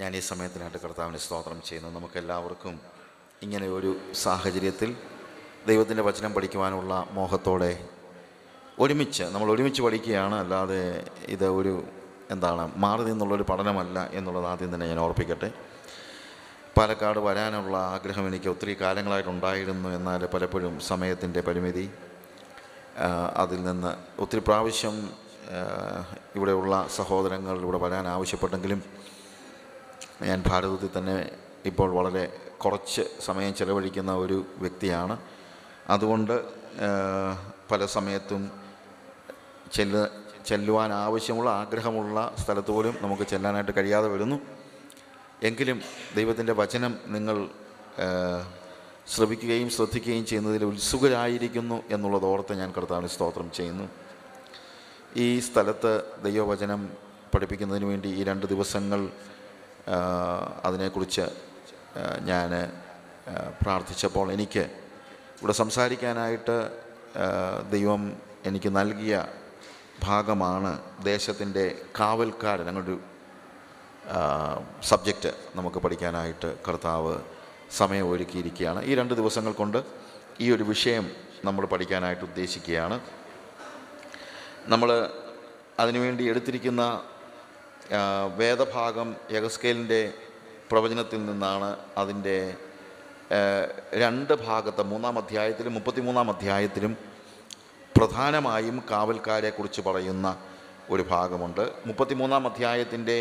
ഞാൻ ഈ സമയത്തിനായിട്ട് കർത്താവിനെ സ്തോത്രം ചെയ്യുന്നു. നമുക്കെല്ലാവർക്കും ഇങ്ങനെ ഒരു സാഹചര്യത്തിൽ ദൈവത്തിന്റെ വചനം പഠിക്കുവാനുള്ള മോഹത്തോടെ ഒരുമിച്ച് നമ്മൾ ഒരുമിച്ച് പഠിക്കുകയാണ്. അല്ലാതെ ഇത് ഒരു എന്താണ് മാറി നിന്നുള്ളൊരു പഠനമല്ല എന്നുള്ളത് ആദ്യം തന്നെ ഞാൻ ഓർപ്പിക്കട്ടെ. പാലക്കാട് വരാനുള്ള ആഗ്രഹം എനിക്ക് ഒത്തിരി കാലങ്ങളായിട്ടുണ്ടായിരുന്നു എന്നാൽ പലപ്പോഴും സമയത്തിന്റെ പരിമിതി അതിൽ നിന്ന് ഒത്തിരി പ്രാവശ്യം ഇവിടെയുള്ള സഹോദരങ്ങൾ ഇവിടെ വരാൻ ആവശ്യപ്പെട്ടെങ്കിലും ഞാൻ ഭാരതത്തിൽ തന്നെ ഇപ്പോൾ വളരെ കുറച്ച് സമയം ചിലവഴിക്കുന്ന ഒരു വ്യക്തിയാണ്. അതുകൊണ്ട് പല സമയത്തും ചെല്ല ചെല്ലുവാൻ ആവശ്യമുള്ള ആഗ്രഹമുള്ള സ്ഥലത്ത് പോലും നമുക്ക് ചെല്ലാനായിട്ട് കഴിയാതെ വരുന്നു. എങ്കിലും ദൈവത്തിന്റെ വചനം നിങ്ങൾ ശ്രവിക്കുകയും ശ്രദ്ധിക്കുകയും ചെയ്യുന്നതിൽ ഉത്സുകരായിരിക്കുന്നു എന്നുള്ളത് ഓർത്ത് ഞാൻ കർത്താവിന് സ്തോത്രം ചെയ്യുന്നു. ഈ സ്ഥലത്ത് ദൈവവചനം പഠിപ്പിക്കുന്നതിന് വേണ്ടി ഈ രണ്ട് ദിവസങ്ങൾ അതിനെക്കുറിച്ച് ഞാൻ പ്രാർത്ഥിച്ചപ്പോൾ എനിക്ക് ഇവിടെ സംസാരിക്കാനായിട്ട് ദൈവം എനിക്ക് നൽകിയ ഭാഗമാണ് ദേശത്തിന്റെ കാവൽക്കാരൻ അങ്ങനൊരു സബ്ജക്റ്റ് നമുക്ക് പഠിക്കാനായിട്ട് കർത്താവ് സമയം ഒരുക്കിയിരിക്കുകയാണ് ഈ രണ്ട് ദിവസങ്ങൾ കൊണ്ട് ഈ ഒരു വിഷയം നമ്മൾ പഠിക്കാനായിട്ട് ഉദ്ദേശിക്കുകയാണ്. നമ്മൾ അതിനുവേണ്ടി എടുത്തിരിക്കുന്ന വേദഭാഗം യഗസ്കേലിന്റെ പ്രവചനത്തിൽ നിന്നാണ് അതിന്റെ രണ്ട് ഭാഗത്ത് മൂന്നാം അധ്യായത്തിലും മുപ്പത്തിമൂന്നാം അധ്യായത്തിലും പ്രധാനമായും കാവൽക്കാരെക്കുറിച്ച് പറയുന്ന ഒരു ഭാഗമുണ്ട്. മുപ്പത്തിമൂന്നാം അധ്യായത്തിന്റെ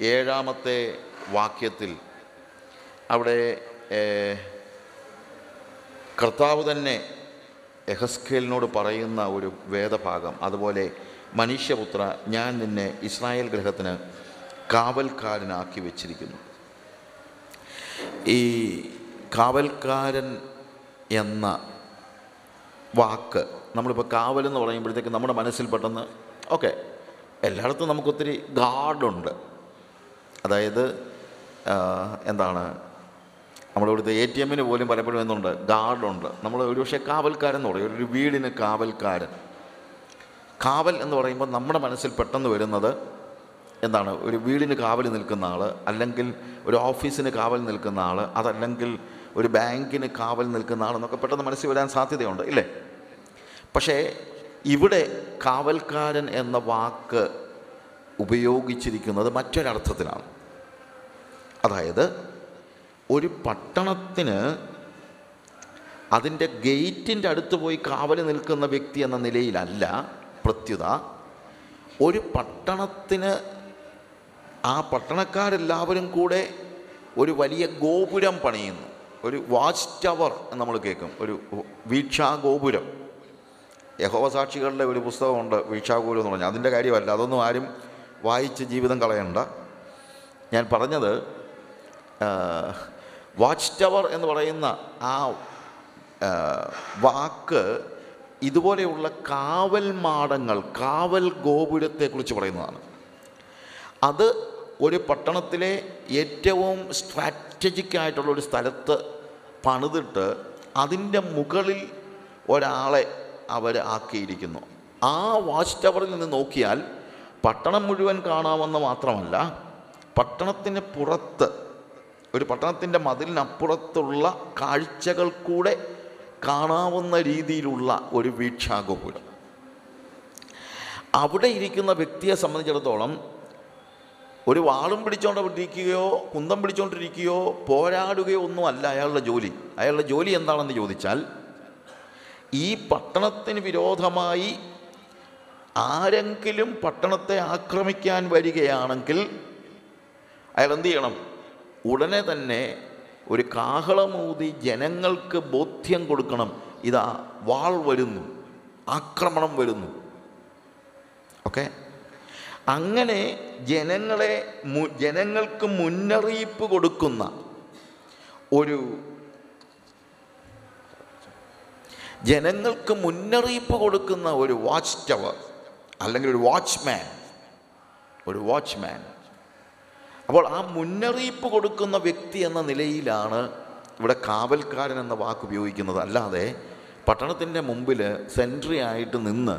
ഏഴാമത്തെ വാക്യത്തിൽ അവിടെ കർത്താവ് തന്നെ എഹസ്കേലിനോട് പറയുന്ന ഒരു വേദഭാഗം അതുപോലെ മനുഷ്യപുത്ര ഞാൻ നിന്നെ ഇസ്രായേൽ ഗ്രഹത്തിന് കാവൽക്കാരനാക്കി വെച്ചിരിക്കുന്നു. ഈ കാവൽക്കാരൻ എന്ന വാക്ക് നമ്മളിപ്പോൾ കാവൽ എന്ന് പറയുമ്പോഴത്തേക്ക് നമ്മുടെ മനസ്സിൽ പെട്ടെന്ന് ഓക്കെ എല്ലായിടത്തും നമുക്കൊത്തിരി ഗാർഡുണ്ട് അതായത് എന്താണ് നമ്മളിവിടുത്തെ എ ടി എമ്മിന് പോലും പലപ്പോഴും എന്തുണ്ട് ഗാർഡുണ്ട് നമ്മൾ ഒരു പക്ഷേ കാവൽക്കാരൻ എന്ന് പറയും ഒരു വീടിന് കാവൽക്കാരൻ. കാവൽ എന്ന് പറയുമ്പോൾ നമ്മുടെ മനസ്സിൽ പെട്ടെന്ന് വരുന്നത് എന്താണ്? ഒരു വീടിന് കാവൽ നിൽക്കുന്ന ആൾ അല്ലെങ്കിൽ ഒരു ഓഫീസിന് കാവൽ നിൽക്കുന്ന ആൾ അതല്ലെങ്കിൽ ഒരു ബാങ്കിന് കാവൽ നിൽക്കുന്ന ആൾ എന്നൊക്കെ പെട്ടെന്ന് മനസ്സിൽ വരാൻ സാധ്യതയുണ്ട് ഇല്ലേ? പക്ഷേ ഇവിടെ കാവൽക്കാരൻ എന്ന വാക്ക് ഉപയോഗിച്ചിരിക്കുന്നത് മറ്റൊരർത്ഥത്തിലാണ്. അതായത് ഒരു പട്ടണത്തിന് അതിന്റെ ഗേറ്റിന്റെ അടുത്ത് പോയി കാവൽ നിൽക്കുന്ന വ്യക്തി എന്ന നിലയിലല്ല പ്രത്യുത ഒരു പട്ടണത്തിന് ആ പട്ടണക്കാരെല്ലാവരും കൂടെ ഒരു വലിയ ഗോപുരം പണിയുന്നു. ഒരു വാച്ച് ടവർ എന്ന് നമ്മൾ കേൾക്കും. ഒരു വീക്ഷാ ഗോപുരം. യഹോവ സാക്ഷികളുടെ ഒരു പുസ്തകമുണ്ട് വീക്ഷാഗോപുരം എന്ന് പറഞ്ഞാൽ. അതിന്റെ കാര്യമല്ല അതൊന്നും ആരും വായിച്ച് ജീവിതം കളയണ്ട. ഞാൻ പറഞ്ഞത് വാച്ച് ടവർ എന്ന് പറയുന്ന ആ, വാക്ക് ഇതുപോലെയുള്ള കാവൽ മാടങ്ങൾ കാവൽ ഗോപുരത്തെക്കുറിച്ച് പറയുന്നതാണ്. അത് ഒരു പട്ടണത്തിലെ ഏറ്റവും സ്ട്രാറ്റജിക് ആയിട്ടുള്ള ഒരു സ്ഥലത്ത് പണിതിട്ട് അതിന്റെ മുകളിൽ ഒരാളെ അവർ ആക്കിയിരിക്കുന്നു. ആ വാച്ച് ടവറിൽ നിന്ന് നോക്കിയാൽ പട്ടണം മുഴുവൻ കാണാമെന്ന് മാത്രമല്ല പട്ടണത്തിന് പുറത്ത് ഒരു പട്ടണത്തിന്റെ മതിലിനപ്പുറത്തുള്ള കാഴ്ചകൾ കൂടെ കാണാവുന്ന രീതിയിലുള്ള ഒരു വീക്ഷാഗോപുരം. അവിടെ ഇരിക്കുന്ന വ്യക്തിയെ സംബന്ധിച്ചിടത്തോളം ഒരു വാളും പിടിച്ചുകൊണ്ടിരിക്കുകയോ കുന്തം പിടിച്ചുകൊണ്ടിരിക്കുകയോ പോരാടുകയോ ഒന്നും അല്ല അയാളുടെ ജോലി. അയാളുടെ ജോലി എന്താണെന്ന് ചോദിച്ചാൽ ഈ പട്ടണത്തിന് വിരോധമായി ആരെങ്കിലും പട്ടണത്തെ ആക്രമിക്കാൻ വരികയാണെങ്കിൽ അയാൾ എന്ത് ചെയ്യണം? ഉടനെ തന്നെ ഒരു കാഹളമൂതി ജനങ്ങൾക്ക് ബോധ്യം കൊടുക്കണം. ഇതാ വാൾ വരുന്നു. ആക്രമണം വരുന്നു. ഓക്കെ? അങ്ങനെ ജനങ്ങളെ ജനങ്ങൾക്ക് മുന്നറിയിപ്പ് കൊടുക്കുന്ന ഒരു ജനങ്ങൾക്ക് മുന്നറിയിപ്പ് കൊടുക്കുന്ന ഒരു വാച്ച് ടവർ അല്ലെങ്കിൽ ഒരു വാച്ച്മാൻ ഒരു വാച്ച്മാൻ അപ്പോൾ ആ മുന്നറിയിപ്പ് കൊടുക്കുന്ന വ്യക്തി എന്ന നിലയിലാണ് ഇവിടെ കാവൽക്കാരൻ എന്ന വാക്ക് ഉപയോഗിക്കുന്നത്. അല്ലാതെ പട്ടണത്തിന്റെ മുമ്പിൽ സെൻട്രി ആയിട്ട് നിന്ന്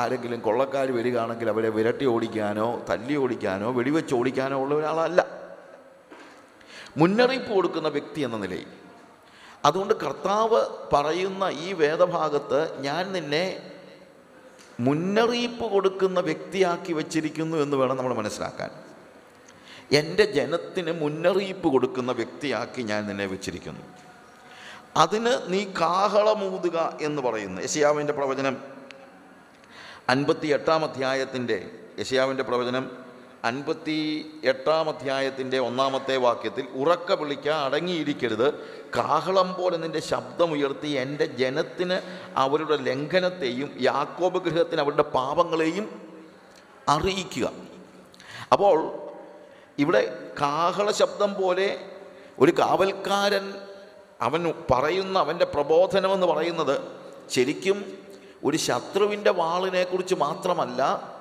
ആരെങ്കിലും കൊള്ളക്കാർ വരികയാണെങ്കിൽ അവരെ വിരട്ടി ഓടിക്കാനോ തല്ലി ഓടിക്കാനോ വെടിവെച്ച് ഓടിക്കാനോ ഉള്ള ഒരാളല്ല. മുന്നറിയിപ്പ് കൊടുക്കുന്ന വ്യക്തി എന്ന നിലയിൽ. അതുകൊണ്ട് കർത്താവ് പറയുന്ന ഈ വേദഭാഗത്ത് ഞാൻ നിന്നെ മുന്നറിയിപ്പ് കൊടുക്കുന്ന വ്യക്തിയാക്കി വച്ചിരിക്കുന്നു എന്ന് വേണം നമ്മൾ മനസ്സിലാക്കാൻ. എന്റെ ജനത്തിന് മുന്നറിയിപ്പ് കൊടുക്കുന്ന വ്യക്തിയാക്കി ഞാൻ നിന്നെ വെച്ചിരിക്കുന്നു. അതിന് നീ കാഹളമൂതുക എന്ന് പറയുന്നു. യശയാവിന്റെ പ്രവചനം അൻപത്തി എട്ടാം അധ്യായത്തിന്റെ യശയാവിന്റെ പ്രവചനം അൻപത്തി എട്ടാം അധ്യായത്തിന്റെ ഒന്നാമത്തെ വാക്യത്തിൽ ഉറക്ക വിളിക്ക അടങ്ങിയിരിക്കരുത്. കാഹളം പോലെ നിന്റെ ശബ്ദമുയർത്തി എന്റെ ജനത്തിന് അവരുടെ ലംഘനത്തെയും യാക്കോബ് ഗൃഹത്തിന് അവരുടെ പാപങ്ങളെയും അറിയിക്കുക. അപ്പോൾ ഇവിടെ കാഹള ശബ്ദം പോലെ ഒരു കാവൽക്കാരൻ അവൻ പറയുന്ന അവന്റെ പ്രബോധനമെന്ന് പറയുന്നത് ശരിക്കും ഒരു ശത്രുവിന്റെ വാളിനെക്കുറിച്ച് മാത്രമല്ല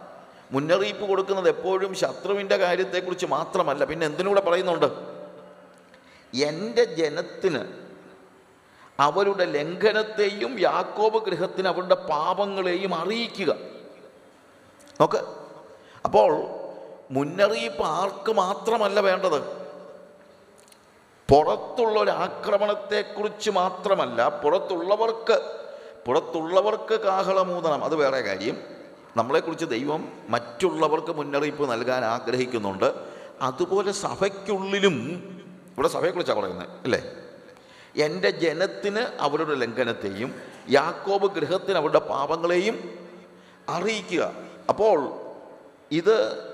മുന്നറിയിപ്പ് കൊടുക്കുന്നത് എപ്പോഴും ശത്രുവിന്റെ കാര്യത്തെക്കുറിച്ച് മാത്രമല്ല. പിന്നെ എന്തിനൂടെ പറയുന്നുണ്ട്? എന്റെ ജനത്തിന് അവരുടെ ലംഘനത്തെയും യാക്കോബ് ഗൃഹത്തിന് അവരുടെ പാപങ്ങളെയും അറിയിക്കുക. നോക്ക്. അപ്പോൾ മുന്നറിയിപ്പ് ആർക്ക് മാത്രമല്ല വേണ്ടത്? പുറത്തുള്ള ഒരു ആക്രമണത്തെക്കുറിച്ച് മാത്രമല്ല പുറത്തുള്ളവർക്ക് പുറത്തുള്ളവർക്ക് കാഹളമൂതണം. അത് വേറെ കാര്യം. നമ്മളെക്കുറിച്ച് ദൈവം മറ്റുള്ളവർക്ക് മുന്നറിയിപ്പ് നൽകാൻ ആഗ്രഹിക്കുന്നുണ്ട്. അതുപോലെ സഭയ്ക്കുള്ളിലും ഇവിടെ സഭയെക്കുറിച്ചാണ് പറയുന്നത് അല്ലേ? എന്റെ ജനത്തിന് അവരുടെ ലംഘനത്തെയും യാക്കോബ് ഗൃഹത്തിന് അവരുടെ പാപങ്ങളെയും അറിയിക്കുക. അപ്പോൾ ഇത്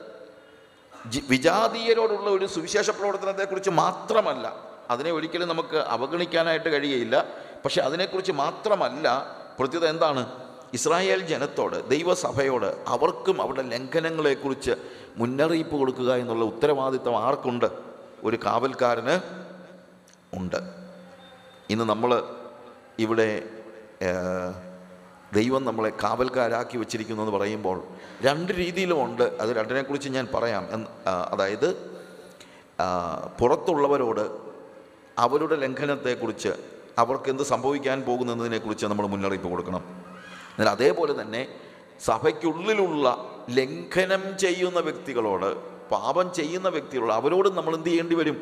വിജാതീയരോടുള്ള ഒരു സുവിശേഷ പ്രവർത്തനത്തെക്കുറിച്ച് മാത്രമല്ല അതിനെ ഒരിക്കലും നമുക്ക് അവഗണിക്കാനായിട്ട് കഴിയുകയില്ല. പക്ഷെ അതിനെക്കുറിച്ച് മാത്രമല്ല പ്രത്യേകത എന്താണ്? ഇസ്രായേൽ ജനത്തോട് ദൈവസഭയോട് അവർക്കും അവരുടെ ലംഘനങ്ങളെക്കുറിച്ച് മുന്നറിയിപ്പ് കൊടുക്കുക എന്നുള്ള ഉത്തരവാദിത്തം ആർക്കുണ്ട്? ഒരു കാവൽക്കാരന് ഉണ്ട്. ഇന്ന് നമ്മൾ ഇവിടെ ദൈവം നമ്മളെ കാവൽക്കാരാക്കി വെച്ചിരിക്കുന്നു എന്ന് പറയുമ്പോൾ രണ്ട് രീതിയിലുമുണ്ട് അത് രണ്ടിനെക്കുറിച്ച് ഞാൻ പറയാം. അതായത് പുറത്തുള്ളവരോട് അവരുടെ ലംഘനത്തെക്കുറിച്ച് അവർക്ക് എന്ത് സംഭവിക്കാൻ പോകുന്നതിനെക്കുറിച്ച് നമ്മൾ മുന്നറിയിപ്പ് കൊടുക്കണം. എന്നാൽ അതേപോലെ തന്നെ സഭയ്ക്കുള്ളിലുള്ള ലംഘനം ചെയ്യുന്ന വ്യക്തികളോട് പാപം ചെയ്യുന്ന വ്യക്തികളോട് അവരോട് നമ്മൾ എന്ത് ചെയ്യേണ്ടി വരും?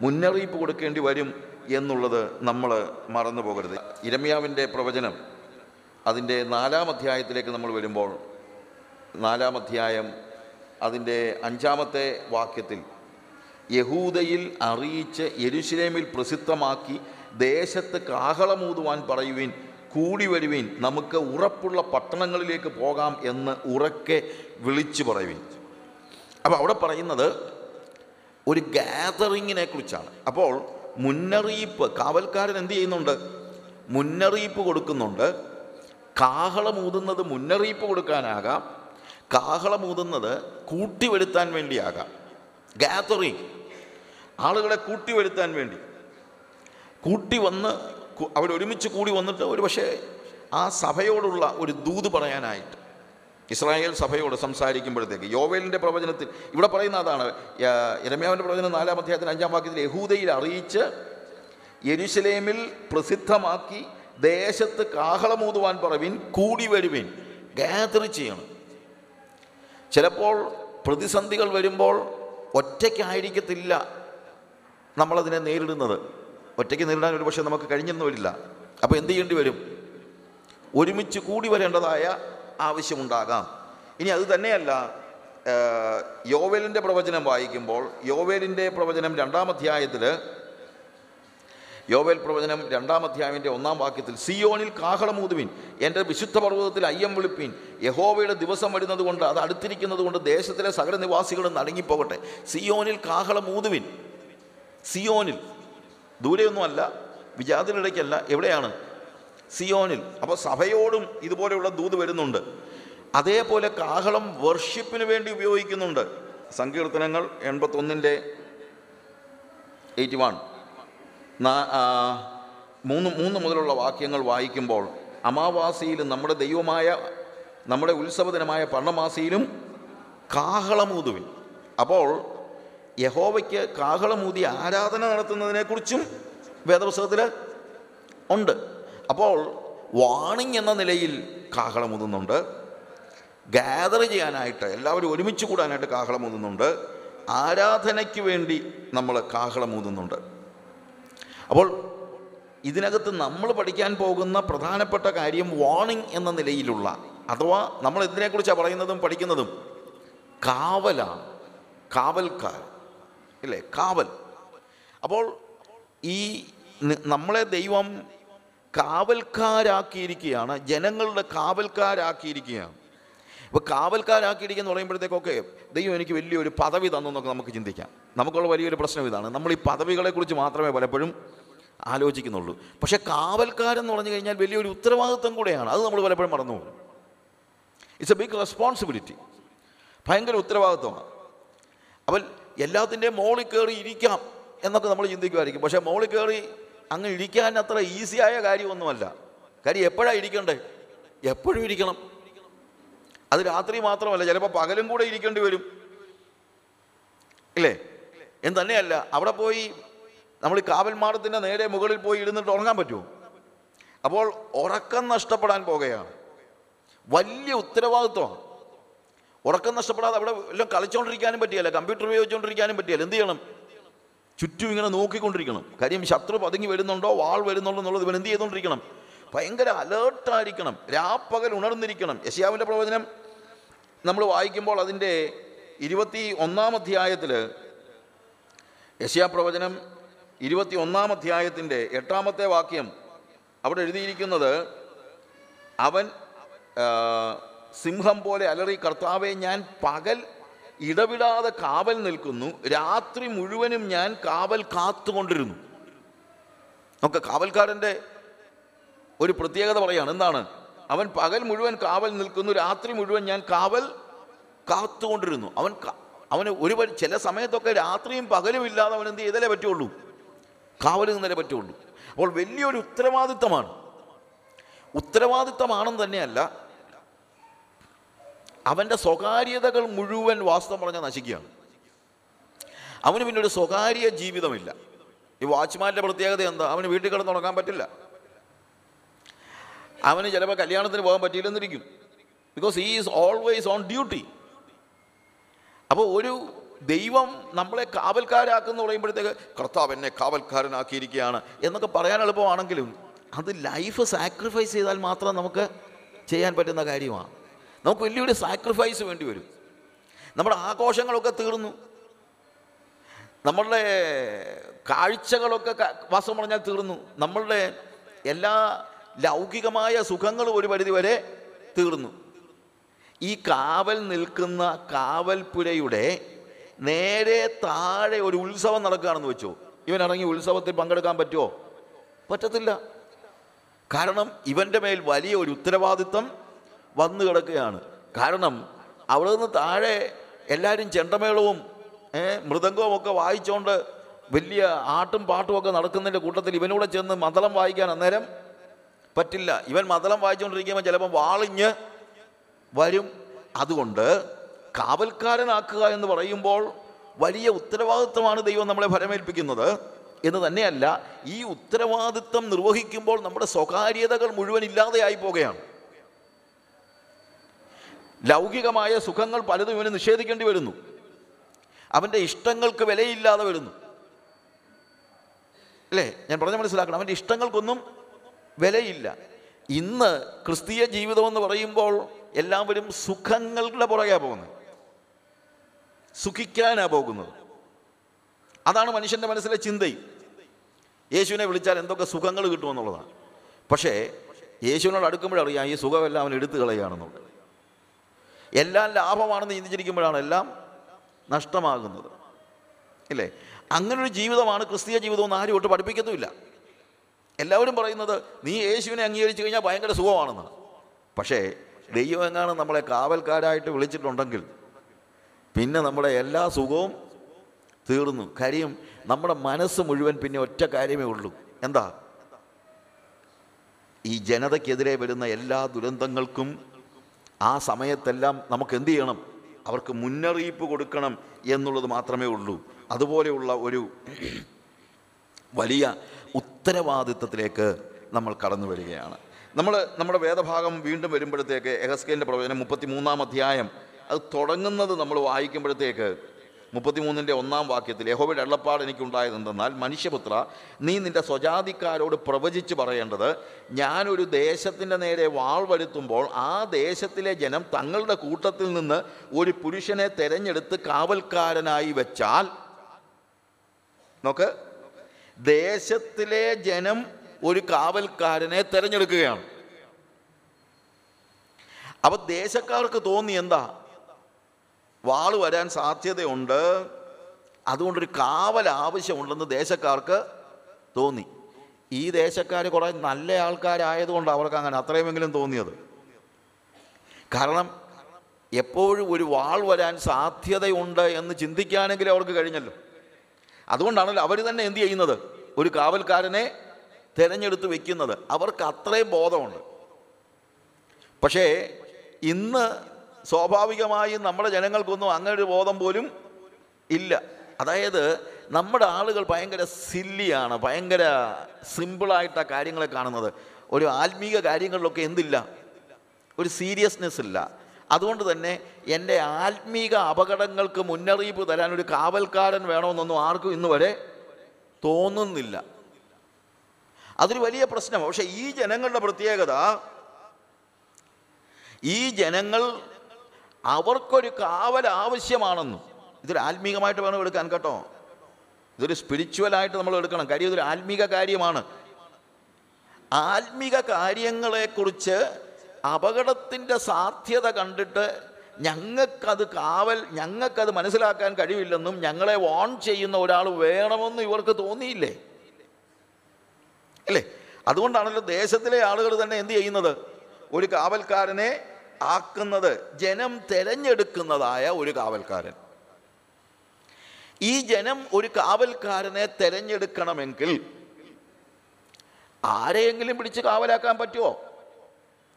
മുന്നറിയിപ്പ് കൊടുക്കേണ്ടി വരും എന്നുള്ളത് നമ്മൾ മറന്നു പോകരുത് ഇരമ്യാവിന്റെ പ്രവചനം അതിന്റെ നാലാം അധ്യായത്തിലേക്ക് നമ്മൾ വരുമ്പോൾ നാലാം അധ്യായം അതിന്റെ അഞ്ചാമത്തെ വാക്യത്തിൽ യഹൂദയിൽ അറിയിച്ച് യെരുശലേമിൽ പ്രസിദ്ധമാക്കി ദേശത്ത് കാഹളമൂതുവാൻ പറയുവിൻ കൂടി വരുവിൻ നമുക്ക് ഉറപ്പുള്ള പട്ടണങ്ങളിലേക്ക് പോകാം എന്ന് ഉറക്കെ വിളിച്ചു പറയുവിൻ. അപ്പോൾ അവിടെ പറയുന്നത് ഒരു ഗാദറിങ്ങിനെ കുറിച്ചാണ്. അപ്പോൾ മുന്നറിയിപ്പ് കാവൽക്കാരൻ എന്ത് ചെയ്യുന്നുണ്ട്? മുന്നറിയിപ്പ് കൊടുക്കുന്നുണ്ട്. കാഹളമൂതുന്നത് മുന്നറിയിപ്പ് കൊടുക്കാനാകാം. കാഹളമൂതുന്നത് കൂട്ടിവരുത്താൻ വേണ്ടിയാകാം. ഗാതറിങ് ആളുകളെ കൂട്ടിവരുത്താൻ വേണ്ടി. കൂട്ടി വന്ന് അവർ ഒരുമിച്ച് കൂടി വന്നിട്ട് ഒരു പക്ഷേ ആ സഭയോടുള്ള ഒരു ദൂത് പറയാനായിട്ട്. ഇസ്രായേൽ സഭയോട് സംസാരിക്കുമ്പോഴത്തേക്ക് യോവേലിന്റെ പ്രവചനത്തിൽ ഇവിടെ പറയുന്ന അതാണ് ഇരമ്യാവിന്റെ പ്രവചനം നാലാം അധ്യായത്തിന് അഞ്ചാം വാക്യത്തിൽ യഹൂദയിൽ അറിയിച്ച് യരുസലേമിൽ പ്രസിദ്ധമാക്കി ദേശത്ത് കാഹളമൂതുവാൻ പറവിൻ കൂടി വരുവിൻ. ഗാദർ ചെയ്യണം. ചിലപ്പോൾ പ്രതിസന്ധികൾ വരുമ്പോൾ ഒറ്റയ്ക്കായിരിക്കത്തില്ല നമ്മളതിനെ നേരിടുന്നത്. ഒറ്റയ്ക്ക് നേരിടാൻ ഒരു പക്ഷേ നമുക്ക് കഴിഞ്ഞെന്ന് വരില്ല. അപ്പോൾ എന്ത് ചെയ്യേണ്ടി വരും? ഒരുമിച്ച് കൂടി വരേണ്ടതായ ആവശ്യമുണ്ടാകാം. ഇനി അത് തന്നെയല്ല യോവേലിന്റെ പ്രവചനം വായിക്കുമ്പോൾ യോവേലിന്റെ പ്രവചനം രണ്ടാം അധ്യായത്തിൽ യോവേൽ പ്രവചനം രണ്ടാം അധ്യായന്റെ ഒന്നാം വാക്യത്തിൽ സിയോനിൽ കാഹളമൂതുവിൻ എന്റെ വിശുദ്ധ പർവതത്തിൽ അയ്യം വിളിപ്പിൻ യഹോവയുടെ ദിവസം വരുന്നത് കൊണ്ട് അത് അടുത്തിരിക്കുന്നത് കൊണ്ട് ദേശത്തിലെ സകല നിവാസികളും നടങ്ങിപ്പോകട്ടെ. സിയോനിൽ കാഹളമൂതുവിൻ സിയോനിൽ. ദൂരെയൊന്നുമല്ല വിജാതിലിടയ്ക്കല്ല എവിടെയാണ്? സിയോനിൽ. അപ്പോൾ സഭയോടും ഇതുപോലെയുള്ള ദൂത് വരുന്നുണ്ട്. അതേപോലെ കാഹളം വർഷിപ്പിന് വേണ്ടി ഉപയോഗിക്കുന്നുണ്ട്. സങ്കീർത്തനങ്ങൾ എൺപത്തൊന്നിന്റെ എയ്റ്റി വൺ മൂന്ന് മൂന്ന് മുതലുള്ള വാക്യങ്ങൾ വായിക്കുമ്പോൾ അമാവാസിയിൽ നമ്മുടെ ദൈവമായ നമ്മുടെ ഉത്സവദിനമായ പർണമാസിയിലും കാഹളമൂതുവിൻ. അപ്പോൾ യഹോവയ്ക്ക് കാഹളമൂതി ആരാധന നടത്തുന്നതിനെക്കുറിച്ചും വേദപുസ്തകത്തിൽ ഉണ്ട്. അപ്പോൾ വാണിംഗ് എന്ന നിലയിൽ കാഹളമൂതുന്നുണ്ട്. ഗാദർ ചെയ്യാനായിട്ട് എല്ലാവരും ഒരുമിച്ച് കൂടാനായിട്ട് കാഹളമൂതുന്നുണ്ട്. ആരാധനയ്ക്ക് വേണ്ടി നമ്മൾ കാഹളമൂതുന്നുണ്ട്. അപ്പോൾ ഇതിനകത്ത് നമ്മൾ പഠിക്കാൻ പോകുന്ന പ്രധാനപ്പെട്ട കാര്യം വാണിംഗ് എന്ന നിലയിലുള്ള അഥവാ നമ്മൾ ഇതിനെക്കുറിച്ചാണ് പറയുന്നതും പഠിക്കുന്നതും കാവലാണ് കാവൽക്കാർ ഇല്ലേ? കാവൽ. അപ്പോൾ ഈ നമ്മളെ ദൈവം കാവൽക്കാരാക്കിയിരിക്കുകയാണ് ജനങ്ങളുടെ കാവൽക്കാരാക്കിയിരിക്കുകയാണ്. ഇപ്പോൾ കാവൽക്കാരാക്കിയിരിക്കുന്നു പറയുമ്പോഴത്തേക്കൊക്കെ ദൈവം എനിക്ക് വലിയൊരു പദവി തന്നു എന്നൊക്കെ നമുക്ക് ചിന്തിക്കാം. നമുക്കുള്ള വലിയൊരു പ്രശ്നം ഇതാണ്. നമ്മൾ ഈ പദവികളെക്കുറിച്ച് മാത്രമേ പലപ്പോഴും ആലോചിക്കുന്നുള്ളൂ. പക്ഷേ കാവൽക്കാരെന്ന് പറഞ്ഞു കഴിഞ്ഞാൽ വലിയൊരു ഉത്തരവാദിത്വം കൂടെയാണ്. അത് നമ്മൾ പലപ്പോഴും മറന്നു പോകും. ഇറ്റ്സ് എ ബിഗ് റെസ്പോൺസിബിലിറ്റി ഭയങ്കര ഉത്തരവാദിത്വമാണ്. അപ്പോൾ എല്ലാത്തിന്റെയും മോളിൽ കയറി ഇരിക്കാം എന്നൊക്കെ നമ്മൾ ചിന്തിക്കുമായിരിക്കും. പക്ഷേ മോളിൽ കയറി അങ്ങ് ഇരിക്കാൻ അത്ര ഈസിയായ കാര്യമൊന്നുമല്ല. കാര്യം എപ്പോഴാണ് ഇരിക്കണ്ടേ എപ്പോഴും ഇരിക്കണം. അത് രാത്രി മാത്രമല്ല ചിലപ്പോൾ പകലും കൂടെ ഇരിക്കേണ്ടി വരും. ഇല്ലേ? എന്ന് തന്നെയല്ല അവിടെ പോയി നമ്മൾ കാവൽമാടത്തിന്റെ നേരെ മുകളിൽ പോയി ഇരുന്നിട്ട് ഉറങ്ങാൻ പറ്റുമോ? അപ്പോൾ ഉറക്കം നഷ്ടപ്പെടാൻ പോകുകയാണ്. വലിയ ഉത്തരവാദിത്വമാണ്. ഉറക്കം നഷ്ടപ്പെടാതെ അവിടെ എല്ലാം കളിച്ചുകൊണ്ടിരിക്കാനും പറ്റിയല്ല കമ്പ്യൂട്ടർ ഉപയോഗിച്ചുകൊണ്ടിരിക്കാനും പറ്റിയല്ല എന്ത് ചെയ്യണം? ചുറ്റും ഇങ്ങനെ നോക്കിക്കൊണ്ടിരിക്കണം. കാര്യം ശത്രു പതുങ്ങി വരുന്നുണ്ടോ വാൾ വരുന്നുണ്ടോ എന്നുള്ളത് ഇവൻ എന്ത് ചെയ്തുകൊണ്ടിരിക്കണം ഭയങ്കര അലേർട്ടായിരിക്കണം രാപ്പകൽ ഉണർന്നിരിക്കണം. യശയാവിന്റെ പ്രവചനം നമ്മൾ വായിക്കുമ്പോൾ അതിന്റെ ഇരുപത്തി ഒന്നാം അധ്യായത്തിൽ യശയാ പ്രവചനം ഇരുപത്തി ഒന്നാം അധ്യായത്തിന്റെ എട്ടാമത്തെ വാക്യം അവിടെ എഴുതിയിരിക്കുന്നത് അവൻ സിംഹം പോലെ അലറി കർത്താവെ ഞാൻ പകൽ ഇടവിടാതെ കാവൽ നിൽക്കുന്നു. രാത്രി മുഴുവനും ഞാൻ കാവൽ കാത്തുകൊണ്ടിരുന്നു. നമുക്ക് കാവൽക്കാരന്റെ ഒരു പ്രത്യേകത പറയാണ്. എന്താണ്? അവൻ പകൽ മുഴുവൻ കാവൽ നിൽക്കുന്നു. രാത്രി മുഴുവൻ ഞാൻ കാവൽ കാത്തുകൊണ്ടിരുന്നു. അവൻ അവന് ഒരു ചില സമയത്തൊക്കെ രാത്രിയും പകലും ഇല്ലാതെ അവൻ എന്ത് ചെയ്താലേ പറ്റുള്ളൂ. കാവൽ നിന്നലേ പറ്റുള്ളൂ. അപ്പോൾ വലിയൊരു ഉത്തരവാദിത്തമാണ്. ഉത്തരവാദിത്തമാണെന്ന് തന്നെയല്ല അവന്റെ സ്വകാര്യതകൾ മുഴുവൻ വാസ്തവം പറഞ്ഞാൽ നശിക്കുകയാണ്. അവന് പിന്നെ ഒരു സ്വകാര്യ ജീവിതമില്ല. ഈ വാച്ച്മാന്റെ പ്രത്യേകത എന്താ? അവന് വീട്ടിൽ കിടന്ന് ഉറങ്ങാൻ പറ്റില്ല. അവന് ചിലപ്പോൾ കല്യാണത്തിന് പോകാൻ പറ്റിയില്ലെന്നിരിക്കും. Because he is always on duty അപ്പോൾ ഒരു ദൈവം നമ്മളെ കാവൽക്കാരാക്കുന്നു പറയുമ്പോഴത്തേക്ക് കർത്താവ് എന്നെ കാവൽക്കാരനാക്കിയിരിക്കുകയാണ് എന്നൊക്കെ പറയാൻ എളുപ്പമാണെങ്കിലും അത് ലൈഫ് സാക്രിഫൈസ് ചെയ്താൽ മാത്രം നമുക്ക് ചെയ്യാൻ പറ്റുന്ന കാര്യമാണ്. നമുക്ക് വലിയൊരു സാക്രിഫൈസ് വേണ്ടി വരും. നമ്മുടെ ആഘോഷങ്ങളൊക്കെ തീർന്നു. നമ്മളുടെ കാഴ്ചകളൊക്കെ വാസം പറഞ്ഞാൽ തീർന്നു. നമ്മളുടെ എല്ലാ ലൗകികമായ സുഖങ്ങൾ ഒരു പരിധിവരെ തീർന്നു. ഈ കാവൽ നിൽക്കുന്ന കാവൽപ്പുരയുടെ നേരെ താഴെ ഒരു ഉത്സവം നടക്കുകയാണെന്ന് വെച്ചോ. ഇവൻ ഇറങ്ങി ഉത്സവത്തിൽ പങ്കെടുക്കാൻ പറ്റുമോ? പറ്റത്തില്ല. കാരണം ഇവന്റെ മേൽ വലിയ ഒരു ഉത്തരവാദിത്വം വന്നു കിടക്കുകയാണ്. കാരണം അവിടെ നിന്ന് താഴെ എല്ലാവരും ചെണ്ടമേളവും മൃദംഗവും ഒക്കെ വായിച്ചുകൊണ്ട് വലിയ ആട്ടും പാട്ടും ഒക്കെ നടക്കുന്നതിന്റെ കൂട്ടത്തിൽ ഇവനൂടെ ചെന്ന് മതളം വായിക്കാൻ അന്നേരം പറ്റില്ല. ഇവൻ മതളം വായിച്ചുകൊണ്ടിരിക്കുമ്പോൾ ചിലപ്പോൾ വാളിഞ്ഞ് വരും. അതുകൊണ്ട് കാവൽക്കാരനാക്കുക എന്ന് പറയുമ്പോൾ വലിയ ഉത്തരവാദിത്വമാണ് ദൈവം നമ്മളെ ഫലമേൽപ്പിക്കുന്നത് എന്ന് തന്നെയല്ല ഈ ഉത്തരവാദിത്വം നിർവഹിക്കുമ്പോൾ നമ്മുടെ സ്വകാര്യതകൾ മുഴുവൻ ഇല്ലാതെയായി പോകുകയാണ് ലൗകികമായ സുഖങ്ങൾ പലതും ഇവന് നിഷേധിക്കേണ്ടി വരുന്നു. അവന്റെ ഇഷ്ടങ്ങൾക്ക് വിലയില്ലാതെ വരുന്നു. അല്ലേ? ഞാൻ പറഞ്ഞ മനസ്സിലാക്കണം. അവന്റെ ഇഷ്ടങ്ങൾക്കൊന്നും വിലയില്ല. ഇന്ന് ക്രിസ്തീയ ജീവിതം എന്ന് പറയുമ്പോൾ എല്ലാവരും സുഖങ്ങളുടെ പുറകെയാണ് പോകുന്നത്. സുഖിക്കാനാണ് പോകുന്നത്. അതാണ് മനുഷ്യന്റെ മനസ്സിലെ ചിന്തയും. യേശുവിനെ വിളിച്ചാൽ എന്തൊക്കെ സുഖങ്ങൾ കിട്ടുമെന്നുള്ളതാണ് പക്ഷേ യേശുവിനോട് അടുക്കുമ്പോഴറിയാം ഈ സുഖമെല്ലാം അവൻ എടുത്തു കളയുകയാണെന്നുള്ളത്. എല്ലാം ലാഭമാണെന്ന് ചിന്തിച്ചിരിക്കുമ്പോഴാണ് എല്ലാം നഷ്ടമാകുന്നത്. ഇല്ലേ? അങ്ങനൊരു ജീവിതമാണ് ക്രിസ്തീയ ജീവിതം എന്ന് ആരും ഒട്ട് പഠിപ്പിക്കത്തുമില്ല. എല്ലാവരും പറയുന്നത് നീ യേശുവിനെ അംഗീകരിച്ചു കഴിഞ്ഞാൽ ഭയങ്കര സുഖമാണെന്ന് പക്ഷേ ദൈവം എങ്ങാണ് നമ്മളെ കാവൽക്കാരായിട്ട് വിളിച്ചിട്ടുണ്ടെങ്കിൽ പിന്നെ നമ്മുടെ എല്ലാ സുഖവും തീർന്നു. കാര്യം നമ്മുടെ മനസ്സ് മുഴുവൻ പിന്നെ ഒറ്റ കാര്യമേ ഉള്ളൂ. എന്താ? ഈ ജനതയ്ക്കെതിരെ വരുന്ന എല്ലാ ദുരന്തങ്ങൾക്കും ആ സമയത്തെല്ലാം നമുക്ക് എന്ത് ചെയ്യണം? അവർക്ക് മുന്നറിയിപ്പ് കൊടുക്കണം എന്നുള്ളത് മാത്രമേ ഉള്ളൂ. അതുപോലെയുള്ള ഒരു വലിയ ഉത്തരവാദിത്തത്തിലേക്ക് നമ്മൾ കടന്നു വരികയാണ്. നമ്മൾ നമ്മുടെ വേദഭാഗം വീണ്ടും വരുമ്പോഴത്തേക്ക് എഹസ്കേലിന്റെ പ്രവചനം മുപ്പത്തി മൂന്നാം അധ്യായം അത് തുടങ്ങുന്നത് നമ്മൾ വായിക്കുമ്പോഴത്തേക്ക് മുപ്പത്തിമൂന്നിന്റെ ഒന്നാം വാക്യത്തിൽ യഹോവയുടെ എള്ളപ്പാട് എനിക്കുണ്ടായതെന്തെന്നാൽ മനുഷ്യപുത്ര നീ നിന്റെ സ്വജാതിക്കാരോട് പ്രവചിച്ച് പറയേണ്ടത് ഞാനൊരു ദേശത്തിന്റെ നേരെ വാൾ വരുത്തുമ്പോൾ ആ ദേശത്തിലെ ജനം തങ്ങളുടെ കൂട്ടത്തിൽ നിന്ന് ഒരു പുരുഷനെ തെരഞ്ഞെടുത്ത് കാവൽക്കാരനായി വെച്ചാൽ നോക്ക് ദേശത്തിലെ ജനം ഒരു കാവൽക്കാരനെ തെരഞ്ഞെടുക്കുകയാണ്. അപ്പൊ ദേശക്കാർക്ക് തോന്നി എന്താ? വാൾ വരാൻ സാധ്യതയുണ്ട്. അതുകൊണ്ടൊരു കാവൽ ആവശ്യമുണ്ടെന്ന് ദേശക്കാർക്ക് തോന്നി. ഈ ദേശക്കാർ കുറേ നല്ല ആൾക്കാരായതുകൊണ്ട് അവർക്ക് അങ്ങനെ അത്രയുമെങ്കിലും തോന്നിയത്. കാരണം എപ്പോഴും ഒരു വാൾ വരാൻ സാധ്യതയുണ്ട് എന്ന് ചിന്തിക്കാനെങ്കിലും അവർക്ക് കഴിഞ്ഞല്ലോ. അതുകൊണ്ടാണല്ലോ അവർ തന്നെ എന്ത് ചെയ്യുന്നത്? ഒരു കാവൽക്കാരനെ തിരഞ്ഞെടുത്ത് വെക്കുന്നത്. അവർക്ക് അത്രയും ബോധമുണ്ട്. പക്ഷേ ഇന്ന് സ്വാഭാവികമായും നമ്മുടെ ജനങ്ങൾക്കൊന്നും അങ്ങനെ ഒരു ബോധം പോലും ഇല്ല. അതായത് നമ്മുടെ ആളുകൾ ഭയങ്കര സില്ലിയാണ് ഭയങ്കര സിമ്പിളായിട്ടാണ് കാര്യങ്ങളെ കാണുന്നത്. ഒരു ആത്മീക കാര്യങ്ങളിലൊക്കെ എന്തില്ല? ഒരു സീരിയസ്നെസ് ഇല്ല അതുകൊണ്ട് തന്നെ എന്റെ ആത്മീക അപകടങ്ങൾക്ക് മുന്നറിയിപ്പ് തരാൻ ഒരു കാവൽക്കാരൻ വേണമെന്നൊന്നും ആർക്കും ഇന്ന് വരെ തോന്നുന്നില്ല. അതൊരു വലിയ പ്രശ്നമാണ്. പക്ഷെ ഈ ജനങ്ങളുടെ പ്രത്യേകത ഈ ജനങ്ങൾ അവർക്കൊരു കാവൽ ആവശ്യമാണെന്നും ഇതൊരു ആത്മീകമായിട്ട് വേണം എടുക്കാൻ കേട്ടോ. ഇതൊരു സ്പിരിച്വലായിട്ട് നമ്മൾ എടുക്കണം. കാര്യം ഇതൊരു ആത്മീക കാര്യമാണ്. ആത്മീക കാര്യങ്ങളെക്കുറിച്ച് അപകടത്തിന്റെ സാധ്യത കണ്ടിട്ട് ഞങ്ങൾക്കത് കാവൽ ഞങ്ങൾക്കത് മനസ്സിലാക്കാൻ കഴിവില്ലെന്നും ഞങ്ങളെ വോൺ ചെയ്യുന്ന ഒരാൾ വേണമെന്നും ഇവർക്ക് തോന്നിയില്ലേ? അല്ലേ? അതുകൊണ്ടാണല്ലോ ദേശത്തിലെ ആളുകൾ തന്നെ എന്ത് ചെയ്യുന്നത്? ഒരു കാവൽക്കാരനെ ആക്കുന്നത് ജനം തിരഞ്ഞെടുക്കുന്നതായ ഒരു കാവൽക്കാരൻ. ഈ ജനം ഒരു കാവൽക്കാരനെ തിരഞ്ഞെടുക്കണമെങ്കിൽ ആരെയെങ്കിലും പിടിച്ച് കാവലാക്കാൻ പറ്റുമോ?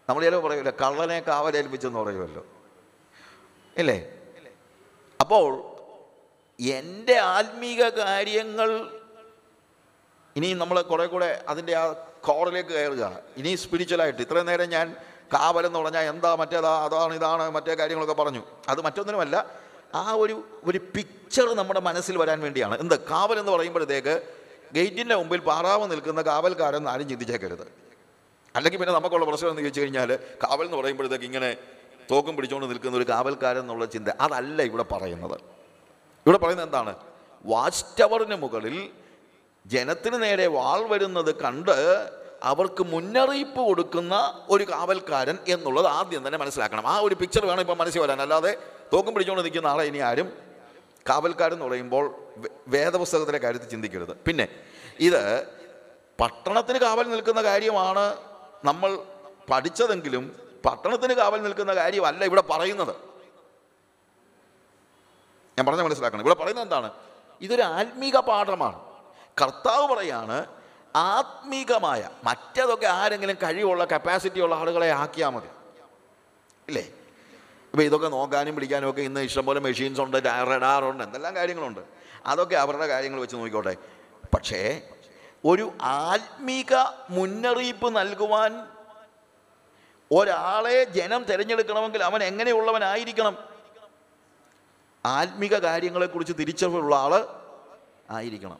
നമ്മൾ ചിലപ്പോൾ പറയുമല്ലോ കള്ളനെ കാവലേൽപ്പിച്ചെന്ന് പറയുമല്ലോ. ഇല്ലേ? അപ്പോൾ എന്റെ ആത്മീക കാര്യങ്ങൾ ഇനി നമ്മൾ കുറേ കൂടെ അതിന്റെ ആ കോറിലേക്ക് കയറുക. ഇനി സ്പിരിച്വലായിട്ട് ഇത്രയും നേരം ഞാൻ കാവലെന്ന് പറഞ്ഞാൽ എന്താ മറ്റേതാ അതാണ് ഇതാണ് മറ്റേ കാര്യങ്ങളൊക്കെ പറഞ്ഞു. അത് മറ്റൊന്നിനുമല്ല ആ ഒരു ഒരു പിക്ചർ നമ്മുടെ മനസ്സിൽ വരാൻ വേണ്ടിയാണ്. എന്ത്? കാവൽ എന്ന് പറയുമ്പോഴത്തേക്ക് ഗേറ്റിന്റെ മുമ്പിൽ പാറാവ് നിൽക്കുന്ന കാവൽക്കാരൻ ആരും ചിന്തിച്ചേക്കരുത്. അല്ലെങ്കിൽ പിന്നെ നമുക്കുള്ള പ്രശ്നം എന്ന് ചോദിച്ചു കഴിഞ്ഞാൽ കാവൽ എന്ന് പറയുമ്പോഴത്തേക്ക് ഇങ്ങനെ തോക്കും പിടിച്ചുകൊണ്ട് നിൽക്കുന്ന ഒരു കാവൽക്കാരൻ എന്നുള്ള ചിന്ത അതല്ല ഇവിടെ പറയുന്നത്. ഇവിടെ പറയുന്നത് എന്താണ്? വാച്ച് ടവറിന് മുകളിൽ ജനത്തിന് നേരെ വാൾ വരുന്നത് കണ്ട് അവർക്ക് മുന്നറിയിപ്പ് കൊടുക്കുന്ന ഒരു കാവൽക്കാരൻ എന്നുള്ളത് ആദ്യം തന്നെ മനസ്സിലാക്കണം. ആ ഒരു പിക്ചർ വേണം ഇപ്പം മനസ്സിൽ വരാൻ. അല്ലാതെ തോക്കും പിടിച്ചുകൊണ്ട് നിൽക്കുന്ന ആളെ ഇനി ആരും കാവൽക്കാരൻ എന്ന് പറയുമ്പോൾ വേദപുസ്തകത്തിലെ കാര്യത്തിൽ ചിന്തിക്കരുത്. പിന്നെ ഇത് പട്ടണത്തിന് കാവൽ നിൽക്കുന്ന കാര്യമാണ് നമ്മൾ പഠിച്ചതെങ്കിലും പട്ടണത്തിന് കാവൽ നിൽക്കുന്ന കാര്യമല്ല ഇവിടെ പറയുന്നത്. ഞാൻ പറഞ്ഞ മനസ്സിലാക്കണം. ഇവിടെ പറയുന്നത് എന്താണ്? ഇതൊരു ആത്മീക പാഠമാണ്. കർത്താവ് പറയാണ് ആത്മീകമായ മറ്റതൊക്കെ ആരെങ്കിലും കഴിവുള്ള കപ്പാസിറ്റി ഉള്ള ആളുകളെ ആക്കിയാൽ മതി. ഇല്ലേ? ഇപ്പോൾ ഇതൊക്കെ നോക്കാനും പിടിക്കാനും ഒക്കെ ഇന്ന് ഇഷ്ടംപോലെ മെഷീൻസ് ഉണ്ട് റഡാറുണ്ട് എന്തെല്ലാം കാര്യങ്ങളുണ്ട്. അതൊക്കെ അവരുടെ കാര്യങ്ങൾ വെച്ച് നോക്കിക്കോട്ടെ. പക്ഷേ ഒരു ആത്മീക മുന്നറിയിപ്പ് നൽകുവാൻ ഒരാളെ ജനം തിരഞ്ഞെടുക്കണമെങ്കിൽ അവൻ എങ്ങനെയുള്ളവനായിരിക്കണം? ആത്മീക കാര്യങ്ങളെക്കുറിച്ച് തിരിച്ചറിവുള്ള ആൾ ആയിരിക്കണം.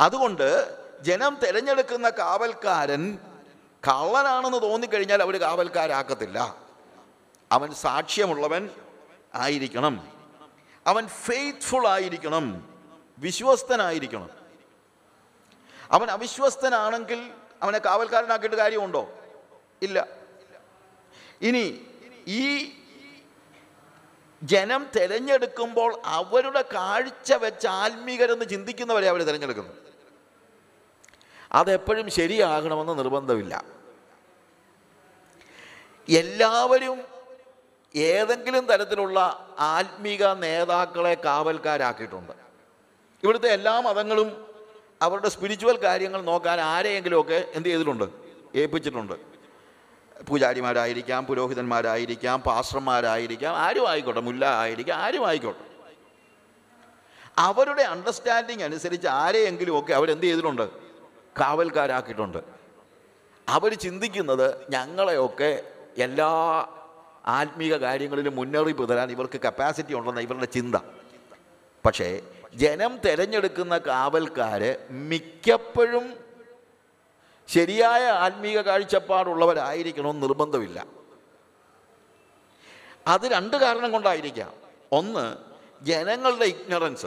അതുകൊണ്ട് ജനം തിരഞ്ഞെടുക്കുന്ന കാവൽക്കാരൻ കള്ളനാണെന്ന് തോന്നിക്കഴിഞ്ഞാൽ അവർ കാവൽക്കാരാക്കത്തില്ല. അവൻ സാക്ഷ്യമുള്ളവൻ ആയിരിക്കണം. അവൻ ഫെയ്ത്ത്ഫുൾ ആയിരിക്കണം. വിശ്വസ്തനായിരിക്കണം. അവൻ അവിശ്വസ്തനാണെങ്കിൽ അവനെ കാവൽക്കാരനാക്കിയിട്ട് കാര്യമുണ്ടോ? ഇല്ല. ഇനി ഈ ജനം തിരഞ്ഞെടുക്കുമ്പോൾ അവരുടെ കാഴ്ച വെച്ച് ആത്മീകരെന്ന് ചിന്തിക്കുന്നവരെ അവർ തിരഞ്ഞെടുക്കുന്നു. അതെപ്പോഴും ശരിയാകണമെന്ന് നിർബന്ധമില്ല. എല്ലാവരും ഏതെങ്കിലും തരത്തിലുള്ള ആത്മീക നേതാക്കളെ കാവൽക്കാരാക്കിയിട്ടുണ്ട്. ഇവിടുത്തെ എല്ലാ മതങ്ങളും അവരുടെ സ്പിരിച്വൽ കാര്യങ്ങൾ നോക്കാൻ ആരെയെങ്കിലുമൊക്കെ എന്ത് ചെയ്തിട്ടുണ്ട്? ഏൽപ്പിച്ചിട്ടുണ്ട്. പൂജാരിമാരായിരിക്കാം പുരോഹിതന്മാരായിരിക്കാം പാസ്റ്റർമാരായിരിക്കാം ആരും ആയിക്കോട്ടെ മുല്ല ആയിരിക്കാം ആരും ആയിക്കോട്ടെ. അവരുടെ അണ്ടർസ്റ്റാൻഡിങ് അനുസരിച്ച് ആരെയെങ്കിലുമൊക്കെ അവരെന്ത് ചെയ്തിട്ടുണ്ട്? കാവൽക്കാരാക്കിയിട്ടുണ്ട്. അവർ ചിന്തിക്കുന്നത് ഞങ്ങളെയൊക്കെ എല്ലാ ആത്മീക കാര്യങ്ങളിലും മുന്നറിയിപ്പ് തരാൻ ഇവർക്ക് കപ്പാസിറ്റി ഉണ്ടെന്ന ഇവരുടെ ചിന്ത. പക്ഷേ ജനം തിരഞ്ഞെടുക്കുന്ന കാവൽക്കാർ മിക്കപ്പോഴും ശരിയായ ആത്മീക കാഴ്ചപ്പാടുള്ളവരായിരിക്കണമെന്ന് നിർബന്ധമില്ല. അത് രണ്ട് കാരണം കൊണ്ടായിരിക്കാം. ഒന്ന് ജനങ്ങളുടെ ഇഗ്നറൻസ്.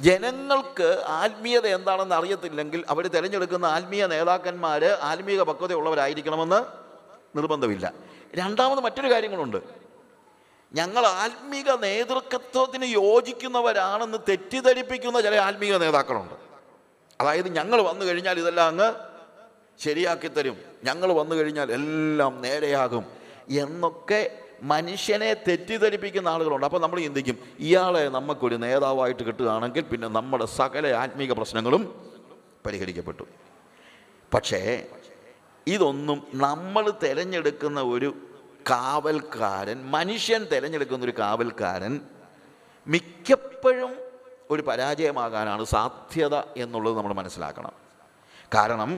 ജനങ്ങൾക്ക് ആത്മീയത എന്താണെന്ന് അറിയത്തില്ലെങ്കിൽ അവർ തിരഞ്ഞെടുക്കുന്ന ആത്മീയ നേതാക്കന്മാർ ആത്മീയ പക്വതയുള്ളവരായിരിക്കണമെന്ന് നിർബന്ധമില്ല. രണ്ടാമത് മറ്റൊരു കാര്യങ്ങളുണ്ട്. ഞങ്ങൾ ആത്മീക നേതൃത്വത്തിന് യോജിക്കുന്നവരാണെന്ന് തെറ്റിദ്ധരിപ്പിക്കുന്ന ചില ആത്മീക നേതാക്കളുണ്ട്. അതായത് ഞങ്ങൾ വന്നു കഴിഞ്ഞാൽ ഇതെല്ലാം അങ്ങ് ശരിയാക്കി തരും. ഞങ്ങൾ വന്നു കഴിഞ്ഞാൽ എല്ലാം നേരെയാകും എന്നൊക്കെ മനുഷ്യനെ തെറ്റിദ്ധരിപ്പിക്കുന്ന ആളുകളുണ്ട്. അപ്പോൾ നമ്മൾ ചിന്തിക്കും ഇയാളെ നമുക്കൊരു നേതാവായിട്ട് കിട്ടുകയാണെങ്കിൽ പിന്നെ നമ്മുടെ സകല ആത്മീക പ്രശ്നങ്ങളും പരിഹരിക്കപ്പെട്ടു. പക്ഷേ ഇതൊന്നും നമ്മൾ തിരഞ്ഞെടുക്കുന്ന ഒരു കാവൽക്കാരൻ മനുഷ്യൻ തിരഞ്ഞെടുക്കുന്ന ഒരു കാവൽക്കാരൻ മിക്കപ്പോഴും ഒരു പരാജയമാകാനാണ് സാധ്യത എന്നുള്ളത് നമ്മൾ മനസ്സിലാക്കണം. കാരണം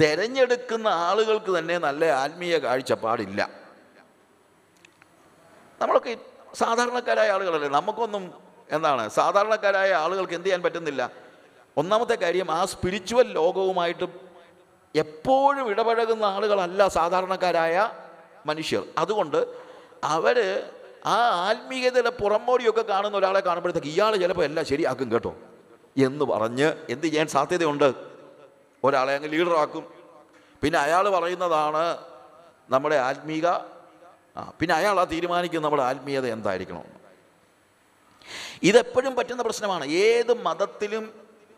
തിരഞ്ഞെടുക്കുന്ന ആളുകൾക്ക് തന്നെ നല്ല ആത്മീയ കാഴ്ചപ്പാടില്ല. നമ്മളൊക്കെ സാധാരണക്കാരായ ആളുകളല്ലേ? നമുക്കൊന്നും എന്താണ്? സാധാരണക്കാരായ ആളുകൾക്ക് എന്ത് ചെയ്യാൻ പറ്റുന്നില്ല? ഒന്നാമത്തെ കാര്യം ആ സ്പിരിച്വൽ ലോകവുമായിട്ട് എപ്പോഴും ഇടപഴകുന്ന ആളുകളല്ല സാധാരണക്കാരായ മനുഷ്യർ. അതുകൊണ്ട് അവർ ആ ആത്മീയതയുടെ പുറമോടിയൊക്കെ കാണുന്ന ഒരാളെ കാണുമ്പോഴത്തേക്ക് ഇയാൾ ചിലപ്പോൾ എല്ലാം ശരിയാക്കും കേട്ടോ. എന്ന് പറഞ്ഞ് എന്ത് ചെയ്യാൻ സാധ്യതയുണ്ട്? ഒരാളെ അങ്ങ് ലീഡറാക്കും. പിന്നെ അയാൾ പറയുന്നതാണ് നമ്മുടെ ആത്മീക ആ പിന്നെ അയാൾ ആ തീരുമാനിക്കും നമ്മുടെ ആത്മീയത എന്തായിരിക്കണം? ഇതെപ്പോഴും പറ്റുന്ന പ്രശ്നമാണ്. ഏത് മതത്തിലും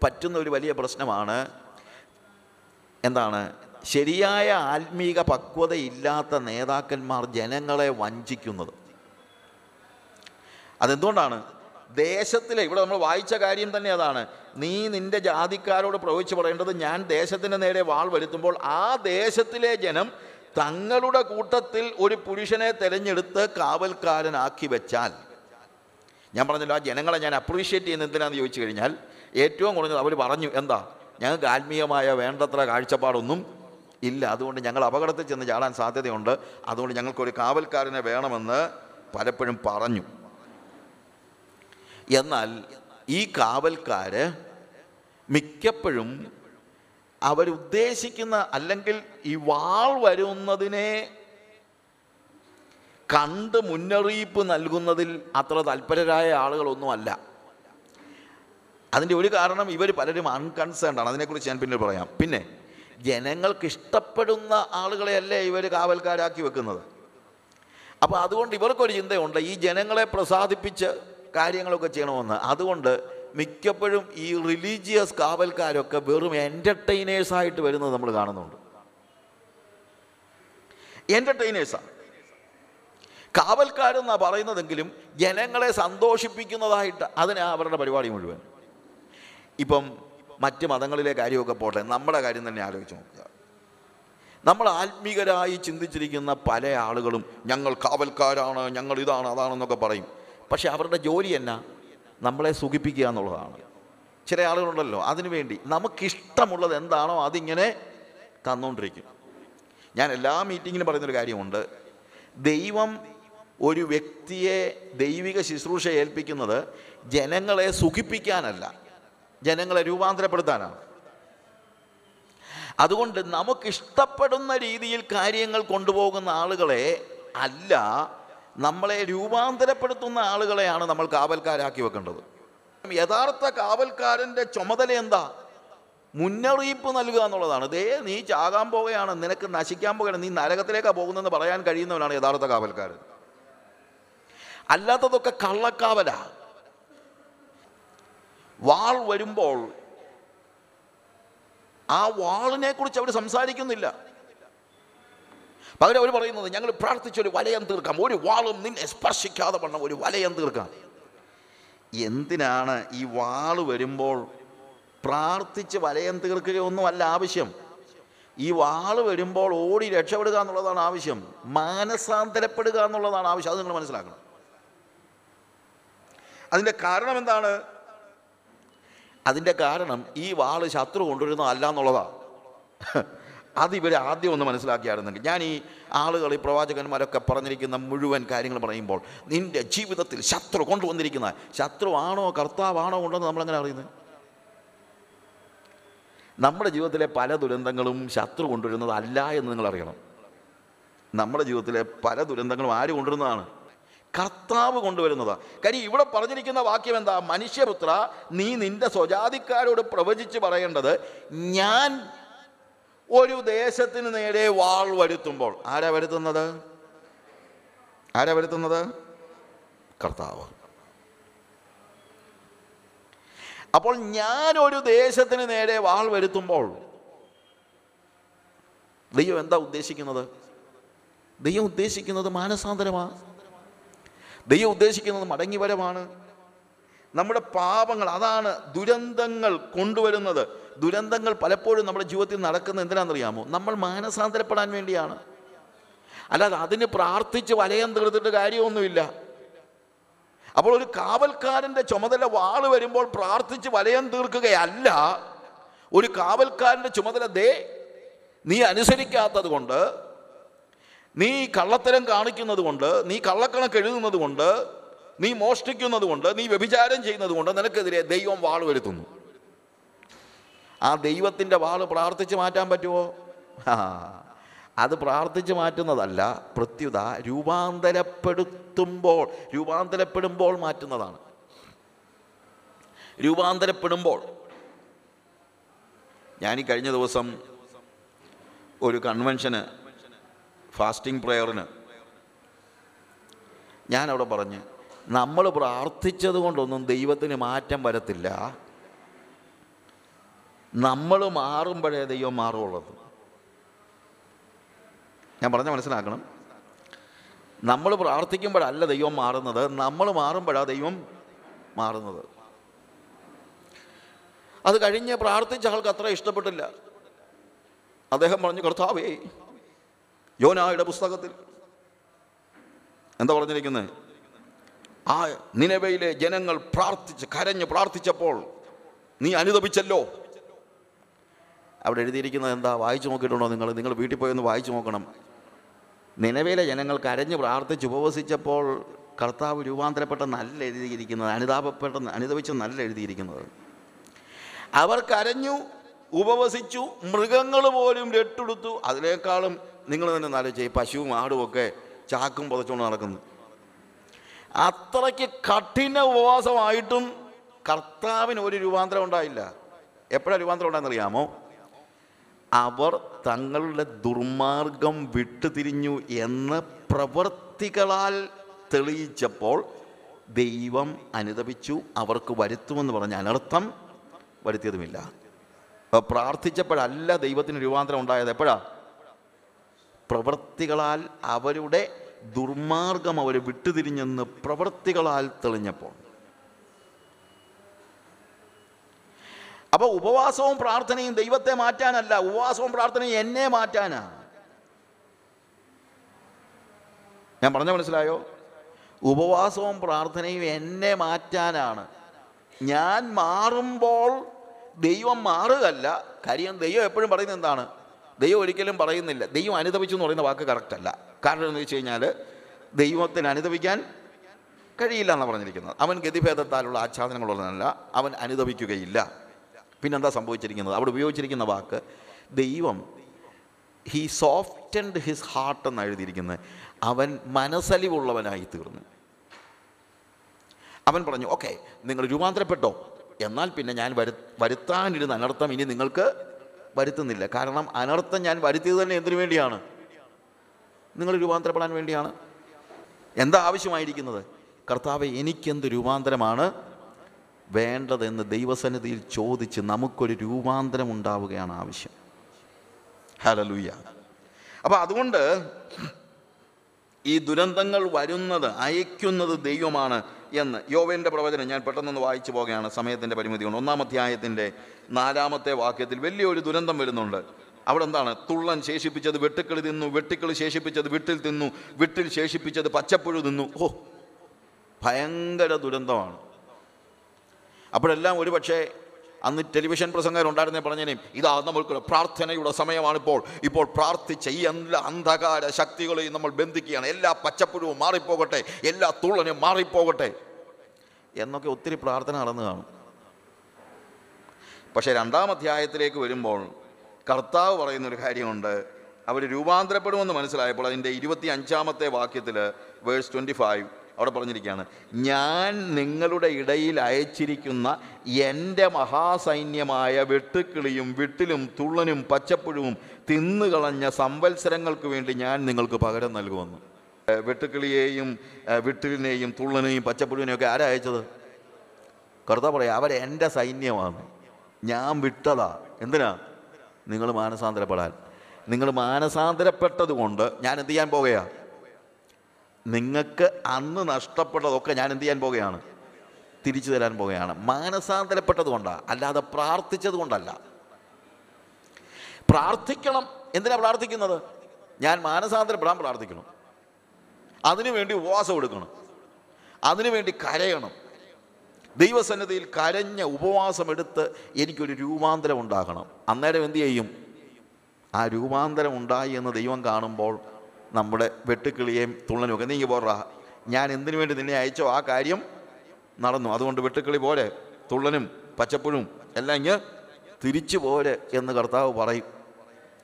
പറ്റുന്ന ഒരു വലിയ പ്രശ്നമാണ്. എന്താണ്? ശരിയായ ആത്മീക പക്വതയില്ലാത്ത നേതാക്കന്മാർ ജനങ്ങളെ വഞ്ചിക്കുന്നത്. അതെന്തുകൊണ്ടാണ്? ദേശത്തിലെ ഇവിടെ നമ്മൾ വായിച്ച കാര്യം തന്നെ അതാണ്. നീ നിന്റെ ജാതിക്കാരോട് പ്രവചിച്ചു പറയേണ്ടത് ഞാൻ ദേശത്തിന്റെ നേരെ വാൾ വരുത്തുമ്പോൾ ആ ദേശത്തിലെ ജനം തങ്ങളുടെ കൂട്ടത്തിൽ ഒരു പുരുഷനെ തിരഞ്ഞെടുത്ത് കാവൽക്കാരനാക്കി വെച്ചാൽ. ഞാൻ പറഞ്ഞല്ലോ ആ ജനങ്ങളെ ഞാൻ അപ്രീഷിയേറ്റ് ചെയ്യുന്ന എന്തിനാന്ന് ചോദിച്ചു കഴിഞ്ഞാൽ ഏറ്റവും കുറഞ്ഞത് അവർ പറഞ്ഞു എന്താ? ഞങ്ങൾക്ക് ആത്മീയമായ വേണ്ടത്ര കാഴ്ചപ്പാടൊന്നും ഇല്ല. അതുകൊണ്ട് ഞങ്ങൾ അപകടത്തിൽ ചെന്ന് ചാടാൻ സാധ്യതയുണ്ട്. അതുകൊണ്ട് ഞങ്ങൾക്കൊരു കാവൽക്കാരനെ വേണമെന്ന് പലപ്പോഴും പറഞ്ഞു. എന്നാൽ ഈ കാവൽക്കാർ മിക്കപ്പോഴും അവരുദ്ദേശിക്കുന്ന അല്ലെങ്കിൽ ഈ വാൾ വരുന്നതിനെ കണ്ട് മുന്നറിയിപ്പ് നൽകുന്നതിൽ അത്ര തൽപരരായ ആളുകളൊന്നുമല്ല. അതിന്റെ ഒരു കാരണം ഇവർ പലരും അൺകൺസേൺഡ് ആണ്. അതിനെക്കുറിച്ച് ഞാൻ പിന്നീട് പറയാം. പിന്നെ ജനങ്ങൾക്ക് ഇഷ്ടപ്പെടുന്ന ആളുകളെയല്ലേ ഇവർ കാവൽക്കാരാക്കി വെക്കുന്നത്? അപ്പോൾ അതുകൊണ്ട് ഇവർക്കൊരു ചിന്തയുണ്ട് ഈ ജനങ്ങളെ പ്രസാദിപ്പിച്ച് കാര്യങ്ങളൊക്കെ ചെയ്യണമെന്ന്. അതുകൊണ്ട് മിക്കപ്പോഴും ഈ റിലീജിയസ് കാവൽക്കാരൊക്കെ വെറും എന്റർടൈനേഴ്സായിട്ട് വരുന്നത് നമ്മൾ കാണുന്നുണ്ട്. എന്റർടൈനേഴ്സാണ് കാവൽക്കാരെന്നാണ് പറയുന്നതെങ്കിലും ജനങ്ങളെ സന്തോഷിപ്പിക്കുന്നതായിട്ട് അതിനാണ് അവരുടെ പരിപാടി മുഴുവൻ. ഇപ്പം മറ്റ് മതങ്ങളിലെ കാര്യമൊക്കെ പോട്ടെ നമ്മുടെ കാര്യം തന്നെ ആലോചിച്ച് നോക്കുക. നമ്മൾ ആത്മീകരായി ചിന്തിച്ചിരിക്കുന്ന പല ആളുകളും ഞങ്ങൾ കാവൽക്കാരാണ് ഞങ്ങൾ ഇതാണ് അതാണെന്നൊക്കെ പറയും. പക്ഷെ അവരുടെ ജോലി എന്നാ? നമ്മളെ സുഖിപ്പിക്കുക എന്നുള്ളതാണ്. ചില ആളുകളുണ്ടല്ലോ അതിനുവേണ്ടി നമുക്കിഷ്ടമുള്ളത് എന്താണോ അതിങ്ങനെ തന്നുകൊണ്ടിരിക്കും ഞാൻ എല്ലാ മീറ്റിങ്ങിലും പറയുന്നൊരു കാര്യമുണ്ട്. ദൈവം ഒരു വ്യക്തിയെ ദൈവിക ശുശ്രൂഷ ഏൽപ്പിക്കുന്നത് ജനങ്ങളെ സുഖിപ്പിക്കാനല്ല. ജനങ്ങളെ രൂപാന്തരപ്പെടുത്താനാണ്. അതുകൊണ്ട് നമുക്കിഷ്ടപ്പെടുന്ന രീതിയിൽ കാര്യങ്ങൾ കൊണ്ടുപോകുന്ന ആളുകളെ അല്ല നമ്മളെ രൂപാന്തരപ്പെടുത്തുന്ന ആളുകളെയാണ് നമ്മൾ കാവൽക്കാരാക്കി വെക്കേണ്ടത്. യഥാർത്ഥ കാവൽക്കാരന്റെ ചുമതല എന്താ? മുന്നറിയിപ്പ് നൽകുക എന്നുള്ളതാണ്. ദേ നീ ചാകാൻ പോവുകയാണ് നിനക്ക് നശിക്കാൻ പോകുകയാണ് നീ നരകത്തിലേക്കാണ് പോകുന്നതെന്ന് പറയാൻ കഴിയുന്നവനാണ് യഥാർത്ഥ കാവൽക്കാരൻ. അല്ലാത്തതൊക്കെ കള്ളക്കാവല. വാൾ വരുമ്പോൾ ആ വാളിനെ കുറിച്ച് അവർ സംസാരിക്കുന്നില്ല. പകരം അവർ പറയുന്നത് ഞങ്ങൾ പ്രാർത്ഥിച്ചൊരു വലയം തീർക്കാം. ഒരു വാളും നിന്നെ സ്പർശിക്കാതെ വണ്ണം ഒരു വലയം തീർക്കാം. എന്തിനാണ് ഈ വാൾ വരുമ്പോൾ പ്രാർത്ഥിച്ച് വലയം തീർക്കുകയൊന്നും അല്ല ആവശ്യം. ഈ വാൾ വരുമ്പോൾ ഓടി രക്ഷപ്പെടുക എന്നുള്ളതാണ് ആവശ്യം. മാനസാന്തരപ്പെടുക എന്നുള്ളതാണ് ആവശ്യം. അത് നിങ്ങൾ മനസ്സിലാക്കണം. അതിന്റെ കാരണം എന്താണ്? അതിന്റെ കാരണം ഈ വാൾ ശത്രു കൊണ്ടുവരുന്ന അല്ല എന്നുള്ളതാണ് അത് ഇവർ ആദ്യം ഒന്ന് മനസ്സിലാക്കിയായിരുന്നെങ്കിൽ. ഞാൻ ഈ ആളുകൾ ഈ പ്രവാചകന്മാരൊക്കെ പറഞ്ഞിരിക്കുന്ന മുഴുവൻ കാര്യങ്ങൾ പറയുമ്പോൾ നിന്റെ ജീവിതത്തിൽ ശത്രു കൊണ്ടുവന്നിരിക്കുന്ന ശത്രുവാണോ കർത്താവാണോ ഉണ്ടെന്ന് നമ്മളെങ്ങനെ അറിയുന്നത് നമ്മുടെ ജീവിതത്തിലെ പല ദുരന്തങ്ങളും ശത്രു കൊണ്ടുവരുന്നതല്ല എന്ന് നിങ്ങൾ അറിയണം. നമ്മുടെ ജീവിതത്തിലെ പല ദുരന്തങ്ങളും ആര് കൊണ്ടുവരുന്നതാണ്? കർത്താവ് കൊണ്ടുവരുന്നതാണ് കാര്യം ഇവിടെ പറഞ്ഞിരിക്കുന്ന വാക്യം എന്താ? മനുഷ്യപുത്ര നീ നിന്റെ സ്വജാതിക്കാരോട് പ്രവചിച്ച് പറയേണ്ടത് ഞാൻ ഒരു ദേശത്തിന് നേരെ വാൾ വരുത്തുമ്പോൾ. ആരാ വരുത്തുന്നത്? ആരാ വരുത്തുന്നത്? കർത്താവ്. അപ്പോൾ ഞാൻ ഒരു ദേശത്തിന് നേരെ വാൾ വരുത്തുമ്പോൾ ദൈവം എന്താ ഉദ്ദേശിക്കുന്നത്? ദൈവം ഉദ്ദേശിക്കുന്നത് മാനസാന്തരമാണ് ദൈവം ഉദ്ദേശിക്കുന്നത് മടങ്ങിവരമാണ് നമ്മുടെ പാപങ്ങൾ അതാണ് ദുരന്തങ്ങൾ കൊണ്ടുവരുന്നത്. ദുരന്തങ്ങൾ പലപ്പോഴും നമ്മുടെ ജീവിതത്തിൽ നടക്കുന്നത് എന്തിനാണെന്നറിയാമോ? നമ്മൾ മാനസാന്തരപ്പെടാൻ വേണ്ടിയാണ്. അല്ലാതെ അതിന് പ്രാർത്ഥിച്ച് വലയം തീർത്തിട്ട് കാര്യമൊന്നുമില്ല. അപ്പോൾ ഒരു കാവൽക്കാരന്റെ ചുമതല വാൾ വരുമ്പോൾ പ്രാർത്ഥിച്ച് വലയം തീർക്കുകയല്ല. ഒരു കാവൽക്കാരന്റെ ചുമതല ദേ നീ അനുസരിക്കാത്തത് കൊണ്ട് നീ കള്ളത്തരം കാണിക്കുന്നത് കൊണ്ട് നീ കള്ളക്കണക്ക് എഴുതുന്നത് കൊണ്ട് നീ മോഷ്ടിക്കുന്നത് കൊണ്ട് നീ വ്യഭിചാരം ചെയ്യുന്നത് കൊണ്ട് നിനക്കെതിരെ ദൈവം വാൾ വരുത്തുന്നു. ആ ദൈവത്തിന്റെ വാൾ പ്രാർത്ഥിച്ച് മാറ്റാൻ പറ്റുമോ അത് പ്രാർത്ഥിച്ച് മാറ്റുന്നതല്ല പ്രത്യുത രൂപാന്തരപ്പെടുത്തുമ്പോൾ രൂപാന്തരപ്പെടുമ്പോൾ മാറ്റുന്നതാണ്. രൂപാന്തരപ്പെടുമ്പോൾ. ഞാൻ ഈ കഴിഞ്ഞ ദിവസം ഒരു കൺവെൻഷന് ഫാസ്റ്റിംഗ് പ്രെയറിന്. ഞാൻ അവിടെ പറഞ്ഞ് നമ്മൾ പ്രാർത്ഥിച്ചത് കൊണ്ടൊന്നും ദൈവത്തിന് മാറ്റം വരത്തില്ല. നമ്മൾ മാറുമ്പോഴേ ദൈവം മാറുള്ളത് ഞാൻ പറഞ്ഞ മനസ്സിലാക്കണം. നമ്മൾ പ്രാർത്ഥിക്കുമ്പോഴല്ല ദൈവം മാറുന്നത്. നമ്മൾ മാറുമ്പോഴാണ് ദൈവം മാറുന്നത്. അത് കഴിഞ്ഞ് പ്രാർത്ഥിച്ച ആൾക്ക് അത്ര ഇഷ്ടപ്പെട്ടില്ല. അദ്ദേഹം പറഞ്ഞു കർത്താവേ യോനായുടെ പുസ്തകത്തിൽ. എന്താ പറഞ്ഞിരിക്കുന്നത് ആ നിലവയിലെ ജനങ്ങൾ പ്രാർത്ഥിച്ച് കരഞ്ഞ് പ്രാർത്ഥിച്ചപ്പോൾ നീ അനുദപിച്ചല്ലോ. അവിടെ എഴുതിയിരിക്കുന്നത് എന്താ? വായിച്ചു നോക്കിയിട്ടുണ്ടോ നിങ്ങൾ? നിങ്ങൾ വീട്ടിൽ പോയി ഒന്ന് വായിച്ചു നോക്കണം. നിലവിലെ ജനങ്ങൾ കരഞ്ഞ് പ്രാർത്ഥിച്ച് ഉപവസിച്ചപ്പോൾ കർത്താവ് രൂപാന്തരപ്പെട്ട നല്ല എഴുതിയിരിക്കുന്നത് അനുതാപപ്പെട്ട അനുദപിച്ച് നല്ല എഴുതിയിരിക്കുന്നത്. അവർ കരഞ്ഞു ഉപവസിച്ചു മൃഗങ്ങൾ പോലും രട്ടെടുത്തു. അതിനേക്കാളും നിങ്ങൾ തന്നെ ആലോചിച്ച ഈ പശുവും ആടും ഒക്കെ ചാക്കും പുതച്ചുകൊണ്ട് നടക്കുന്നു. അത്രയ്ക്ക് കഠിന ഉപവാസമായിട്ടും കർത്താവിന് ഒരു രൂപാന്തരം ഉണ്ടായില്ല. എപ്പോഴാണ് രൂപാന്തരം ഉണ്ടായെന്നറിയാമോ? അവർ തങ്ങളുടെ ദുർമാർഗം വിട്ടുതിരിഞ്ഞു എന്ന് പ്രവൃത്തികളാൽ തെളിയിച്ചപ്പോൾ ദൈവം അനുദപിച്ചു അവർക്ക് വരുത്തുമെന്ന് പറഞ്ഞ അനർത്ഥം വരുത്തിയതുമില്ല. പ്രാർത്ഥിച്ചപ്പോഴല്ല ദൈവത്തിന് രൂപാന്തരം ഉണ്ടായത്. എപ്പോഴാ? പ്രവൃത്തികളാൽ അവരുടെ ദുർമാർഗം അവർ വിട്ടുതിരിഞ്ഞെന്ന് പ്രവൃത്തികളാൽ തെളിഞ്ഞപ്പോൾ. അപ്പോൾ ഉപവാസവും പ്രാർത്ഥനയും ദൈവത്തെ മാറ്റാനല്ല ഉപവാസവും പ്രാർത്ഥനയും എന്നെ മാറ്റാനാണ് ഞാൻ പറഞ്ഞ മനസ്സിലായോ? ഉപവാസവും പ്രാർത്ഥനയും എന്നെ മാറ്റാനാണ്. ഞാൻ മാറുമ്പോൾ ദൈവം മാറുകയല്ല കാര്യം ദൈവം എപ്പോഴും പറയുന്നത് എന്താണ്? ദൈവം ഒരിക്കലും പറയുന്നില്ല. ദൈവം അനുദപിച്ചു എന്ന് പറയുന്ന വാക്ക് കറക്റ്റല്ല കാരണം എന്ന് വെച്ച് കഴിഞ്ഞാൽ ദൈവത്തിന് അനുദപിക്കാൻ കഴിയില്ല എന്നാണ് പറഞ്ഞിരിക്കുന്നത്. അവൻ ഗതിഭേദത്താലുള്ള ആച്ഛാദനങ്ങളുള്ളതല്ല അവൻ അനുദപിക്കുകയില്ല. പിന്നെന്താ സംഭവിച്ചിരിക്കുന്നത്? അവിടെ ഉപയോഗിച്ചിരിക്കുന്ന വാക്ക് ദൈവം ഹീ സോഫ്റ്റൻഡ് ഹിസ് ഹാർട്ട് എന്ന് എഴുതിയിരിക്കുന്നത്. അവൻ മനസ്സലിവുള്ളവനായി തീർന്നു. അവൻ പറഞ്ഞു ഓക്കെ നിങ്ങൾ രൂപാന്തരപ്പെട്ടോ? എന്നാൽ പിന്നെ ഞാൻ വരു വരുത്താനിരുന്ന അനർത്ഥം ഇനി നിങ്ങൾക്ക് വരുത്തുന്നില്ല. കാരണം അനർത്ഥം ഞാൻ വരുത്തിയത് തന്നെ എന്തിനു വേണ്ടിയാണ്? നിങ്ങൾ രൂപാന്തരപ്പെടാൻ വേണ്ടിയാണ്. എന്താ ആവശ്യമായിരിക്കുന്നത്? കർത്താവ് എനിക്കെന്ത് രൂപാന്തരമാണ്? വേണ്ടതെന്ന് ദൈവസന്നിധിയിൽ ചോദിച്ച് നമുക്കൊരു രൂപാന്തരം ഉണ്ടാവുകയാണ് ആവശ്യം. ഹലലൂയ അപ്പോൾ അതുകൊണ്ട് ഈ ദുരന്തങ്ങൾ വരുന്നത് അയക്കുന്നത് ദൈവമാണ്. എന്ന്. യോവേന്റെ പ്രവചനം ഞാൻ പെട്ടെന്നൊന്ന് വായിച്ചു പോകുകയാണ് സമയത്തിന്റെ പരിമിതി കൊണ്ട് ഒന്നാം അധ്യായത്തിന്റെ നാലാമത്തെ വാക്യത്തിൽ വലിയൊരു ദുരന്തം വരുന്നുണ്ട്. അവിടെ എന്താണ്? തുള്ളൻ ശേഷിപ്പിച്ചത് വെട്ടുക്കിളി തിന്നു വെട്ടിക്കളി ശേഷിപ്പിച്ചത് വിട്ടിൽ തിന്നു വിട്ടിൽ ശേഷിപ്പിച്ചത് പച്ചപ്പുഴു തിന്നു. ഓ ഭയങ്കര ദുരന്തമാണ്. അപ്പോഴെല്ലാം ഒരു പക്ഷേ അന്ന് ടെലിവിഷൻ പ്രസംഗരുണ്ടായിരുന്നേ പറഞ്ഞേനേയും ഇതാ നമ്മൾക്ക് പ്രാർത്ഥനയുടെ സമയമാണിപ്പോൾ. ഇപ്പോൾ പ്രാർത്ഥിച്ച ഈ എല്ലാ അന്ധകാര ശക്തികളെയും നമ്മൾ ബന്ധിക്കുകയാണ്. എല്ലാ പച്ചപ്പുഴവും മാറിപ്പോകട്ടെ എല്ലാ തുള്ളനും മാറിപ്പോകട്ടെ എന്നൊക്കെ ഒത്തിരി പ്രാർത്ഥന നടന്നു കാണും. പക്ഷേ രണ്ടാം അധ്യായത്തിലേക്ക് വരുമ്പോൾ കർത്താവ് പറയുന്നൊരു കാര്യമുണ്ട്. അവർ രൂപാന്തരപ്പെടുമെന്ന് മനസ്സിലായപ്പോൾ അതിന്റെ ഇരുപത്തി അഞ്ചാമത്തെ വാക്യത്തിൽ വേഴ്സ് ട്വന്റി ഫൈവ് അവിടെ പറഞ്ഞിരിക്കുകയാണ് ഞാൻ നിങ്ങളുടെ ഇടയിൽ അയച്ചിരിക്കുന്ന എന്റെ മഹാസൈന്യമായ വെട്ടുക്കിളിയും വിട്ടിലും തുള്ളനും പച്ചപ്പുഴുവും തിന്നുകളഞ്ഞ സംവത്സരങ്ങൾക്ക് വേണ്ടി ഞാൻ നിങ്ങൾക്ക് പകരം നൽകുമെന്ന്. വെട്ടുക്കിളിയെയും വിട്ടിലിനെയും തുള്ളനെയും പച്ചപ്പുഴുവിനെയും ഒക്കെ ആരാ അയച്ചത്? കർത്താവ് പറയാം അവരെന്റെ സൈന്യമാണ്. ഞാൻ വിട്ടതാ. എന്തിനാ? നിങ്ങൾ മാനസാന്തരപ്പെടാൻ. നിങ്ങൾ മാനസാന്തരപ്പെട്ടതുകൊണ്ട് ഞാൻ എന്ത് ചെയ്യാൻ പോകുകയാ നിങ്ങൾക്ക് അന്ന് നഷ്ടപ്പെട്ടതൊക്കെ ഞാൻ എന്ത് ചെയ്യാൻ പോവുകയാണ്? തിരിച്ചു തരാൻ പോവുകയാണ്. മാനസാന്തരപ്പെട്ടത് കൊണ്ടാണ് അല്ലാതെ പ്രാർത്ഥിച്ചത് കൊണ്ടല്ല. പ്രാർത്ഥിക്കണം. എന്തിനാണ് പ്രാർത്ഥിക്കുന്നത്? ഞാൻ മാനസാന്തരപ്പെടാൻ പ്രാർത്ഥിക്കണം. അതിനുവേണ്ടി ഉപവാസം എടുക്കണം. അതിനുവേണ്ടി കരയണം. ദൈവസന്നിധിയിൽ കരഞ്ഞ ഉപവാസം എടുത്ത് എനിക്കൊരു രൂപാന്തരം ഉണ്ടാകണം. അന്നേരം എന്തു ചെയ്യും? ആ രൂപാന്തരം ഉണ്ടായി എന്ന് ദൈവം കാണുമ്പോൾ നമ്മുടെ വെട്ടുക്കിളിയെയും തുള്ളനും ഒക്കെ നീങ്ങി പോറാ ഞാൻ എന്തിനു വേണ്ടി നിന്നെ അയച്ചോ? ആ കാര്യം നടന്നു. അതുകൊണ്ട് വെട്ടുക്കിളി പോലെ തുള്ളനും പച്ചപ്പുഴും എല്ലാം ഇങ്ങ് തിരിച്ചു പോരെ എന്ന് കർത്താവ് പറയും.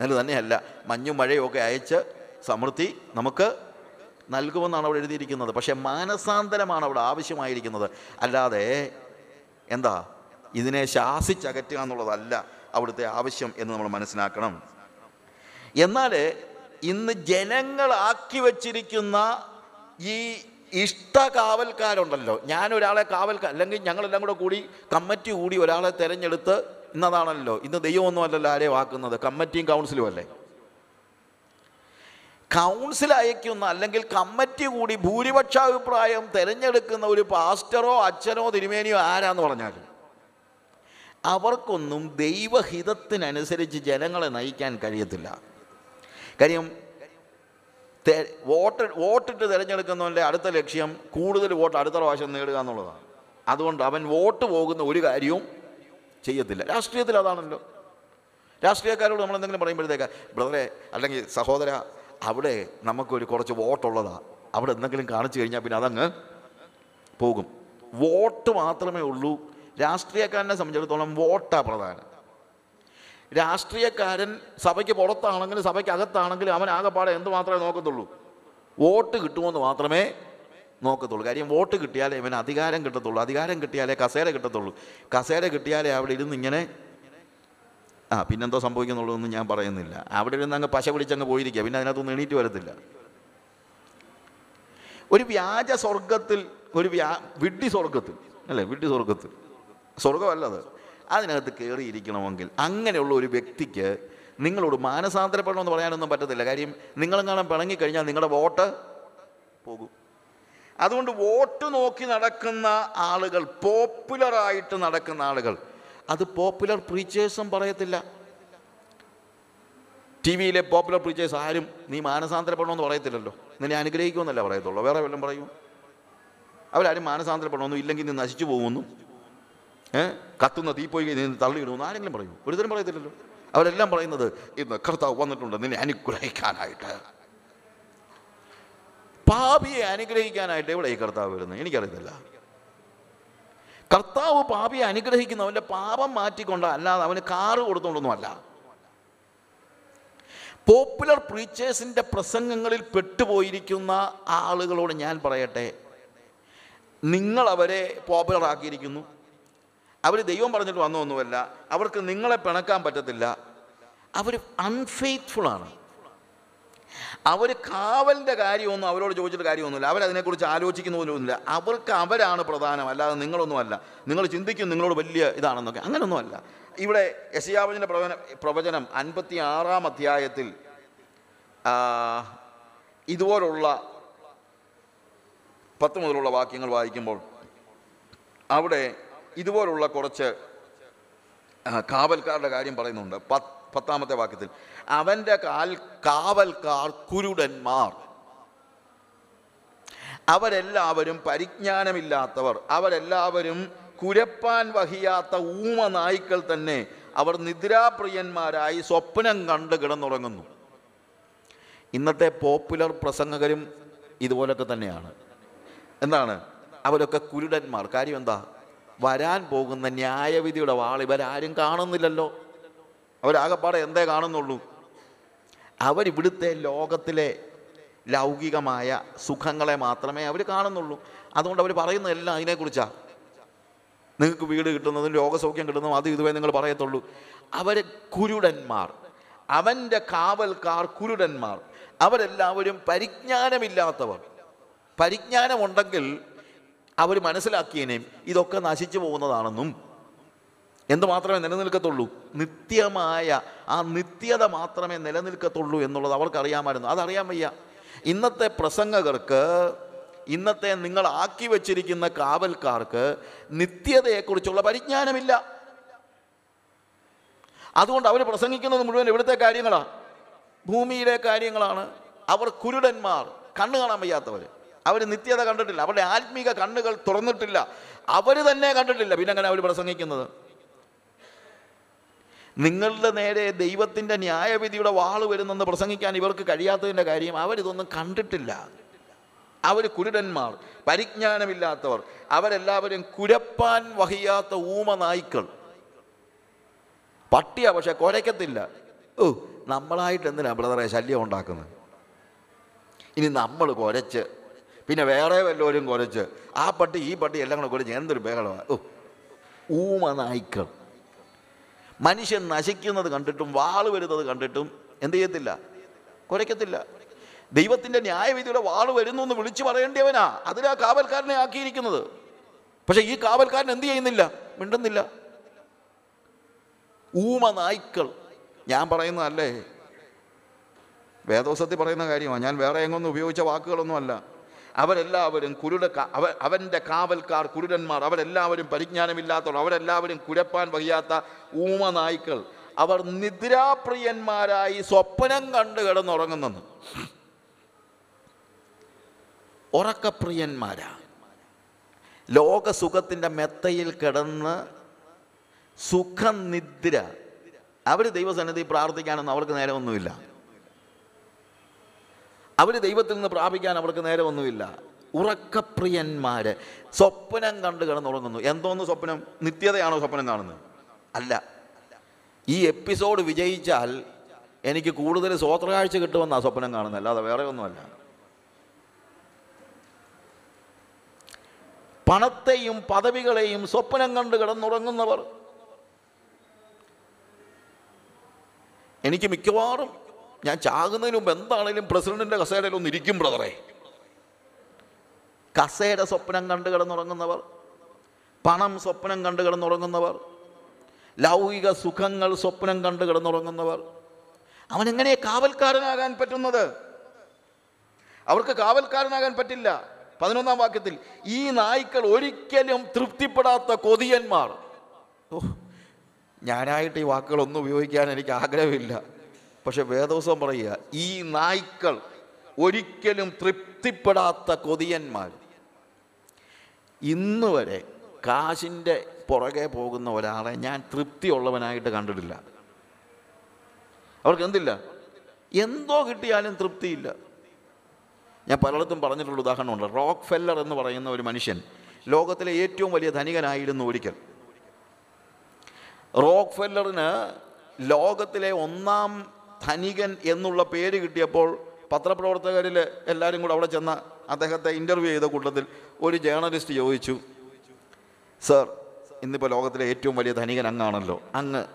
അതിൽ തന്നെയല്ല മഞ്ഞും മഴയും ഒക്കെ അയച്ച് സമൃദ്ധി നമുക്ക് നൽകുമെന്നാണ് അവിടെ എഴുതിയിരിക്കുന്നത്. പക്ഷേ മാനസാന്തരമാണ് അവിടെ ആവശ്യമായിരിക്കുന്നത്. അല്ലാതെ എന്താ? ഇതിനെ ശാസിച്ചകറ്റുക എന്നുള്ളതല്ല അവിടുത്തെ ആവശ്യം എന്ന് നമ്മൾ മനസ്സിലാക്കണം. എന്നാൽ ഇന്ന് ജനങ്ങളാക്കി വച്ചിരിക്കുന്ന ഈ ഇഷ്ട കാവൽക്കാരുണ്ടല്ലോ ഞാൻ ഒരാളെ കാവൽക്കാർ അല്ലെങ്കിൽ ഞങ്ങളെല്ലാം കൂടെ കൂടി കമ്മിറ്റി കൂടി ഒരാളെ തിരഞ്ഞെടുത്ത് ഇന്നതാണല്ലോ. ഇന്ന് ദൈവമൊന്നും അല്ലല്ലോ ആരെയും ആക്കുന്നത് കമ്മിറ്റിയും കൗൺസിലും അല്ലേ? കൗൺസിൽ അയക്കുന്ന അല്ലെങ്കിൽ കമ്മിറ്റി കൂടി ഭൂരിപക്ഷാഭിപ്രായം തിരഞ്ഞെടുക്കുന്ന ഒരു പാസ്റ്ററോ അച്ഛനോ തിരുമേനിയോ ആരാന്ന് പറഞ്ഞാൽ അവർക്കൊന്നും ദൈവഹിതത്തിനനുസരിച്ച് ജനങ്ങളെ നയിക്കാൻ കഴിയത്തില്ല. കാര്യം വോട്ട് വോട്ടിട്ട് തിരഞ്ഞെടുക്കുന്നവന്റെ അടുത്ത ലക്ഷ്യം കൂടുതൽ വോട്ട് അടുത്ത പ്രാവശ്യം നേടുക എന്നുള്ളതാണ്. അതുകൊണ്ട് അവൻ വോട്ട് പോകുന്ന ഒരു കാര്യവും ചെയ്യത്തില്ല. രാഷ്ട്രീയത്തിൽ അതാണല്ലോ. രാഷ്ട്രീയക്കാരോട് നമ്മൾ എന്തെങ്കിലും പറയുമ്പോഴത്തേക്ക് ബ്രദറെ അല്ലെങ്കിൽ സഹോദര അവിടെ നമുക്കൊരു കുറച്ച് വോട്ടുള്ളതാണ് അവിടെ എന്തെങ്കിലും കാണിച്ചു കഴിഞ്ഞാൽ പിന്നെ അതങ്ങ് പോകും. വോട്ട് മാത്രമേ ഉള്ളൂ. രാഷ്ട്രീയക്കാരനെ സംബന്ധിച്ചിടത്തോളം വോട്ടാണ് പ്രധാനം. രാഷ്ട്രീയക്കാരൻ സഭയ്ക്ക് പുറത്താണെങ്കിലും സഭയ്ക്ക് അകത്താണെങ്കിലും അവൻ ആകെപ്പാടെ എന്ത് മാത്രമേ നോക്കത്തുള്ളൂ. വോട്ട് കിട്ടുമെന്ന് മാത്രമേ നോക്കത്തുള്ളൂ. കാര്യം വോട്ട് കിട്ടിയാലേ ഇവന് അധികാരം കിട്ടത്തുള്ളൂ. അധികാരം കിട്ടിയാലേ കസേര കിട്ടത്തുള്ളൂ. കസേര കിട്ടിയാലേ അവിടെ ഇരുന്ന് ഇങ്ങനെ ആ പിന്നെന്തോ സംഭവിക്കുന്നുള്ളതൊന്നും ഞാൻ പറയുന്നില്ല. അവിടെ ഇരുന്ന് അങ്ങ് പശ പിടിച്ചങ്ങ് പോയിരിക്കുക. പിന്നെ അതിനകത്തൊന്നും എണീറ്റ് വരത്തില്ല. ഒരു വ്യാജ സ്വർഗത്തിൽ ഒരു വ്യാ വിഡ്ഢി സ്വർഗത്തിൽ അല്ലേ? വിഡ്ഢി സ്വർഗത്തിൽ സ്വർഗമല്ലത് അതിനകത്ത് കയറിയിരിക്കണമെങ്കിൽ അങ്ങനെയുള്ള ഒരു വ്യക്തിക്ക് നിങ്ങളോട് മാനസാന്തരപ്പെടണമെന്ന് പറയാനൊന്നും പറ്റത്തില്ല. കാര്യം നിങ്ങളെങ്ങാനും പിണങ്ങിക്കഴിഞ്ഞാൽ നിങ്ങളുടെ വോട്ട് പോകും. അതുകൊണ്ട് വോട്ട് നോക്കി നടക്കുന്ന ആളുകൾ പോപ്പുലറായിട്ട് നടക്കുന്ന ആളുകൾ അത് പോപ്പുലർ പ്രീച്ചേഴ്സും പറയത്തില്ല. ടി വിയിലെ പോപ്പുലർ പ്രീച്ചേഴ്സ് ആരും നീ മാനസാന്തരപ്പെടണമെന്ന് പറയത്തില്ലല്ലോ. നിന്നെ അനുഗ്രഹിക്കുമെന്നല്ല പറയത്തുള്ളൂ. വേറെ വല്ലതും പറയൂ. അവരാരും മാനസാന്തരപ്പെടണമെന്നും ഇല്ലെങ്കിൽ നീ നശിച്ചു പോകുമെന്നും കത്തുന്ന തീപ്പൊയ്കെ നീ തള്ളിയിടുമെന്ന് ആരെങ്കിലും പറയൂ. ഒരുതരം പറയത്തില്ലല്ലോ. അവരെല്ലാം പറയുന്നത് ഇന്ന് കർത്താവ് വന്നിട്ടുണ്ട് നിന്നെ അനുഗ്രഹിക്കാനായിട്ട്. പാപിയെ അനുഗ്രഹിക്കാനായിട്ട് എവിടെ ഈ കർത്താവ് വരുന്നത്? എനിക്കറിയത്തില്ല. കർത്താവ് പാപിയെ അനുഗ്രഹിക്കുന്ന അവന്റെ പാപം മാറ്റിക്കൊണ്ട് അല്ലാതെ അവന് കാറ് കൊടുത്തോണ്ടൊന്നുമല്ല. പോപ്പുലർ പ്രീച്ചേഴ്സിന്റെ പ്രസംഗങ്ങളിൽ പെട്ടുപോയിരിക്കുന്ന ആളുകളോട് ഞാൻ പറയട്ടെ. നിങ്ങളവരെ പോപ്പുലർ ആക്കിയിരിക്കുന്നു. അവർ ദൈവം പറഞ്ഞിട്ട് വന്നൊന്നുമല്ല. അവർക്ക് നിങ്ങളെ പിണക്കാൻ പറ്റത്തില്ല. അവർ അൺഫെയ്ത്ത്ഫുള്ളാണ് അവർ കാവലിന്റെ കാര്യമൊന്നും അവരോട് ചോദിച്ചിട്ട് കാര്യമൊന്നുമില്ല. അവരതിനെക്കുറിച്ച് ആലോചിക്കുന്നതൊന്നുമില്ല അവർക്ക് അവരാണ് പ്രധാനം. അല്ലാതെ നിങ്ങളൊന്നുമല്ല. നിങ്ങൾ ചിന്തിക്കും നിങ്ങളോട് വലിയ ഇതാണെന്നൊക്കെ. അങ്ങനെയൊന്നുമല്ല ഇവിടെ യശയാവചന്റെ പ്രവചന പ്രവചനം അൻപത്തി ആറാം അധ്യായത്തിൽ ഇതുപോലുള്ള പത്ത് മുതലുള്ള വാക്യങ്ങൾ വായിക്കുമ്പോൾ അവിടെ ഇതുപോലുള്ള കുറച്ച് കാവൽക്കാരുടെ കാര്യം പറയുന്നുണ്ട്. പത്ത് പത്താമത്തെ വാക്യത്തിൽ അവന്റെ കാൽ കാവൽക്കാർ കുരുടന്മാർ. അവരെല്ലാവരും പരിജ്ഞാനമില്ലാത്തവർ. അവരെല്ലാവരും കുരപ്പാൻ വഹിയാത്ത ഊമ നായ്ക്കൾ തന്നെ. അവർ നിദ്രാപ്രിയന്മാരായി സ്വപ്നം കണ്ട് കിടന്നുറങ്ങുന്നു. ഇന്നത്തെ പോപ്പുലർ പ്രസംഗകരും ഇതുപോലൊക്കെ തന്നെയാണ്. എന്താണ്? അവരൊക്കെ കുരുടന്മാർ. കാര്യം എന്താ? വരാൻ പോകുന്ന ന്യായവിധിയുടെ വാൾ ഇവരാരും കാണുന്നില്ലല്ലോ. അവരാകപ്പാടെ എന്തേ കാണുന്നുള്ളൂ? അവരിവിടുത്തെ ലോകത്തിലെ ലൗകികമായ സുഖങ്ങളെ മാത്രമേ അവർ കാണുന്നുള്ളൂ. അതുകൊണ്ട് അവർ പറയുന്നതെല്ലാം അതിനെക്കുറിച്ചാണ് നിങ്ങൾക്ക് വീട് കിട്ടുന്നതും രോഗസൗഖ്യം കിട്ടുന്നതും അത് ഇതുവരെ നിങ്ങൾ പറയത്തുള്ളൂ. അവർ കുരുടന്മാർ. അവന്റെ കാവൽക്കാർ കുരുടന്മാർ. അവരെല്ലാവരും പരിജ്ഞാനമില്ലാത്തവർ. പരിജ്ഞാനമുണ്ടെങ്കിൽ അവർ മനസ്സിലാക്കിയേനേയും ഇതൊക്കെ നശിച്ചു പോകുന്നതാണെന്നും. എന്ത് മാത്രമേ നിലനിൽക്കത്തുള്ളൂ? നിത്യമായ ആ നിത്യത മാത്രമേ നിലനിൽക്കത്തുള്ളൂ എന്നുള്ളത് അവർക്കറിയാമായിരുന്നു. അതറിയാൻ വയ്യ. ഇന്നത്തെ പ്രസംഗകർക്ക് ഇന്നത്തെ നിങ്ങൾ ആക്കി വച്ചിരിക്കുന്ന കാവൽക്കാർക്ക് നിത്യതയെക്കുറിച്ചുള്ള പരിജ്ഞാനമില്ല. അതുകൊണ്ട് അവർ പ്രസംഗിക്കുന്നത് മുഴുവൻ ഇവിടുത്തെ കാര്യങ്ങളാണ് ഭൂമിയിലെ കാര്യങ്ങളാണ്. അവർ കുരുടന്മാർ. കണ്ണു കാണാൻ വയ്യാത്തവർ അവർ നിത്യത കണ്ടിട്ടില്ല. അവരുടെ ആത്മീക കണ്ണുകൾ തുറന്നിട്ടില്ല. അവർ തന്നെ കണ്ടിട്ടില്ല. പിന്നെ അങ്ങനെ അവർ പ്രസംഗിക്കുന്നത്? നിങ്ങളുടെ നേരെ ദൈവത്തിന്റെ ന്യായവിധിയുടെ വാൾ വരുന്നെന്ന് പ്രസംഗിക്കാൻ ഇവർക്ക് കഴിയാത്തതിന്റെ കാര്യം അവരിതൊന്നും കണ്ടിട്ടില്ല. അവർ കുരുടന്മാർ പരിജ്ഞാനമില്ലാത്തവർ. അവരെല്ലാവരും കുരപ്പാൻ വഹിയാത്ത ഊമ നായ്ക്കൾ. പട്ടിയാ പക്ഷെ കുരയ്ക്കത്തില്ല. ഓ നമ്മളായിട്ട് എന്തിനാ ബ്രദറെ ശല്യം ഉണ്ടാക്കുന്നത്? ഇനി നമ്മൾ കുരച്ച് പിന്നെ വേറെ വല്ലവരും കുരച്ച് ആ പട്ടി ഈ പട്ടി എല്ലാം കൂടെ കുരച്ച് എന്തൊരു ബഹളമാണ് ഓ ഊമ നായ്ക്കൾ. മനുഷ്യൻ നശിക്കുന്നത് കണ്ടിട്ടും വാൾ വരുന്നത് കണ്ടിട്ടും എന്ത് ചെയ്യത്തില്ല? കുരയ്ക്കത്തില്ല ദൈവത്തിന്റെ ന്യായവിധിയുടെ വാൾ വരുന്നു എന്ന് വിളിച്ചു പറയേണ്ടിയവനാ. അതിലാ കാവൽക്കാരനെ ആക്കിയിരിക്കുന്നത്. പക്ഷെ ഈ കാവൽക്കാരൻ എന്ത് ചെയ്യുന്നില്ല? മിണ്ടുന്നില്ല. ഊമ നായ്ക്കൾ. ഞാൻ പറയുന്നതല്ലേ? വേദോസത്തിൽ പറയുന്ന കാര്യമാണ് ഞാൻ വേറെ എങ്ങൊന്നും ഉപയോഗിച്ച വാക്കുകളൊന്നുമല്ല. അവരെല്ലാവരും കുരുട അവ അവന്റെ കാവൽക്കാർ കുരുടന്മാർ അവരെല്ലാവരും പരിജ്ഞാനമില്ലാത്തവർ അവരെല്ലാവരും കുരപ്പാൻ വഹിയാത്ത ഊമ നായ്ക്കൾ അവർ നിദ്രാപ്രിയന്മാരായി സ്വപ്നം കണ്ട് കിടന്നുറങ്ങുന്നെന്ന് ഉറക്കപ്രിയന്മാരാ. ലോകസുഖത്തിന്റെ മെത്തയിൽ കിടന്ന് സുഖനിദ്ര. അവർ ദൈവസന്നിധി പ്രാർത്ഥിക്കാനൊന്നും അവർക്ക് നേരമൊന്നുമില്ല. അവർ ദൈവത്തിൽ നിന്ന് പ്രാപിക്കാൻ അവർക്ക് നേരമൊന്നുമില്ല. ഉറക്കപ്രിയന്മാർ സ്വപ്നം കണ്ട് കിടന്നുറങ്ങുന്നു. എന്തോന്ന് സ്വപ്നം? നിത്യതയാണോ സ്വപ്നം കാണുന്നത്? അല്ല. ഈ എപ്പിസോഡ് വിജയിച്ചാൽ എനിക്ക് കൂടുതൽ സ്വോത്രകാഴ്ച കിട്ടുമെന്നാണ് സ്വപ്നം കാണുന്നത്. അല്ലാതെ വേറെ ഒന്നുമല്ല. പണത്തെയും പദവികളെയും സ്വപ്നം കണ്ട് കിടന്നുറങ്ങുന്നവർ. എനിക്ക് മിക്കവാറും ഞാൻ ചാകുന്നതിന് മുമ്പ് എന്താണേലും പ്രസിഡന്റിന്റെ കസേരയിൽ ഒന്ന് ഇരിക്കും ബ്രദറെ. കസേര സ്വപ്നം കണ്ട് കിടന്നുറങ്ങുന്നവർ പണം സ്വപ്നം കണ്ട് കിടന്നുറങ്ങുന്നവർ ലൗകിക സുഖങ്ങൾ സ്വപ്നം കണ്ട് കിടന്നുറങ്ങുന്നവർ. അവനെങ്ങനെ കാവൽക്കാരനാകാൻ പറ്റുന്നത്? അവർക്ക് കാവൽക്കാരനാകാൻ പറ്റില്ല. പതിനൊന്നാം വാക്യത്തിൽ ഈ നായ്ക്കൾ ഒരിക്കലും തൃപ്തിപ്പെടാത്ത കൊതിയന്മാർ. ഓ ഞാനായിട്ട് ഈ വാക്കുകളൊന്നും ഉപയോഗിക്കാൻ എനിക്ക് ആഗ്രഹമില്ല. പക്ഷെ വേദോസം പറയുക ഈ നായ്ക്കൾ ഒരിക്കലും തൃപ്തിപ്പെടാത്ത കൊതിയന്മാർ. ഇന്ന് വരെ കാശിന്റെ പുറകെ പോകുന്ന ഒരാളെ ഞാൻ തൃപ്തിയുള്ളവനായിട്ട് കണ്ടിട്ടില്ല. അവർക്ക് എന്തില്ല? എന്തോ കിട്ടിയാലും തൃപ്തിയില്ല. ഞാൻ പലയിടത്തും പറഞ്ഞിട്ടുള്ള ഉദാഹരണമുണ്ട്. റോക്ക് ഫെല്ലർ എന്ന് പറയുന്ന ഒരു മനുഷ്യൻ ലോകത്തിലെ ഏറ്റവും വലിയ ധനികനായിരുന്നു ഒരിക്കൽ. റോക്ക് ഫെല്ലറിന് ലോകത്തിലെ ഒന്നാം ധനികൻ എന്നുള്ള പേര് കിട്ടിയപ്പോൾ പത്രപ്രവർത്തകരിൽ എല്ലാവരും കൂടെ അവിടെ ചെന്ന അദ്ദേഹത്തെ ഇന്റർവ്യൂ ചെയ്ത കൂട്ടത്തിൽ ഒരു ജേർണലിസ്റ്റ് ചോദിച്ചു സർ ഇന്നിപ്പോൾ ലോകത്തിലെ ഏറ്റവും വലിയ ധനികൻ അങ്ങാണല്ലോ. അങ്ങ്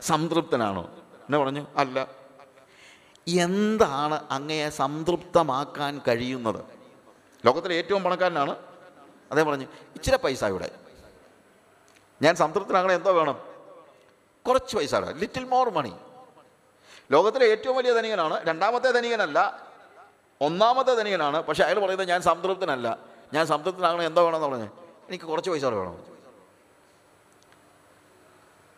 സംതൃപ്തനാണോ? എന്നെ പറഞ്ഞു അല്ല. എന്താണ് അങ്ങയെ സംതൃപ്തമാക്കാൻ കഴിയുന്നത്? ലോകത്തിലെ ഏറ്റവും പണക്കാരനാണ്. അദ്ദേഹം പറഞ്ഞു ഇച്ചിരി പൈസ ഇവിടെ. ഞാൻ സംതൃപ്തനാകണേ എന്തോ വേണം? കുറച്ച് പൈസ ലിറ്റിൽ മോർ മണി ലോകത്തിലെ ഏറ്റവും വലിയ ധനികനാണ്. രണ്ടാമത്തെ ധനികനല്ല ഒന്നാമത്തെ ധനികനാണ്. പക്ഷേ അയാൾ പറയുന്നത് ഞാൻ സംതൃപ്തനല്ല. ഞാൻ സംതൃപ്തനാകണം എന്തോ വേണമെന്ന് പറഞ്ഞു. എനിക്ക് കുറച്ച് പൈസ വേണം.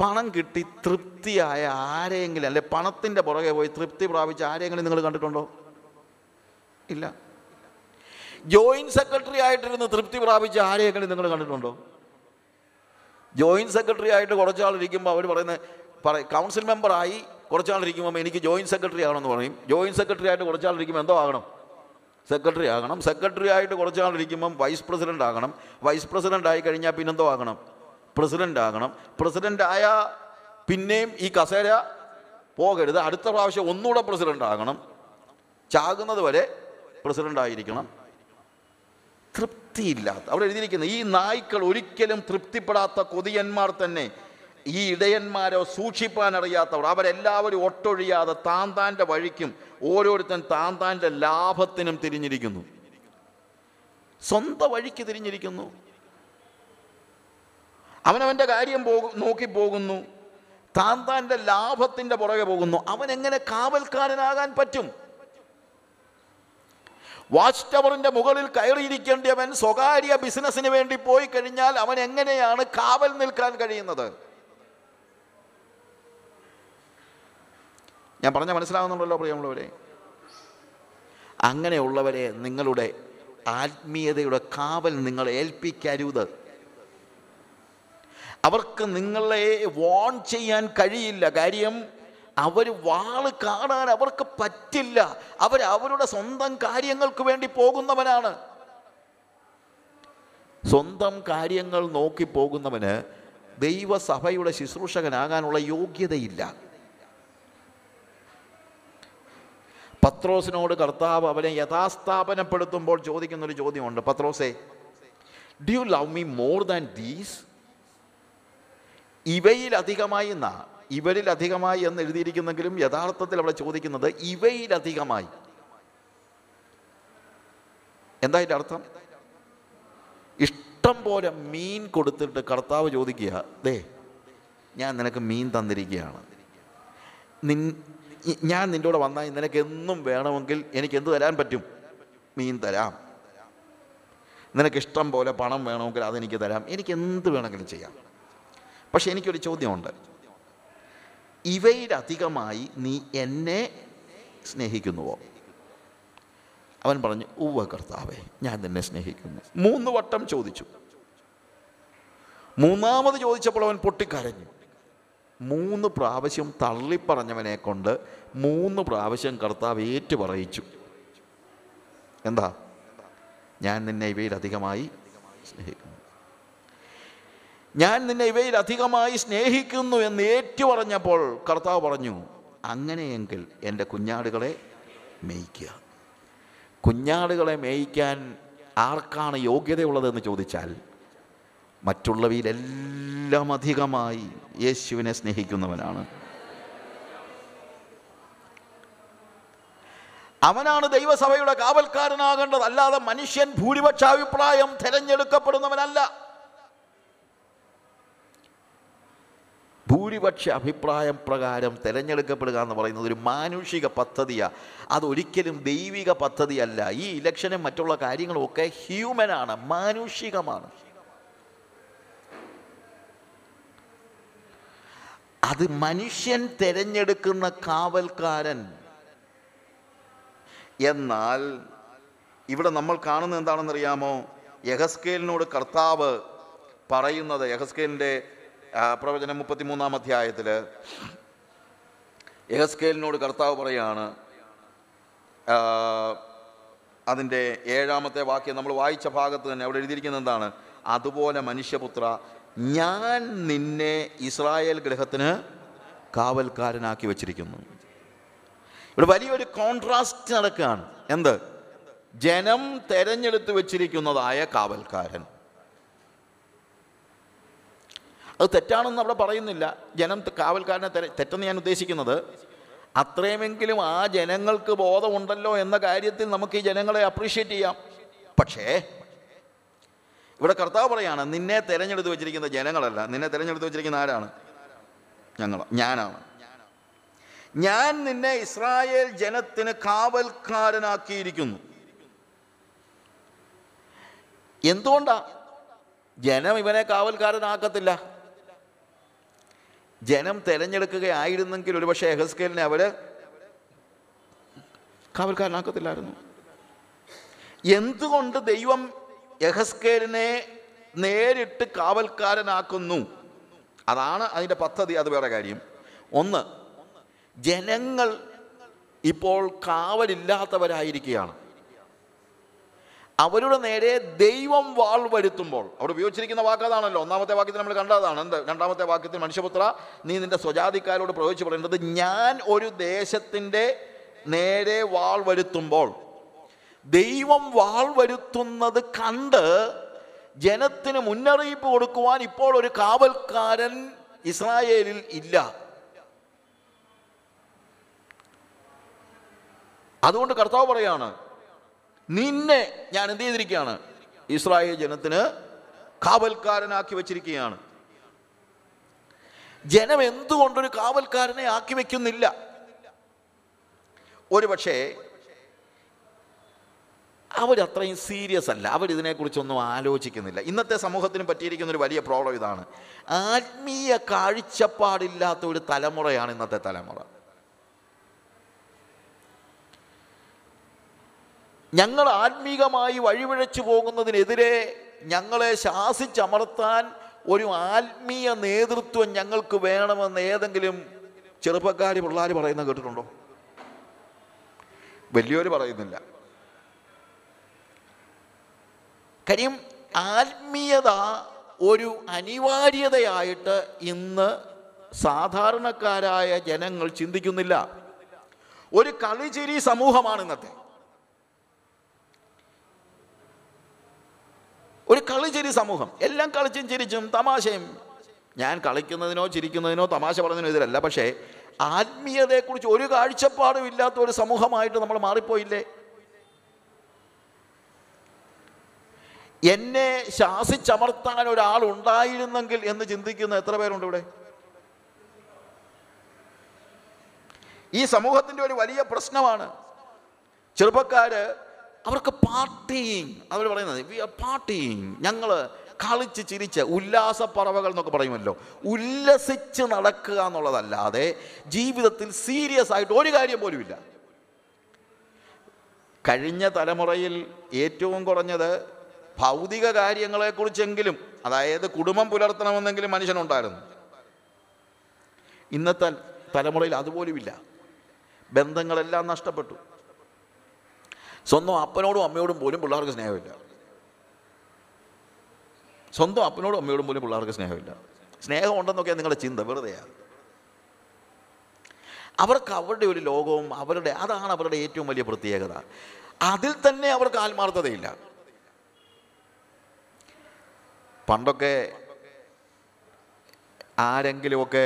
പണം കിട്ടി തൃപ്തിയായ ആരെങ്കിലും അല്ലെ പണത്തിന്റെ പുറകെ പോയി തൃപ്തി പ്രാപിച്ച ആരെങ്കിലും നിങ്ങൾ കണ്ടിട്ടുണ്ടോ? ഇല്ല. ജോയിന്റ് സെക്രട്ടറി ആയിട്ടിരുന്ന് തൃപ്തി പ്രാപിച്ച ആരെയെങ്കിലും നിങ്ങൾ കണ്ടിട്ടുണ്ടോ? ജോയിന്റ് സെക്രട്ടറി ആയിട്ട് കുറച്ചാളിരിക്കുമ്പോൾ അവർ പറയുന്നത് പറ കൗൺസിൽ മെമ്പറായി കുറച്ചാൾ ഇരിക്കുമ്പോൾ എനിക്ക് ജോയിന്റ് സെക്രട്ടറി ആകണമെന്ന് പറയും. ജോയിന്റ് സെക്രട്ടറി ആയിട്ട് കുറച്ചാൾ ഇരിക്കുമ്പോൾ എന്തോ ആകണം? സെക്രട്ടറി ആകണം. സെക്രട്ടറി ആയിട്ട് കുറച്ചാൾ ഇരിക്കുമ്പം വൈസ് പ്രസിഡന്റ് ആകണം. വൈസ് പ്രസിഡന്റ് ആയി കഴിഞ്ഞാൽ പിന്നെന്തോ ആകണം? പ്രസിഡന്റ് ആകണം. പ്രസിഡന്റ് ആയ പിന്നെയും ഈ കസേര പോകരുത്. അടുത്ത പ്രാവശ്യം ഒന്നുകൂടെ പ്രസിഡന്റ് ആകണം. ചാകുന്നത് വരെ പ്രസിഡന്റ് ആയിരിക്കണം. തൃപ്തിയില്ലാത്ത അവിടെ എഴുതിയിരിക്കുന്നത് ഈ നായ്ക്കൾ ഒരിക്കലും തൃപ്തിപ്പെടാത്ത കൊതിയന്മാർ തന്നെ. ഈ ഇടയന്മാരോ സൂക്ഷിപ്പാൻ അറിയാത്തവർ അവരെല്ലാവരും ഒട്ടൊഴിയാതെ താൻ താന്റെ വഴിക്കും ഓരോരുത്തൻ താൻ താന്റെ ലാഭത്തിനും തിരിഞ്ഞിരിക്കുന്നു. സ്വന്തം വഴിക്ക് തിരിഞ്ഞിരിക്കുന്നു. അവനവന്റെ കാര്യം പോകു നോക്കി പോകുന്നു. താൻ താന്റെ ലാഭത്തിന്റെ പുറകെ പോകുന്നു. അവൻ എങ്ങനെ കാവൽക്കാരനാകാൻ പറ്റും? വാച്ച് ടവറിന്റെ മുകളിൽ കയറിയിരിക്കേണ്ടവൻ സ്വകാര്യ ബിസിനസ്സിന് വേണ്ടി പോയി കഴിഞ്ഞാൽ അവൻ എങ്ങനെയാണ് കാവൽ നിൽക്കാൻ കഴിയുന്നത്? ഞാൻ പറഞ്ഞ മനസ്സിലാവുന്നുണ്ടല്ലോ പ്രിയമുള്ളവരെ. അങ്ങനെയുള്ളവരെ നിങ്ങളുടെ ആത്മീയതയുടെ കാവൽ നിങ്ങൾ ഏൽപ്പിക്കരുത്. അവർക്ക് നിങ്ങളെ വോൺ ചെയ്യാൻ കഴിയില്ല. കാര്യം അവർ വാൾ കാണാൻ അവർക്ക് പറ്റില്ല. അവർ അവരുടെ സ്വന്തം കാര്യങ്ങൾക്ക് വേണ്ടി പോകുന്നവനാണ്. സ്വന്തം കാര്യങ്ങൾ നോക്കി പോകുന്നവന് ദൈവസഭയുടെ ശുശ്രൂഷകനാകാനുള്ള യോഗ്യതയില്ല. പത്രോസിനോട് കർത്താവ് അവനെ യഥാസ്ഥാപനപ്പെടുത്തുമ്പോൾ ചോദിക്കുന്നൊരു ചോദ്യമുണ്ട്. പത്രോസേ do you love me more than these ഇവയിലധികമായി എന്നാ ഇവരിലധികമായി എന്ന് എഴുതിയിരിക്കുന്നെങ്കിലും യഥാർത്ഥത്തിൽ അവിടെ ചോദിക്കുന്നത് ഇവയിലധികമായി. എന്താ ഇതിന്റെ അർത്ഥം? ഇഷ്ടം പോലെ മീൻ കൊടുത്തിട്ട് കർത്താവ് ചോദിക്കുക ദേ ഞാൻ നിനക്ക് മീൻ തന്നിരിക്കുകയാണ്. നിൻ ഞാൻ നിന്റെ കൂടെ വന്നാൽ നിനക്ക് എന്നും വേണമെങ്കിൽ എനിക്ക് എന്ത് തരാൻ പറ്റും? മീൻ തരാം. നിനക്കിഷ്ടം പോലെ പണം വേണമെങ്കിൽ അതെനിക്ക് തരാം. എനിക്ക് എന്ത് വേണമെങ്കിലും ചെയ്യാം. പക്ഷെ എനിക്കൊരു ചോദ്യമുണ്ട്. ഇവയിലധികമായി നീ എന്നെ സ്നേഹിക്കുന്നുവോ? അവൻ പറഞ്ഞു ഉവ്വ കർത്താവേ ഞാൻ നിന്നെ സ്നേഹിക്കുന്നു. മൂന്ന് വട്ടം ചോദിച്ചു. മൂന്നാമത് ചോദിച്ചപ്പോൾ അവൻ പൊട്ടിക്കരഞ്ഞു. മൂന്ന് പ്രാവശ്യം തള്ളിപ്പറഞ്ഞവനെ കൊണ്ട് മൂന്ന് പ്രാവശ്യം കർത്താവ് ഏറ്റുപറയിച്ചു. എന്താ? ഞാൻ നിന്നെ ഇവയിലധികമായി സ്നേഹിക്കുന്നു. ഞാൻ നിന്നെ ഇവയിലധികമായി സ്നേഹിക്കുന്നു എന്ന് ഏറ്റു പറഞ്ഞപ്പോൾ കർത്താവ് പറഞ്ഞു അങ്ങനെയെങ്കിൽ എന്റെ കുഞ്ഞാടുകളെ മേയ്ക്കുക. കുഞ്ഞാടുകളെ മേയ്ക്കാൻ ആർക്കാണ് യോഗ്യതയുള്ളതെന്ന് ചോദിച്ചാൽ മറ്റുള്ളവയിലെല്ലാം അധികമായി യേശുവിനെ സ്നേഹിക്കുന്നവനാണ്. അവനാണ് ദൈവസഭയുടെ കാവൽക്കാരനാകേണ്ടത്. അല്ലാതെ മനുഷ്യൻ ഭൂരിപക്ഷ അഭിപ്രായം തിരഞ്ഞെടുക്കപ്പെടുന്നവനല്ല. ഭൂരിപക്ഷ അഭിപ്രായം പ്രകാരം തിരഞ്ഞെടുക്കപ്പെടുക എന്ന് പറയുന്നത് ഒരു മാനുഷിക പദ്ധതിയാണ് അതൊരിക്കലും ദൈവിക പദ്ധതിയല്ല. ഈ ഇലക്ഷനും മറ്റുള്ള കാര്യങ്ങളും ഒക്കെ ഹ്യൂമനാണ് മാനുഷികമാണ്. അത് മനുഷ്യൻ തിരഞ്ഞെടുക്കുന്ന കാവൽക്കാരൻ. എന്നാൽ ഇവിടെ നമ്മൾ കാണുന്നത് എന്താണെന്നറിയാമോ? യഹസ്കേലിനോട് കർത്താവ് പറയുന്നത് യഹസ്കേലിന്റെ പ്രവചനം മുപ്പത്തിമൂന്നാം അധ്യായത്തിൽ യഹസ്കേലിനോട് കർത്താവ് പറയാണ് അതിന്റെ ഏഴാമത്തെ വാക്യം നമ്മൾ വായിച്ച ഭാഗത്ത് തന്നെ അവിടെ എഴുതിയിരിക്കുന്നത് എന്താണ്? അതുപോലെ മനുഷ്യപുത്ര ഞാൻ നിന്നെ ഇസ്രായേൽ ഗ്രഹത്തിന് കാവൽക്കാരനാക്കി വച്ചിരിക്കുന്നു. ഇവിടെ വലിയൊരു കോൺട്രാസ്റ്റ് നടക്കുകയാണ്. എന്ത്? ജനം തെരഞ്ഞെടുത്ത് വെച്ചിരിക്കുന്നതായ കാവൽക്കാരൻ. അത് തെറ്റാണെന്ന് അവിടെ പറയുന്നില്ല. ജനം കാവൽക്കാരനെ തെറ്റെന്ന് ഞാൻ ഉദ്ദേശിക്കുന്നത് അത്രയുമെങ്കിലും ആ ജനങ്ങൾക്ക് ബോധമുണ്ടല്ലോ എന്ന കാര്യത്തിൽ നമുക്ക് ഈ ജനങ്ങളെ അപ്രീഷിയേറ്റ് ചെയ്യാം. പക്ഷേ ഇവിടെ കർത്താവ് പറയാണ് നിന്നെ തിരഞ്ഞെടുത്ത് വെച്ചിരിക്കുന്ന ജനങ്ങളല്ല. നിന്നെ തിരഞ്ഞെടുത്ത് വെച്ചിരിക്കുന്ന ആരാണ്? ഞങ്ങൾ ഞാനാണ്. ഞാൻ നിന്നെ ഇസ്രായേൽ ജനത്തിന് കാവൽക്കാരനാക്കിയിരിക്കുന്നു. എന്തുകൊണ്ടാ? ജനം ഇവനെ കാവൽക്കാരനാക്കത്തില്ല. ജനം തിരഞ്ഞെടുക്കുകയായിരുന്നെങ്കിൽ ഒരുപക്ഷെ എഹസ്കേലിനെ അവർ കാവൽക്കാരനാക്കത്തില്ലായിരുന്നു. എന്തുകൊണ്ട് ദൈവം യഹസ്കേലിനെ നേരിട്ട് കാവൽക്കാരനാക്കുന്നു. അതാണ് അതിന്റെ പദ്ധതി അത് വേറെ കാര്യം. ഒന്ന് ജനങ്ങൾ ഇപ്പോൾ കാവലില്ലാത്തവരായിരിക്കുകയാണ്. അവരുടെ നേരെ ദൈവം വാൾ വരുത്തുമ്പോൾ അവർ ഉപയോഗിച്ചിരിക്കുന്ന വാക്കതാണല്ലോ ഒന്നാമത്തെ വാക്യത്തിൽ നമ്മൾ കണ്ടതാണ്. എന്ത്? രണ്ടാമത്തെ വാക്യത്തിൽ മനുഷ്യപുത്ര നീ നിന്റെ സ്വജാതിക്കാരോട് പ്രയോഗിച്ച് പറയേണ്ടത് ഞാൻ ഒരു ദേശത്തിന്റെ നേരെ വാൾ വരുത്തുമ്പോൾ ദൈവം വാൾ വരുത്തുന്നത് കണ്ട് ജനത്തിന് മുന്നറിയിപ്പ് കൊടുക്കുവാൻ ഇപ്പോൾ ഒരു കാവൽക്കാരൻ ഇസ്രായേലിൽ ഇല്ല. അതുകൊണ്ട് കർത്താവ് പറയാണ് നിന്നെ ഞാൻ എന്ത് ചെയ്തിരിക്കുകയാണ്? ഇസ്രായേൽ ജനത്തിന് കാവൽക്കാരനാക്കി വെച്ചിരിക്കുകയാണ്. ജനം എന്തുകൊണ്ടൊരു കാവൽക്കാരനെ ആക്കി വെക്കുന്നില്ല ഒരു പക്ഷേ അവരത്രയും സീരിയസ് അല്ല. അവരിതിനെക്കുറിച്ചൊന്നും ആലോചിക്കുന്നില്ല. ഇന്നത്തെ സമൂഹത്തിന് പറ്റിയിരിക്കുന്ന ഒരു വലിയ പ്രോബ്ലം ഇതാണ്. ആത്മീയ കാഴ്ചപ്പാടില്ലാത്ത ഒരു തലമുറയാണ് ഇന്നത്തെ തലമുറ. ഞങ്ങൾ ആത്മീകമായി വഴിപിഴച്ചു പോകുന്നതിനെതിരെ ഞങ്ങളെ ശാസിച്ചമർത്താൻ ഒരു ആത്മീയ നേതൃത്വം ഞങ്ങൾക്ക് വേണമെന്ന് ഏതെങ്കിലും ചെറുപ്പക്കാർ പിള്ളേർ പറയുന്നത് കേട്ടിട്ടുണ്ടോ? വലിയവർ പറയുന്നില്ല. കാര്യം ആത്മീയത ഒരു അനിവാര്യതയായിട്ട് ഇന്ന് സാധാരണക്കാരായ ജനങ്ങൾ ചിന്തിക്കുന്നില്ല. ഒരു കളിചിരി സമൂഹമാണ് ഇന്നത്തെ. ഒരു കളിച്ചിരി സമൂഹം. എല്ലാം കളിച്ചും ചിരിച്ചും തമാശയും. ഞാൻ കളിക്കുന്നതിനോ ചിരിക്കുന്നതിനോ തമാശ പറയുന്നതിനോ ഇതിലല്ല. പക്ഷേ ആത്മീയതയെക്കുറിച്ച് ഒരു കാഴ്ചപ്പാടും ഇല്ലാത്ത ഒരു സമൂഹമായിട്ട് നമ്മൾ മാറിപ്പോയില്ലേ? എന്നെ ശാസിച്ചമർത്താൻ ഒരാൾ ഉണ്ടായിരുന്നെങ്കിൽ എന്ന് ചിന്തിക്കുന്ന എത്ര പേരുണ്ട് ഇവിടെ? ഈ സമൂഹത്തിന്റെ ഒരു വലിയ പ്രശ്നമാണ്. ചെറുപ്പക്കാര് അവർക്ക് പാർട്ടിങ് അവർ പറയുന്നത് വി ആർ പാർട്ടിങ് ഞങ്ങൾ കളിച്ച് ചിരിച്ച് ഉല്ലാസ പറവകൾ എന്നൊക്കെ പറയുമല്ലോ. ഉല്ലസിച്ച് നടക്കുക എന്നുള്ളതല്ലാതെ ജീവിതത്തിൽ സീരിയസ് ആയിട്ട് ഒരു കാര്യം പോലുമില്ല കഴിഞ്ഞ തലമുറയിൽ ഏറ്റവും കുറഞ്ഞത് ഭൗതിക കാര്യങ്ങളെക്കുറിച്ചെങ്കിലും അതായത് കുടുംബം പുലർത്തണമെന്നെങ്കിലും മനുഷ്യനുണ്ടായിരുന്നു. ഇന്നത്തെ തലമുറയിൽ അതുപോലുമില്ല. ബന്ധങ്ങളെല്ലാം നഷ്ടപ്പെട്ടു. സ്വന്തം അപ്പനോടും അമ്മയോടും പോലും പിള്ളേർക്ക് സ്നേഹമില്ല. സ്വന്തം അപ്പനോടും അമ്മയോടും പോലും പിള്ളേർക്ക് സ്നേഹമില്ല. സ്നേഹം ഉണ്ടെന്നൊക്കെ നിങ്ങളുടെ ചിന്ത വെറുതെയാണ് അവർക്ക് അവരുടെ ഒരു ലോകവും അവരുടെ അതാണ് അവരുടെ ഏറ്റവും വലിയ പ്രത്യേകത. അതിൽ തന്നെ അവർക്ക് ആത്മാർത്ഥതയില്ല. പണ്ടൊക്കെ ആരെങ്കിലുമൊക്കെ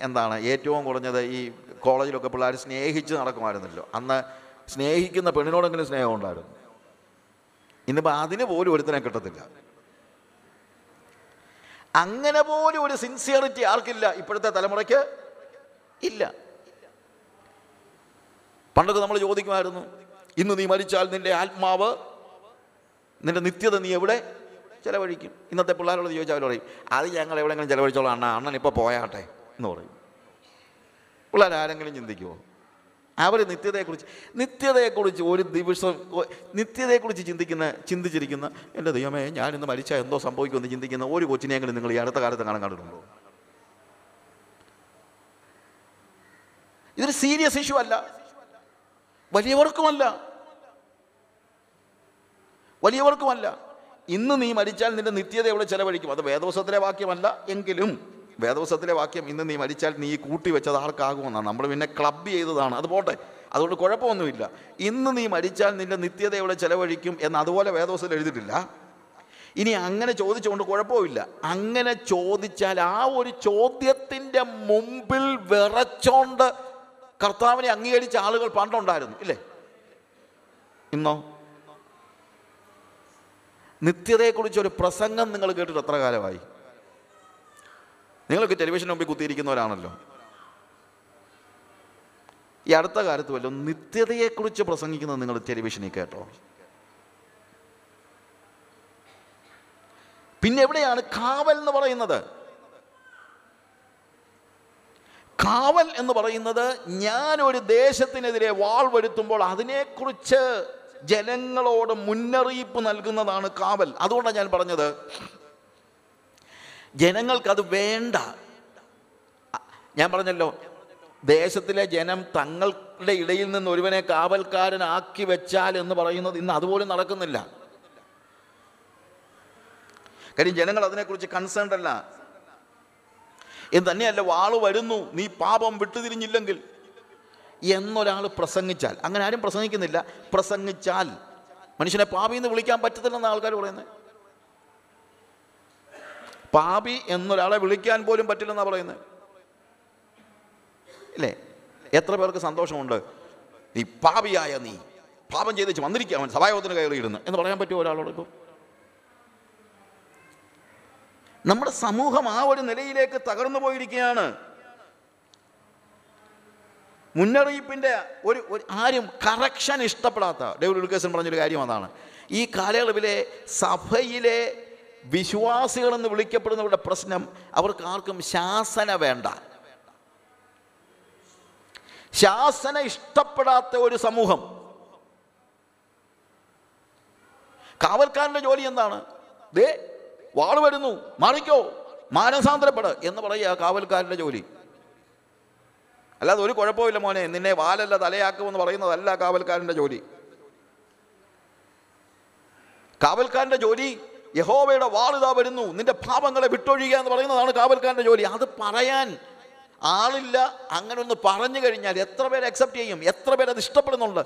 എന്താണ് ഏറ്റവും കുറഞ്ഞത് ഈ കോളേജിലൊക്കെ പിള്ളേർ സ്നേഹിച്ച് നടക്കുമായിരുന്നല്ലോ. അന്ന് സ്നേഹിക്കുന്ന പെണ്ണിനോടെങ്കിലും സ്നേഹം ഉണ്ടായിരുന്നു. ഇന്നിപ്പോൾ അതിന് പോലും ഒരുത്തനെ കിട്ടത്തില്ല. അങ്ങനെ പോലും ഒരു സിൻസിയറിറ്റി ആർക്കില്ല ഇപ്പോഴത്തെ തലമുറയ്ക്ക്? ഇല്ല. പണ്ടൊക്കെ നമ്മൾ ചോദിക്കുമായിരുന്നു ഇന്ന് നീ മരിച്ചാൽ നിന്റെ ആത്മാവ് നിന്റെ നിത്യത നീ എവിടെ? ചിലവഴിക്കും. ഇന്നത്തെ പിള്ളേരോട് ചോദിച്ചാൽ അവർ പറയും അത് ഞങ്ങൾ എവിടെയെങ്കിലും ചിലവഴിച്ചോളാം അണ്ണ അണ്ണൻ ഇപ്പോൾ പോയാട്ടെ എന്ന് പറയും. പിള്ളേർ ആരെങ്കിലും ചിന്തിക്കുമോ അവർ നിത്യതയെക്കുറിച്ച് നിത്യതയെക്കുറിച്ച് ഒരു ദിവസം നിത്യതയെക്കുറിച്ച് ചിന്തിക്കുന്ന ചിന്തിച്ചിരിക്കുന്ന എന്റെ ദൈവമേ ഞാനിന്ന് മരിച്ചാൽ എന്തോ സംഭവിക്കുമെന്ന് ചിന്തിക്കുന്ന ഒരു കൊച്ചിനെങ്കിലും നിങ്ങൾ ഈ അടുത്ത കാലത്ത് കാണാൻ കണ്ടിട്ടുണ്ടോ? ഇതൊരു സീരിയസ് ഇഷ്യൂ അല്ല. വലിയവർക്കുമല്ല. വലിയവർക്കുമല്ല. ഇന്ന് നീ മരിച്ചാൽ നിന്റെ നിത്യത എവിടെ ചെലവഴിക്കും? അത് വേദവസത്തിലെ വാക്യമല്ല എങ്കിലും വേദവസത്തിലെ വാക്യം ഇന്ന് നീ മരിച്ചാൽ നീ കൂട്ടി വെച്ചത് ആർക്കാകുമെന്നാണ്. നമ്മൾ പിന്നെ ക്ലബ് ചെയ്തതാണ്. അത് പോട്ടെ. അതുകൊണ്ട് കുഴപ്പമൊന്നുമില്ല. ഇന്ന് നീ മരിച്ചാൽ നിന്റെ നിത്യത എവിടെ ചെലവഴിക്കും എന്ന് അതുപോലെ വേദവസത്തിൽ എഴുതിയിട്ടില്ല. ഇനി അങ്ങനെ ചോദിച്ചുകൊണ്ട് കുഴപ്പമില്ല. അങ്ങനെ ചോദിച്ചാൽ ആ ഒരു ചോദ്യത്തിന്റെ മുമ്പിൽ വിറച്ചോണ്ട് കർത്താവിനെ അംഗീകരിച്ച ആളുകൾ പണ്ടുണ്ടായിരുന്നു. ഇല്ലേ? ഇന്നോ? നിത്യതയെക്കുറിച്ച് ഒരു പ്രസംഗം നിങ്ങൾ കേട്ടിട്ട് എത്ര കാലമായി? നിങ്ങളൊക്കെ ടെലിവിഷൻ മുമ്പിൽ കുത്തിയിരിക്കുന്നവരാണല്ലോ. ഈ അടുത്ത കാലത്ത് വല്ലതും നിത്യതയെക്കുറിച്ച് പ്രസംഗിക്കുന്നത് നിങ്ങൾ ടെലിവിഷനിൽ കേട്ടോ? പിന്നെ എവിടെയാണ് കാവൽ എന്ന് പറയുന്നത്? കാവൽ എന്ന് പറയുന്നത് ഞാൻ ഒരു ദേശത്തിനെതിരെ വാൾ വരുത്തുമ്പോൾ അതിനെക്കുറിച്ച് ജനങ്ങളോട് മുന്നറിയിപ്പ് നൽകുന്നതാണ് കാവൽ. അതുകൊണ്ടാണ് ഞാൻ പറഞ്ഞത്. ജനങ്ങൾക്കത് വേണ്ട. ഞാൻ പറഞ്ഞല്ലോ ദേശത്തിലെ ജനം തങ്ങളുടെ ഇടയിൽ നിന്ന് ഒരുവനെ കാവൽക്കാരനാക്കി വെച്ചാൽ എന്ന് പറയുന്നത് ഇന്ന് അതുപോലും നടക്കുന്നില്ല. കാര്യം ജനങ്ങൾ അതിനെക്കുറിച്ച് കൺസേൺഡ് അല്ല. എന്ന് തന്നെയല്ല വാൾ വരുന്നു. നീ പാപം വിട്ടുതിരിഞ്ഞില്ലെങ്കിൽ എന്നൊരാൾ പ്രസംഗിച്ചാൽ അങ്ങനെ ആരും പ്രസംഗിക്കുന്നില്ല പ്രസംഗിച്ചാൽ. മനുഷ്യനെ പാപി എന്ന് വിളിക്കാൻ പറ്റത്തില്ലെന്ന് ആൾക്കാർ പറയുന്നത്. പാപി എന്നൊരാളെ വിളിക്കാൻ പോലും പറ്റില്ലെന്നാണ് പറയുന്നത്. അല്ലേ എത്ര പേർക്ക് സന്തോഷമുണ്ട്? നീ പാപിയായ നീ പാപം ചെയ്തിച്ച് വന്നിരിക്കുക അവൻ സഭായോഗത്തിന് കയറിയിരുന്നു എന്ന് പറയാൻ പറ്റുമോ ഒരാളോട് ഇപ്പോൾ നമ്മുടെ സമൂഹം ആ ഒരു നിലയിലേക്ക് തകർന്നു പോയിരിക്കുകയാണ്. മുന്നറിയിപ്പിന്റെ ഒരു ആരും കറക്ഷൻ ഇഷ്ടപ്പെടാത്ത ഡേവിഡ് ഉൽക്കേസൻ പറഞ്ഞൊരു കാര്യം അതാണ്. ഈ കാലയളവിലെ സഭയിലെ വിശ്വാസികളെന്ന് വിളിക്കപ്പെടുന്നവരുടെ പ്രശ്നം അവർക്ക് ആർക്കും ശാസന വേണ്ട. ശാസന ഇഷ്ടപ്പെടാത്ത ഒരു സമൂഹം. കാവൽക്കാരന്റെ ജോലി എന്താണ്? ദേ വാൾ വരുന്നു മാറിക്കോ മാനസാന്തരപ്പെട് എന്ന് പറയുക കാവൽക്കാരന്റെ ജോലി. അല്ലാതെ ഒരു കുഴപ്പമില്ല മോനെ. നിന്നെ വാലല്ല തലയാക്കുമെന്ന് പറയുന്നതല്ല കാവൽക്കാരന്റെ ജോലി. കാവൽക്കാരന്റെ ജോലി യഹോവയുടെ വാളിതാ വരുന്നു. നിന്റെ പാപങ്ങളെ വിട്ടൊഴിയുക എന്ന് പറയുന്നതാണ് കാവൽക്കാരന്റെ ജോലി. അത് പറയാൻ ആളില്ല. അങ്ങനെ ഒന്ന് പറഞ്ഞു കഴിഞ്ഞാൽ എത്ര പേര് അക്സെപ്റ്റ് ചെയ്യും? എത്ര പേര് അത് ഇഷ്ടപ്പെടുന്നുണ്ട്?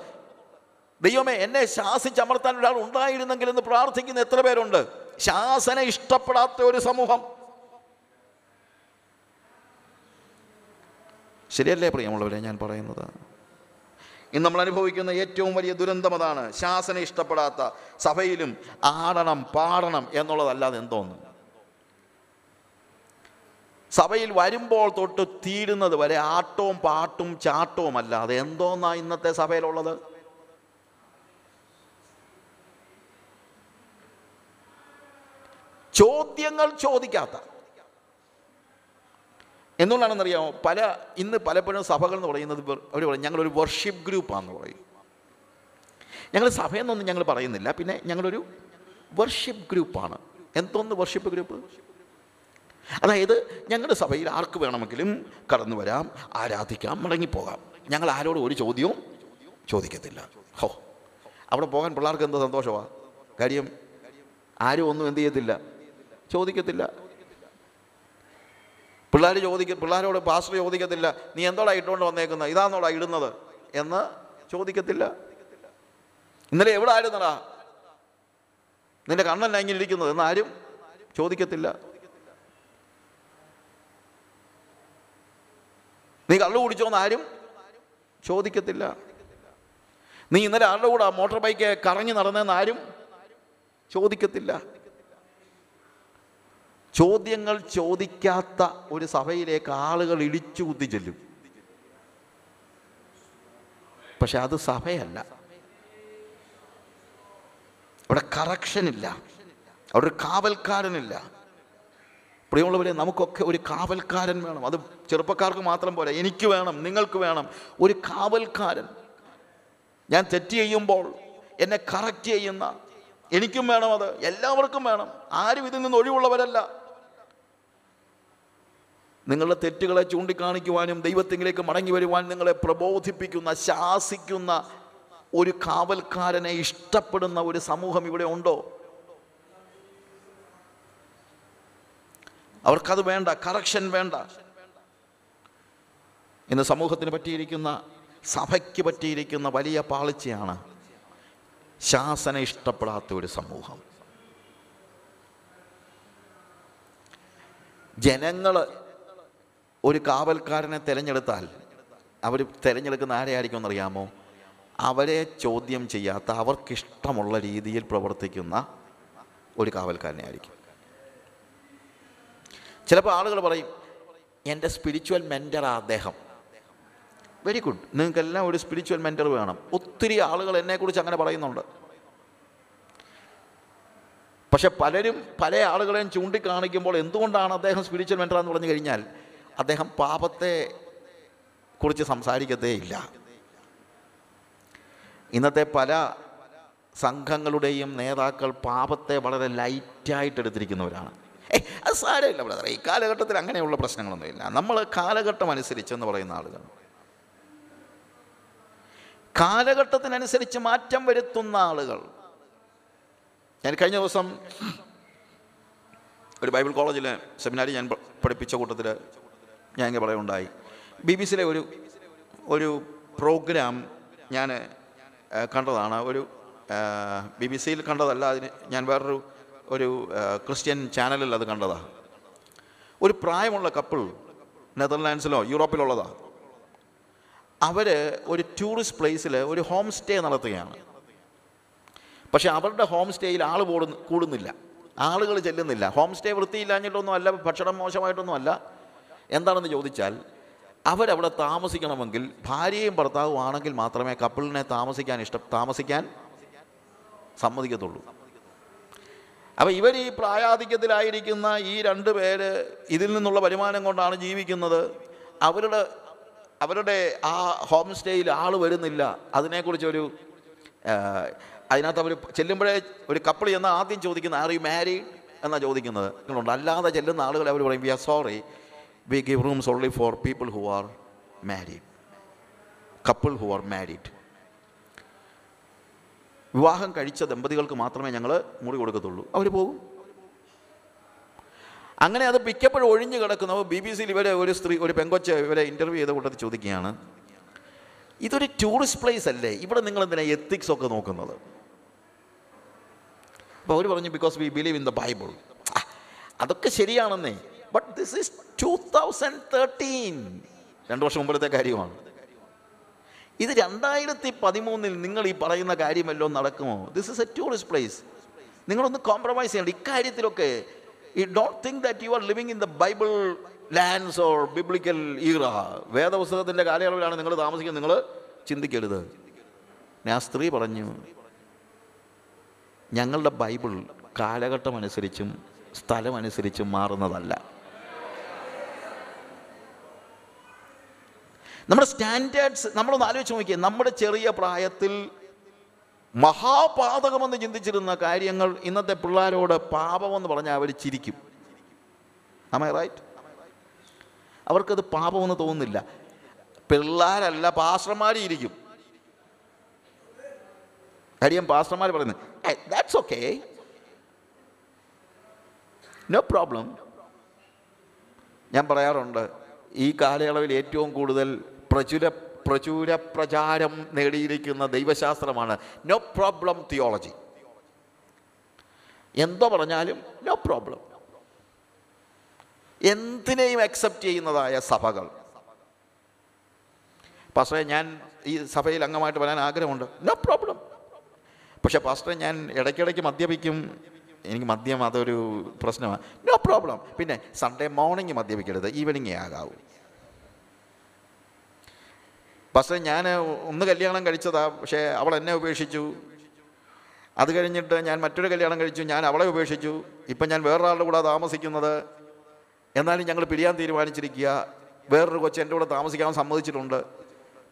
ദൈവമേ എന്നെ ശാസിച്ചമർത്താൻ ഒരാൾ ഉണ്ടായിരുന്നെങ്കിൽ എന്ന് പ്രാർത്ഥിക്കുന്ന എത്ര പേരുണ്ട്? ശാസന ഇഷ്ടപ്പെടാത്ത ഒരു സമൂഹം. ശരിയല്ലേ പ്രിയമുള്ളവരെ ഞാൻ പറയുന്നത്? ഇന്ന് നമ്മൾ അനുഭവിക്കുന്ന ഏറ്റവും വലിയ ദുരന്തം അതാണ്. ശാസന ഇഷ്ടപ്പെടാത്ത സഭയിലും ആടണം പാടണം എന്നുള്ളതല്ലാതെ എന്തോന്ന്? സഭയിൽ വരുമ്പോൾ തൊട്ട് തീരുന്നത് വരെ ആട്ടവും പാട്ടും ചാട്ടവും അല്ലാതെ എന്തോന്നാ ഇന്നത്തെ സഭയിലുള്ളത്? ചോദ്യങ്ങൾ ചോദിക്കാത്ത എന്തുകൊണ്ടാണെന്നറിയാമോ? പല ഇന്ന് പലപ്പോഴും സഭകൾ എന്ന് പറയുന്നത് അവർ പറയും ഞങ്ങളൊരു വർഷിപ്പ് ഗ്രൂപ്പാണെന്ന് പറയും. ഞങ്ങൾ സഭയെന്നൊന്നും ഞങ്ങൾ പറയുന്നില്ല. പിന്നെ ഞങ്ങളൊരു വർഷിപ്പ് ഗ്രൂപ്പാണ് എന്തോന്ന് വർഷിപ്പ് ഗ്രൂപ്പ് അതായത് ഞങ്ങളുടെ സഭയിൽ ആർക്ക് വേണമെങ്കിലും കടന്നു വരാം ആരാധിക്കാം മടങ്ങിപ്പോകാം. ഞങ്ങൾ ആരോടും ഒരു ചോദ്യവും ചോദിക്കത്തില്ല. ഹോ. അവിടെ പോകാൻ പിള്ളേർക്ക് എന്ത് സന്തോഷമാണ് കാര്യം ആരും ഒന്നും എന്ത് ചെയ്യത്തില്ല. ചോദിക്കത്തില്ല. പിള്ളേർ ചോദിക്കും പിള്ളേരോട് പാസ്റ്റർ ചോദിക്കത്തില്ല നീ എന്തോടാ ഇട്ടുകൊണ്ട് വന്നേക്കുന്നത് ഇതാന്നോടാ ഇടുന്നത്? എന്ന് ചോദിക്കത്തില്ല. ഇന്നലെ എവിടെ ആയിരുന്നടാ? നിന്റെ കണ്ണല്ല ഇങ്ങനെ ഇരിക്കുന്നത് എന്ന് ആരും ചോദിക്കത്തില്ല. നീ കള്ളു കുടിച്ചോന്ന് ആരും ചോദിക്കത്തില്ല. നീ ഇന്നലെ ആരുടെ കൂടെ മോട്ടോർ ബൈക്ക് കറങ്ങി നടന്നതെന്ന് ആരും ചോദിക്കത്തില്ല. ചോദ്യങ്ങൾ ചോദിക്കാത്ത ഒരു സഭയിലേക്ക് ആളുകൾ ഇടിച്ചു കുത്തി ചെല്ലും. പക്ഷെ അത് സഭയല്ല. അവിടെ കറക്ഷനില്ല അവിടെ ഒരു കാവൽക്കാരനില്ല. പ്രിയമുള്ളവരെ നമുക്കൊക്കെ ഒരു കാവൽക്കാരൻ വേണം. അത് ചെറുപ്പക്കാർക്ക് മാത്രം പോലെ എനിക്ക് വേണം നിങ്ങൾക്ക് വേണം. ഒരു കാവൽക്കാരൻ. ഞാൻ തെറ്റ് ചെയ്യുമ്പോൾ എന്നെ കറക്റ്റ് ചെയ്യുന്ന എനിക്കും വേണം അത്. എല്ലാവർക്കും വേണം. ആരും ഇതിൽ നിന്ന് ഒഴിവുള്ളവരല്ല. നിങ്ങളുടെ തെറ്റുകളെ ചൂണ്ടിക്കാണിക്കുവാനും ദൈവത്തിങ്കിലേക്ക് മടങ്ങി വരുവാൻ നിങ്ങളെ പ്രബോധിപ്പിക്കുന്ന ശാസിക്കുന്ന ഒരു കാവൽക്കാരനെ ഇഷ്ടപ്പെടുന്ന ഒരു സമൂഹം ഇവിടെ ഉണ്ടോ? അവർക്കത് വേണ്ട കറക്ഷൻ വേണ്ട. ഇന്ന് സമൂഹത്തിന് പറ്റിയിരിക്കുന്ന സഭയ്ക്ക് പറ്റിയിരിക്കുന്ന വലിയ പാളിച്ചയാണ് ശാസന ഇഷ്ടപ്പെടാത്ത ഒരു സമൂഹം. ജനങ്ങൾ ഒരു കാവൽക്കാരനെ തിരഞ്ഞെടുത്താൽ അവർ തിരഞ്ഞെടുക്കുന്ന ആരെയായിരിക്കും എന്നറിയാമോ? അവരെ ചോദ്യം ചെയ്യാത്ത അവർക്കിഷ്ടമുള്ള രീതിയിൽ പ്രവർത്തിക്കുന്ന ഒരു കാവൽക്കാരനെ ആയിരിക്കും. ചിലപ്പോൾ ആളുകൾ പറയും എന്റെ സ്പിരിച്വൽ മെന്ററാ അദ്ദേഹം. വെരി ഗുഡ് നിങ്ങൾക്കെല്ലാം ഒരു സ്പിരിച്വൽ മെന്റർ വേണം. ഒത്തിരി ആളുകൾ എന്നെക്കുറിച്ച് അങ്ങനെ പറയുന്നുണ്ട്. പക്ഷെ പലരും പല ആളുകളെയും ചൂണ്ടിക്കാണിക്കുമ്പോൾ എന്തുകൊണ്ടാണ് അദ്ദേഹം സ്പിരിച്വൽ മെന്റർ എന്ന് പറഞ്ഞു കഴിഞ്ഞാൽ അദ്ദേഹം പാപത്തെ കുറിച്ച് സംസാരിക്കത്തേ ഇല്ല. ഇന്നത്തെ പല സംഘങ്ങളുടെയും നേതാക്കൾ പാപത്തെ വളരെ ലൈറ്റായിട്ട് എടുത്തിരിക്കുന്നവരാണ്. ഏ അത് സാരമില്ല ബ്രദർ ഈ കാലഘട്ടത്തിൽ അങ്ങനെയുള്ള പ്രശ്നങ്ങളൊന്നുമില്ല. നമ്മൾ കാലഘട്ടം അനുസരിച്ച് എന്ന് പറയുന്ന ആളുകൾ. കാലഘട്ടത്തിനനുസരിച്ച് മാറ്റം വരുത്തുന്ന ആളുകൾ. ഞാൻ കഴിഞ്ഞ ദിവസം ഒരു ബൈബിൾ കോളേജിലെ സെമിനാരി ഞാൻ പഠിപ്പിച്ച കൂട്ടത്തിൽ ഞാൻ ഇങ്ങനെ ഉണ്ടായി. ബി ബി സിയിലെ ഒരു ഒരു പ്രോഗ്രാം ഞാൻ കണ്ടതാണ്. ഒരു ബി ബി സിയിൽ കണ്ടതല്ല അതിന് ഞാൻ വേറൊരു ഒരു ക്രിസ്ത്യൻ ചാനലിൽ അത് കണ്ടതാണ് ഒരു പ്രായമുള്ള കപ്പിൾ നെതർലാൻഡ്സിലോ യൂറോപ്പിലുള്ളതാണ് അവർ ഒരു ടൂറിസ്റ്റ് പ്ലേസിൽ ഒരു ഹോം സ്റ്റേ നടത്തുകയാണ്. പക്ഷേ അവരുടെ ഹോം സ്റ്റേയിൽ ആൾ കൂടു കൂടുന്നില്ല. ആളുകൾ ചെല്ലുന്നില്ല. ഹോം സ്റ്റേ വൃത്തിയില്ലാഞ്ഞിട്ടൊന്നും അല്ല ഭക്ഷണം മോശമായിട്ടൊന്നും അല്ല. എന്താണെന്ന് ചോദിച്ചാൽ അവരവിടെ താമസിക്കണമെങ്കിൽ ഭാര്യയും ഭർത്താവും ആണെങ്കിൽ മാത്രമേ കപ്പിളിനെ താമസിക്കാൻ ഇഷ്ടം താമസിക്കാൻ സമ്മതിക്കത്തുള്ളൂ. അപ്പോൾ ഇവർ ഈ പ്രായാധിക്യത്തിലായിരിക്കുന്ന ഈ രണ്ട് പേര് ഇതിൽ നിന്നുള്ള വരുമാനം കൊണ്ടാണ് ജീവിക്കുന്നത്. അവരുടെ അവരുടെ ആ ഹോം സ്റ്റേയിൽ ആൾ വരുന്നില്ല. അതിനെക്കുറിച്ചൊരു അതിനകത്ത് അവർ ചെല്ലുമ്പോഴേ ഒരു കപ്പിൾ എന്നാൽ ആദ്യം ചോദിക്കുന്ന ആർ യു മാരീഡ് എന്നാണ് ചോദിക്കുന്നത്. അല്ലാതെ ചെല്ലുന്ന ആളുകൾ അവർ പറയും we are sorry we give rooms only for people who are married couple who are married വിവാഹം കഴിച്ച ദമ്പതികൾക്ക് മാത്രമേ ഞങ്ങൾ മുറി കൊടുക്കത്തുള്ളൂ. അവർ പോകും. അങ്ങനെ അത് മിക്കപ്പോഴും ഒഴിഞ്ഞു കിടക്കുന്നവർ ബി ബി സിയിൽ ഇവരെ ഒരു സ്ത്രീ ഒരു പെങ്കൊച്ച് ഇവരെ ഇന്റർവ്യൂ ചെയ്ത കൂട്ടത്തിൽ ചോദിക്കുകയാണ്. ഇതൊരു ടൂറിസ്റ്റ് പ്ലേസ് അല്ലേ? ഇവിടെ നിങ്ങൾ എന്തിനാ എത്തിക്സ് ഒക്കെ നോക്കുന്നത്? അപ്പോൾ അവർ പറഞ്ഞു because we believe in the Bible അതൊക്കെ ശരിയാണെന്നേ. But this is two thousand thirteen രണ്ട് വർഷം മുമ്പത്തെ കാര്യമാണ്. ഇത് രണ്ടായിരത്തി പതിമൂന്നിൽ നിങ്ങൾ ഈ പറയുന്ന കാര്യമല്ലോ നടക്കുമോ? This is a tourist place നിങ്ങളൊന്ന് കോംപ്രമൈസ് ചെയ്യണം. ഇക്കാര്യത്തിലൊക്കെ ഈ don't think that you are living in the Bible lands or biblical era വേദപുസ്തകത്തിന്റെ കാലയളവിലാണ് നിങ്ങൾ താമസിക്കുന്നത്. നിങ്ങൾ ചിന്തിക്കരുത്. ഞാൻ സ്ത്രീ പറഞ്ഞു ഞങ്ങളുടെ ബൈബിൾ കാലഘട്ടം അനുസരിച്ചും സ്ഥലമനുസരിച്ചും മാറുന്നതല്ല. നമ്മുടെ സ്റ്റാൻഡേർഡ്സ് നമ്മളൊന്ന് ആലോചിച്ച് നോക്കിയേ. നമ്മുടെ ചെറിയ പ്രായത്തിൽ മഹാപാതകമെന്ന് ചിന്തിച്ചിരുന്ന കാര്യങ്ങൾ ഇന്നത്തെ പിള്ളേരോട് പാപമെന്ന് പറഞ്ഞാൽ അവർ ചിരിക്കും. ആമേ റൈറ്റ് അവർക്കത് പാപമെന്ന് തോന്നുന്നില്ല. പിള്ളേരല്ല പാസ്റ്റർമാരും ഇരിക്കും. കാര്യം പാസ്റ്റർമാർ പറയുന്നത് ദാറ്റ്സ് ഓക്കെ നോ പ്രോബ്ലം ഞാൻ പറയാറുണ്ട് ഈ കാലയളവിൽ ഏറ്റവും കൂടുതൽ പ്രചുര പ്രചുര പ്രചാരം നേടിയിരിക്കുന്ന ദൈവശാസ്ത്രമാണ്. നോ പ്രോബ്ലം തിയോളജി എന്തോ പറഞ്ഞാലും നോ പ്രോബ്ലം എന്തിനേയും അക്സെപ്റ്റ് ചെയ്യുന്നതായ സഭകൾ. പാസ്റ്ററെ ഞാൻ ഈ സഭയിൽ അംഗമായിട്ട് വരാൻ ആഗ്രഹമുണ്ട്. നോ പ്രോബ്ലം പക്ഷേ പാസ്റ്ററെ ഞാൻ ഇടയ്ക്കിടയ്ക്ക് മദ്യപിക്കും. എനിക്ക് മദ്യം അതൊരു പ്രശ്നമാണ് നോ പ്രോബ്ലം പിന്നെ സൺഡേ മോർണിംഗ് മദ്യപിക്കരുത്. ഈവനിങ്ങേ ആകാവൂ പക്ഷേ ഞാൻ ഒന്ന് കല്യാണം കഴിച്ചതാ പക്ഷേ അവൾ എന്നെ ഉപേക്ഷിച്ചു. അത് കഴിഞ്ഞിട്ട് ഞാൻ മറ്റൊരു കല്യാണം കഴിച്ചു ഞാൻ അവളെ ഉപേക്ഷിച്ചു. ഇപ്പം ഞാൻ വേറൊരാളുടെ കൂടെ താമസിക്കുന്നത്. എന്നാലും ഞങ്ങൾ പിരിയാൻ തീരുമാനിച്ചിരിക്കുക. വേറൊരു കൊച്ചു എന്റെ കൂടെ താമസിക്കാൻ സമ്മതിച്ചിട്ടുണ്ട്.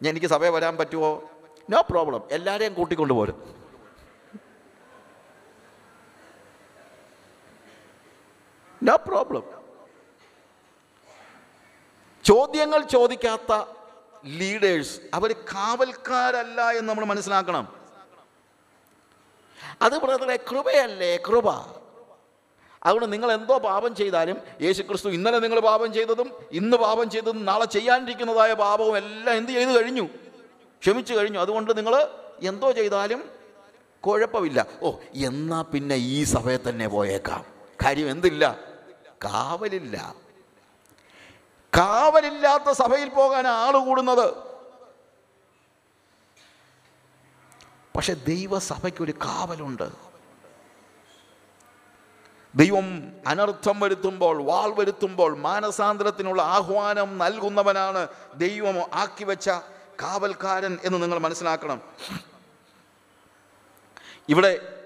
ഞാൻ എനിക്ക് സഭയെ വരാൻ പറ്റുമോ? നോ പ്രോബ്ലം എല്ലാവരെയും കൂട്ടിക്കൊണ്ട് പോരും. നോ പ്രോബ്ലം ചോദ്യങ്ങൾ ചോദിക്കാത്ത ലീഡേഴ്സ് അവർ കാവൽക്കാരല്ല എന്ന് നമ്മൾ മനസ്സിലാക്കണം. അത് ബ്രദറെ കൃപയല്ലേ കൃപ. അതുകൊണ്ട് നിങ്ങൾ എന്തോ പാപം ചെയ്താലും യേശു ക്രിസ്തു ഇന്നലെ നിങ്ങൾ പാപം ചെയ്തതും ഇന്ന് പാപം ചെയ്തതും നാളെ ചെയ്യാനിരിക്കുന്നതായ പാപവും എല്ലാം എന്ത് ചെയ്തു കഴിഞ്ഞു? ക്ഷമിച്ചു കഴിഞ്ഞു. അതുകൊണ്ട് നിങ്ങൾ എന്തോ ചെയ്താലും കുഴപ്പമില്ല. ഓ എന്നാൽ പിന്നെ ഈ സഭയെ തന്നെ പോയേക്കാം. കാര്യം എന്തില്ല? കാവലില്ല. കാവലില്ലാത്ത സഭയിൽ പോകാൻ ആൾ കൂടുന്നത്. പക്ഷെ ദൈവസഭയ്ക്കൊരു കാവലുണ്ട്. ദൈവം അനർത്ഥം വരുത്തുമ്പോൾ വാൾ വരുത്തുമ്പോൾ മാനസാന്തരത്തിനുള്ള ആഹ്വാനം നൽകുന്നവനാണ് ദൈവം ആക്കി വെച്ച കാവൽക്കാരൻ എന്ന് നിങ്ങൾ മനസ്സിലാക്കണം. ഇവിടെ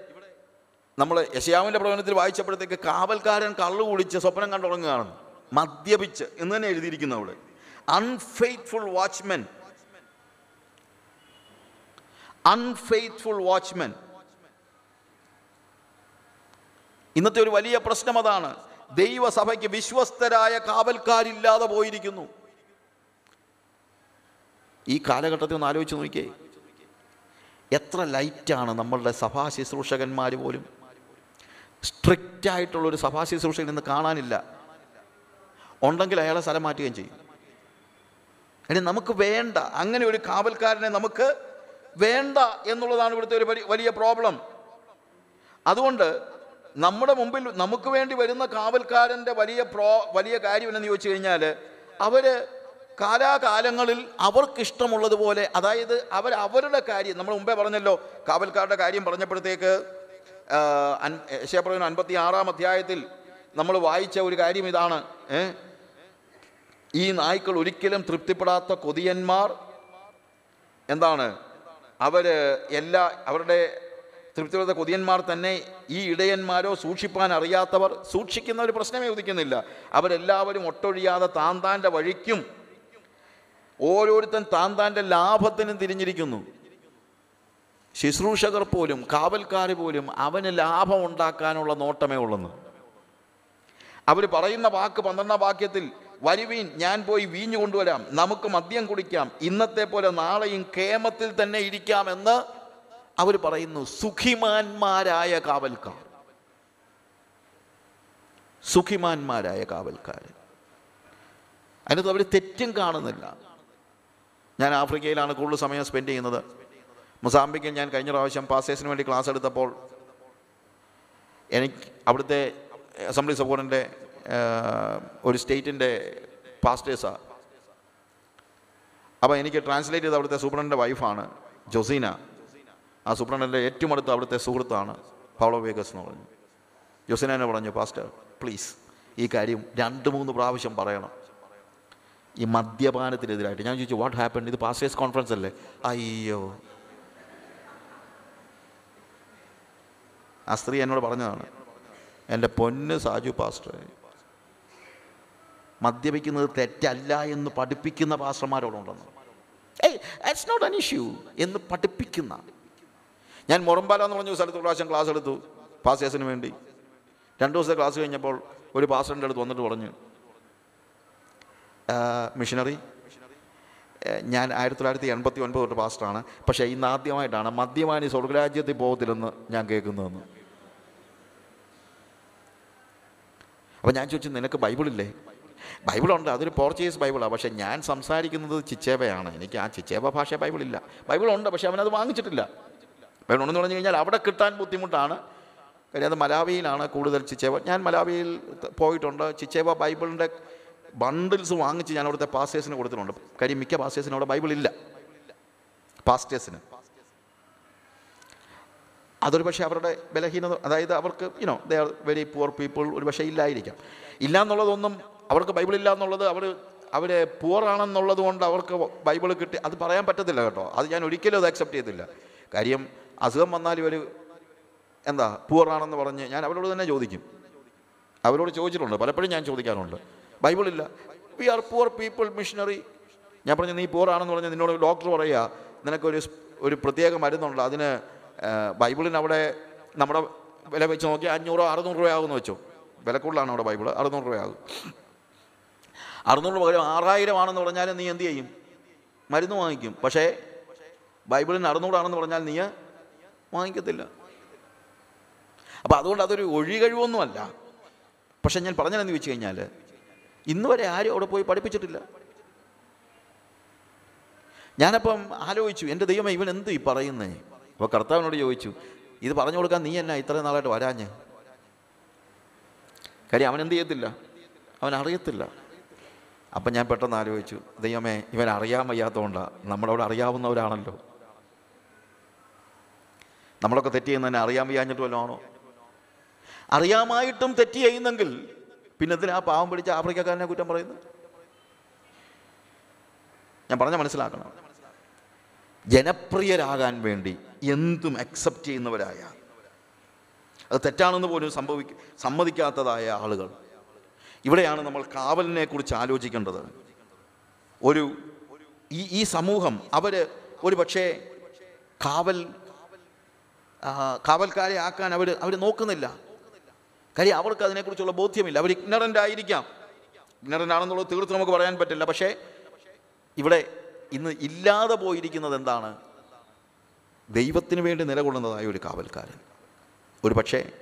നമ്മൾ യശയാവിന്റെ പ്രവചനത്തിൽ വായിച്ചപ്പോഴത്തേക്ക് കാവൽക്കാരൻ കള്ളു കുടിച്ച് സ്വപ്നം കണ്ടുറങ്ങുകയാണ്. മദ്യപിച്ച് എന്ന് തന്നെ എഴുതിയിരിക്കുന്നു അവിടെ. അൺഫെയ്ത്ത്ഫുൾ വാച്ച്മെൻ അൺഫെയ്ത്ത്ഫുൾ വാച്ച്മെൻ ഇന്നത്തെ ഒരു വലിയ പ്രശ്നം അതാണ്. ദൈവസഭയ്ക്ക് വിശ്വസ്തരായ കാവൽക്കാരില്ലാതെ പോയിരിക്കുന്നു. ഈ കാലഘട്ടത്തിൽ ഒന്ന് ആലോചിച്ച് നോക്കിയേ. എത്ര ലൈറ്റാണ് നമ്മളുടെ സഭാ ശുശ്രൂഷകന്മാർ പോലും. സ്ട്രിക്റ്റ് ആയിട്ടുള്ളൊരു സഭാ ശുശ്രൂഷകൻ ഇന്ന് കാണാനില്ല. ഉണ്ടെങ്കിൽ അയാളെ സ്ഥലം മാറ്റുകയും ചെയ്യും. ഇനി നമുക്ക് വേണ്ട. അങ്ങനെ ഒരു കാവൽക്കാരനെ നമുക്ക് വേണ്ട എന്നുള്ളതാണ് ഇവിടുത്തെ ഒരു വലി- വലിയ പ്രോബ്ലം. അതുകൊണ്ട് നമ്മുടെ മുമ്പിൽ നമുക്ക് വേണ്ടി വരുന്ന കാവൽക്കാരന്റെ വലിയ പ്രോ വലിയ കാര്യം എന്നു ചോദിച്ചു കഴിഞ്ഞാൽ അവർ കാലാകാലങ്ങളിൽ അവർക്കിഷ്ടമുള്ളതുപോലെ അതായത് അവർ അവരുടെ കാര്യം നമ്മൾ മുമ്പേ പറഞ്ഞല്ലോ കാവൽക്കാരുടെ കാര്യം പറഞ്ഞപ്പോഴത്തേക്ക് യശയപ്രവചനം അൻപത്തി ആറാം അധ്യായത്തിൽ നമ്മൾ വായിച്ച ഒരു കാര്യം ഇതാണ്. ഏ? ഈ നായ്ക്കൾ ഒരിക്കലും തൃപ്തിപ്പെടാത്ത കൊതിയന്മാർ എന്താണ്? അവർ എല്ലാ അവരുടെ തൃപ്തിപ്പെടാത്ത കൊതിയന്മാർ തന്നെ ഈ ഇടയന്മാരോ സൂക്ഷിപ്പാൻ അറിയാത്തവർ സൂക്ഷിക്കുന്ന ഒരു പ്രശ്നമേ ഉദിക്കുന്നില്ല. അവരെല്ലാവരും ഒട്ടൊഴിയാതെ താന്താന്റെ വഴിക്കും ഓരോരുത്തൻ താന്താന്റെ താന്റെ ലാഭത്തിനും തിരിഞ്ഞിരിക്കുന്നു. ശുശ്രൂഷകർ പോലും കാവൽക്കാർ പോലും അവന് ലാഭം ഉണ്ടാക്കാനുള്ള നോട്ടമേ ഉള്ളെന്ന്. അവർ പറയുന്ന വാക്ക് പന്ത്രണ്ടാം വാക്യത്തിൽ വരുവീൻ ഞാൻ പോയി വീഞ്ഞു കൊണ്ടുവരാം. നമുക്ക് മദ്യം കുടിക്കാം. ഇന്നത്തെ പോലെ നാളെയും കേമത്തിൽ തന്നെ ഇരിക്കാമെന്ന് അവർ പറയുന്നു. സുഖിമാന്മാരായ കാവൽക്കാർ. സുഖിമാന്മാരായ കാവൽക്കാർ. അതിനകത്ത് അവർ തെറ്റും കാണുന്നില്ല. ഞാൻ ആഫ്രിക്കയിലാണ് കൂടുതൽ സമയം സ്പെൻഡ് ചെയ്യുന്നത്. മൊസാംബിക്കിൽ ഞാൻ കഴിഞ്ഞ പ്രാവശ്യം പാസേഴ്സിന് വേണ്ടി ക്ലാസ് എടുത്തപ്പോൾ എനിക്ക് അവിടുത്തെ അസംബ്ലി സപ്പോർട്ടിന്റെ ഒരു സ്റ്റേറ്റിന്റെ പാസ്റ്റേഴ്സാണ് അപ്പോൾ എനിക്ക് ട്രാൻസ്ലേറ്റ് ചെയ്ത് അവിടുത്തെ സൂപ്രണ്ടിന്റെ വൈഫാണ് ജൊസീന. ആ സൂപ്രണ്ടിന്റെ ഏറ്റവും അടുത്ത് അവിടുത്തെ സുഹൃത്താണ് പൗളോ വേഗസ് എന്ന് പറഞ്ഞു. ജൊസീന പറഞ്ഞു പാസ്റ്റർ പ്ലീസ് ഈ കാര്യം രണ്ട് മൂന്ന് പ്രാവശ്യം പറയണം. ഈ മദ്യപാനത്തിനെതിരായിട്ട്. ഞാൻ ചോദിച്ചു വാട്ട് ഹാപ്പൻ ഇത് പാസ്റ്റേഴ്സ് കോൺഫറൻസ് അല്ലേ? അയ്യോ. ആ സ്ത്രീ എന്നോട് പറഞ്ഞതാണ് എന്റെ പൊന്ന് സാജു പാസ്റ്റർ മദ്യപിക്കുന്നത് തെറ്റല്ല എന്ന് പഠിപ്പിക്കുന്ന പാസ്റ്റർമാരോടുണ്ടെന്ന് ഏയ് ഇറ്റ്സ് നോട്ട് അൻ ഇഷ്യൂ എന്ന് പഠിപ്പിക്കുന്ന. ഞാൻ മുറമ്പാല എന്ന് പറഞ്ഞ സ്ഥലത്ത് പ്രാവശ്യം ക്ലാസ് എടുത്തു പാസ്റ്റേഴ്സിന് വേണ്ടി. രണ്ട് ദിവസത്തെ ക്ലാസ് കഴിഞ്ഞപ്പോൾ ഒരു പാസ്റ്ററിന്റെ അടുത്ത് വന്നിട്ട് പറഞ്ഞു മിഷനറി ഞാൻ ആയിരത്തി തൊള്ളായിരത്തി എൺപത്തി ഒൻപത് തൊട്ട് പാസ്റ്ററാണ്. പക്ഷേ ഇന്ന് ആദ്യമായിട്ടാണ് മദ്യമാനി സ്വർഗരാജ്യത്തിൽ പോകത്തില്ലെന്ന് ഞാൻ കേൾക്കുന്നതെന്ന്. അപ്പോൾ ഞാൻ ചോദിച്ചു നിനക്ക് ബൈബിളില്ലേ? ബൈബിളുണ്ട് അതൊരു പോർച്ചുഗീസ് ബൈബിളാണ് പക്ഷേ ഞാൻ സംസാരിക്കുന്നത് ചിച്ചേവയാണ്. എനിക്ക് ആ ചിച്ചേവ ഭാഷ ബൈബിളില്ല. ബൈബിളുണ്ട് പക്ഷേ അവനത് വാങ്ങിച്ചിട്ടില്ല. ബൈബിളുണ്ടെന്ന് പറഞ്ഞു കഴിഞ്ഞാൽ അവിടെ കിട്ടാൻ ബുദ്ധിമുട്ടാണ്. കാര്യം അത് മലാവിയിലാണ് കൂടുതൽ ചിച്ചേവ. ഞാൻ മലാവിയിൽ പോയിട്ടുണ്ട്. ചിച്ചേവ ബൈബിളിന്റെ ബണ്ടിൽസ് വാങ്ങിച്ച് ഞാൻ അവിടുത്തെ പാസ്റ്റേഴ്സിന് കൊടുത്തിട്ടുണ്ട്. കാര്യം മിക്ക പാസ്റ്റേഴ്സിന് അവിടെ ബൈബിളില്ല. പാസ്റ്റേഴ്സിന്. അതൊരു പക്ഷേ അവരുടെ ബലഹീനത അതായത് അവർക്ക് you know they are very poor people ഒരു പക്ഷേ ഇല്ലായിരിക്കാം. ഇല്ല എന്നുള്ളതൊന്നും അവർക്ക് ബൈബിൾ ഇല്ല എന്നുള്ളത് അവർ അവർ പൂറാണെന്നുള്ളത് കൊണ്ട് അവർക്ക് ബൈബിൾ കിട്ടി. അത് പറയാൻ പറ്റത്തില്ല കേട്ടോ. അത് ഞാൻ ഒരിക്കലും അത് അക്സെപ്റ്റ് ചെയ്തില്ല കാര്യം അസുഖം വന്നാൽ ഇവർ എന്താ പൂറാണെന്ന് പറഞ്ഞ് ഞാൻ അവരോട് തന്നെ ചോദിക്കും. അവരോട് ചോദിച്ചിട്ടുണ്ട്. പലപ്പോഴും ഞാൻ ചോദിക്കാറുണ്ട്. ബൈബിളില്ല we are poor people missionary ഞാൻ പറഞ്ഞു നീ പൂറാണെന്ന് പറഞ്ഞ് നിന്നോട് ഡോക്ടർ പറയുക നിനക്കൊരു ഒരു പ്രത്യേക മരുന്നുണ്ട്. അതിന് ബൈബിളിന് അവിടെ നമ്മുടെ വില വെച്ച് നോക്കി അഞ്ഞൂറോ അറുന്നൂറ് രൂപയാകുമെന്ന് വെച്ചോ. വില കൂടുതലാണ് അവിടെ ബൈബിൾ അറുന്നൂറ് രൂപയാകും. അറുന്നൂറ് പകരം ആറായിരം ആണെന്ന് പറഞ്ഞാൽ നീ എന്ത് ചെയ്യും? മരുന്ന് വാങ്ങിക്കും. പക്ഷേ ബൈബിളിന് അറുന്നൂറാണെന്ന് പറഞ്ഞാൽ നീ വാങ്ങിക്കത്തില്ല. അപ്പോൾ അതുകൊണ്ട് അതൊരു ഒഴികഴിവൊന്നുമല്ല പക്ഷെ ഞാൻ പറഞ്ഞതെന്ന് ചോദിച്ചു കഴിഞ്ഞാൽ ഇന്ന് വരെ ആരും അവിടെ പോയി പഠിപ്പിച്ചിട്ടില്ല. ഞാനപ്പം ആലോചിച്ചു എന്റെ ദൈവം ഇവൻ എന്ത് ഈ പറയുന്നേ? അപ്പോൾ കർത്താവിനോട് ചോദിച്ചു ഇത് പറഞ്ഞു കൊടുക്കാൻ നീ എന്നാ ഇത്രയും നാളായിട്ട് വരാഞ്ഞ്? കാര്യം അവൻ എന്ത് ചെയ്യത്തില്ല? അവൻ അറിയത്തില്ല. അപ്പം ഞാൻ പെട്ടെന്ന് ആലോചിച്ചു ദൈവമേ ഇവൻ അറിയാൻ വയ്യാത്തതുകൊണ്ടാണ് നമ്മളവിടെ അറിയാവുന്നവരാണല്ലോ നമ്മളൊക്കെ തെറ്റ് ചെയ്യുന്നതിനെ അറിയാൻ വയ്യാഞ്ഞിട്ട് വല്ലതാണോ? അറിയാമായിട്ടും തെറ്റ് ചെയ്യുന്നെങ്കിൽ പിന്നെ എന്തിനാ പാവം പിടിച്ച ആഫ്രിക്കക്കാരനെ കുറ്റം പറയുന്നത്? ഞാൻ പറഞ്ഞ മനസ്സിലാക്കണം. ജനപ്രിയരാകാൻ വേണ്ടി എന്തും അക്സെപ്റ്റ് ചെയ്യുന്നവരായ അത് തെറ്റാണെന്ന് പോലും സംഭവിക്ക സമ്മതിക്കാത്തതായ ആളുകൾ. ഇവിടെയാണ് നമ്മൾ കാവലിനെ കുറിച്ച് ആലോചിക്കേണ്ടത്. ഒരു ഈ ഈ സമൂഹം അവർ ഒരു പക്ഷേ കാവൽ കാവൽക്കാരെ ആക്കാൻ അവർ അവർ നോക്കുന്നില്ല. കാര്യം അവർക്ക് അതിനെക്കുറിച്ചുള്ള ബോധ്യമില്ല. അവർ ഇഗ്നറന്റ് ആയിരിക്കാം. ഇഗ്നറന്റ് ആണെന്നുള്ളത് തീർത്ത് നമുക്ക് പറയാൻ പറ്റില്ല. പക്ഷേ ഇവിടെ ഇന്ന് ഇല്ലാതെ പോയിരിക്കുന്നത് എന്താണ്? ദൈവത്തിന് വേണ്ടി നിലകൊള്ളുന്നതായ ഒരു കാവൽക്കാരൻ. ഒരു പക്ഷേ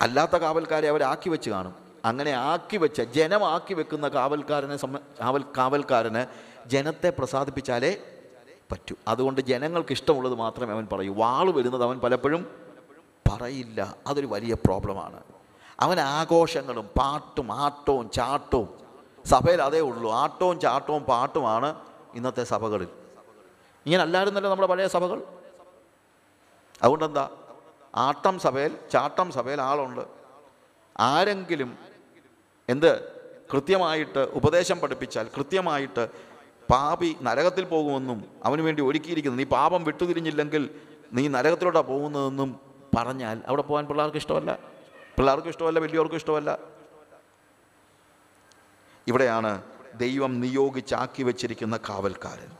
അല്ലാത്ത കാവൽക്കാരെ അവരാക്കി വെച്ച് കാണും. അങ്ങനെ ആക്കി വെച്ച ജനമാക്കി വെക്കുന്ന കാവൽക്കാരനെ സമ കാവൽ കാവൽക്കാരന് ജനത്തെ പ്രസാദിപ്പിച്ചാലേ പറ്റൂ. അതുകൊണ്ട് ജനങ്ങൾക്ക് ഇഷ്ടമുള്ളത് മാത്രമേ അവൻ പറയൂ. വാൾ വരുന്നത് അവൻ പലപ്പോഴും പറയില്ല. അതൊരു വലിയ പ്രോബ്ലമാണ്. അവൻ ആഘോഷങ്ങളും പാട്ടും ആട്ടവും ചാട്ടവും സഭയിൽ അതേ ഉള്ളൂ. ആട്ടവും ചാട്ടവും പാട്ടുമാണ് ഇന്നത്തെ സഭകളിൽ. ഇങ്ങനെ അല്ലായിരുന്നല്ലോ നമ്മുടെ പഴയ സഭകൾ? അതുകൊണ്ടെന്താ? ആട്ടം സഭയിൽ ചാട്ടം സഭയിൽ ആളുണ്ട്. ആരെങ്കിലും എന്ത്? കൃത്യമായിട്ട് ഉപദേശം പഠിപ്പിച്ചാൽ കൃത്യമായിട്ട് പാപി നരകത്തിൽ പോകുമെന്നും അവന് വേണ്ടി ഒരുക്കിയിരിക്കുന്നു. നീ പാപം വിട്ടുതിരിഞ്ഞില്ലെങ്കിൽ നീ നരകത്തിലോട്ടാണ് പോകുന്നതെന്നും പറഞ്ഞാൽ അവിടെ പോകാൻ പിള്ളേർക്ക് ഇഷ്ടമല്ല? പിള്ളേർക്കും ഇഷ്ടമല്ല വലിയവർക്കും ഇഷ്ടമല്ല? ഇവിടെയാണ് ദൈവം നിയോഗിച്ചാക്കി വെച്ചിരിക്കുന്ന കാവൽക്കാരൻ.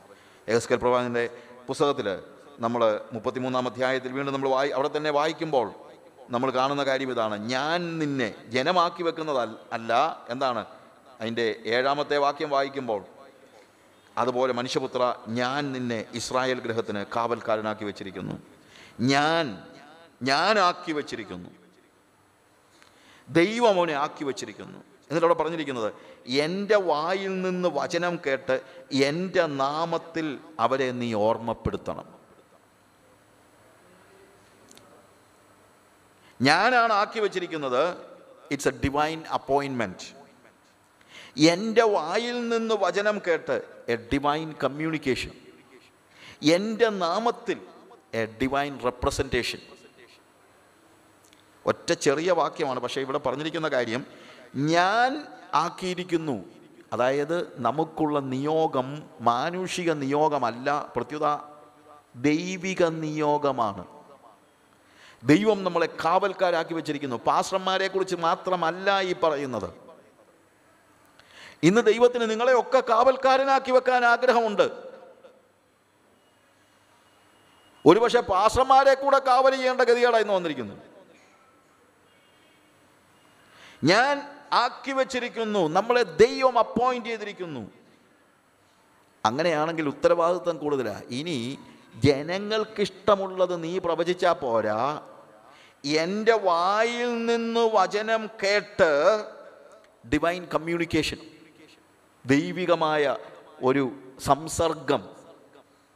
എസ്കൽ പ്രവാചന്റെ പുസ്തകത്തിൽ നമ്മൾ മുപ്പത്തിമൂന്നാം അധ്യായത്തിൽ വീണ്ടും നമ്മൾ വായി അവിടെ തന്നെ വായിക്കുമ്പോൾ നമ്മൾ കാണുന്ന കാര്യം ഇതാണ്. ഞാൻ നിന്നെ ജനമാക്കി വെക്കുന്നത് അല്ല. എന്താണ്? അതിന്റെ ഏഴാമത്തെ വാക്യം വായിക്കുമ്പോൾ അതുപോലെ മനുഷ്യപുത്ര ഞാൻ നിന്നെ ഇസ്രായേൽ ഗ്രഹത്തിന് കാവൽക്കാരനാക്കി വെച്ചിരിക്കുന്നു. ഞാൻ ഞാനാക്കി വെച്ചിരിക്കുന്നു. ദൈവം അവനെ ആക്കി വച്ചിരിക്കുന്നു. എന്നിട്ട് അവിടെ പറഞ്ഞിരിക്കുന്നത് എന്റെ വായിൽ നിന്ന് വചനം കേട്ട് എന്റെ നാമത്തിൽ അവരെ നീ ഓർമ്മപ്പെടുത്തണം. ഞാനാണ് ആക്കി വച്ചിരിക്കുന്നത്. ഇറ്റ്സ് എ ഡിവൈൻ അപ്പോയിൻമെന്റ് എന്റെ വായിൽ നിന്ന് വചനം കേട്ട് എ ഡിവൈൻ കമ്മ്യൂണിക്കേഷൻ എന്റെ നാമത്തിൽ എ ഡിവൈൻ റെപ്രസെന്റേഷൻ ഒറ്റ ചെറിയ വാക്യമാണ് പക്ഷേ ഇവിടെ പറഞ്ഞിരിക്കുന്ന കാര്യം ഞാൻ ആക്കിയിരിക്കുന്നു. അതായത് നമുക്കുള്ള നിയോഗം മാനുഷിക നിയോഗമല്ല പ്രത്യുത ദൈവിക നിയോഗമാണ്. ദൈവം നമ്മളെ കാവൽക്കാരാക്കി വെച്ചിരിക്കുന്നു. പാസ്റ്റർമാരെ കുറിച്ച് മാത്രമല്ല ഈ പറയുന്നത്. ഇന്ന് ദൈവത്തിന് നിങ്ങളെ ഒക്കെ കാവൽക്കാരനാക്കി വെക്കാൻ ആഗ്രഹമുണ്ട്. ഒരുപക്ഷെ പാസ്റ്റർമാരെ കൂടെ കാവൽ ചെയ്യേണ്ട ഗതികേടാ ഇന്ന് വന്നിരിക്കുന്നു. ഞാൻ ആക്കി വെച്ചിരിക്കുന്നു നമ്മളെ ദൈവം അപ്പോയിന്റ് ചെയ്തിരിക്കുന്നു. അങ്ങനെയാണെങ്കിൽ ഉത്തരവാദിത്വം കൂടുതലാണ് ഇനി ജനങ്ങൾക്കിഷ്ടമുള്ളത് നീ പ്രവചിച്ചാൽ പോരാ. എന്റെ വായിൽ നിന്ന് വചനം കേട്ട് ഡിവൈൻ കമ്മ്യൂണിക്കേഷൻ ദൈവികമായ ഒരു സംസർഗം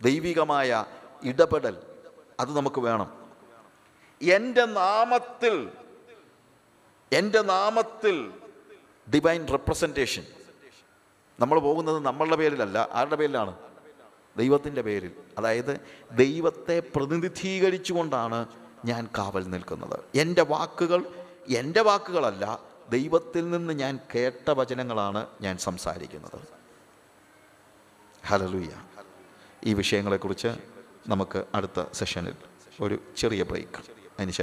ദൈവികമായ ഇടപെടൽ അത് നമുക്ക് വേണം. എന്റെ നാമത്തിൽ എന്റെ നാമത്തിൽ ഡിവൈൻ റെപ്രസെന്റേഷൻ നമ്മൾ പോകുന്നത് നമ്മളുടെ പേരിലല്ല ആരുടെ പേരിലാണ്? ദൈവത്തിന്റെ പേരിൽ. അതായത് ദൈവത്തെ പ്രതിനിധീകരിച്ചുകൊണ്ടാണ് ഞാൻ കാവൽ നിൽക്കുന്നത്. എന്റെ വാക്കുകൾ എന്റെ വാക്കുകളല്ല ദൈവത്തിൽ നിന്ന് ഞാൻ കേട്ട വചനങ്ങളാണ് ഞാൻ സംസാരിക്കുന്നത്. ഹലലുയ്യ ഈ വിഷയങ്ങളെക്കുറിച്ച് നമുക്ക് അടുത്ത സെഷനിൽ ഒരു ചെറിയ ബ്രേക്ക്. അതിനുശേഷം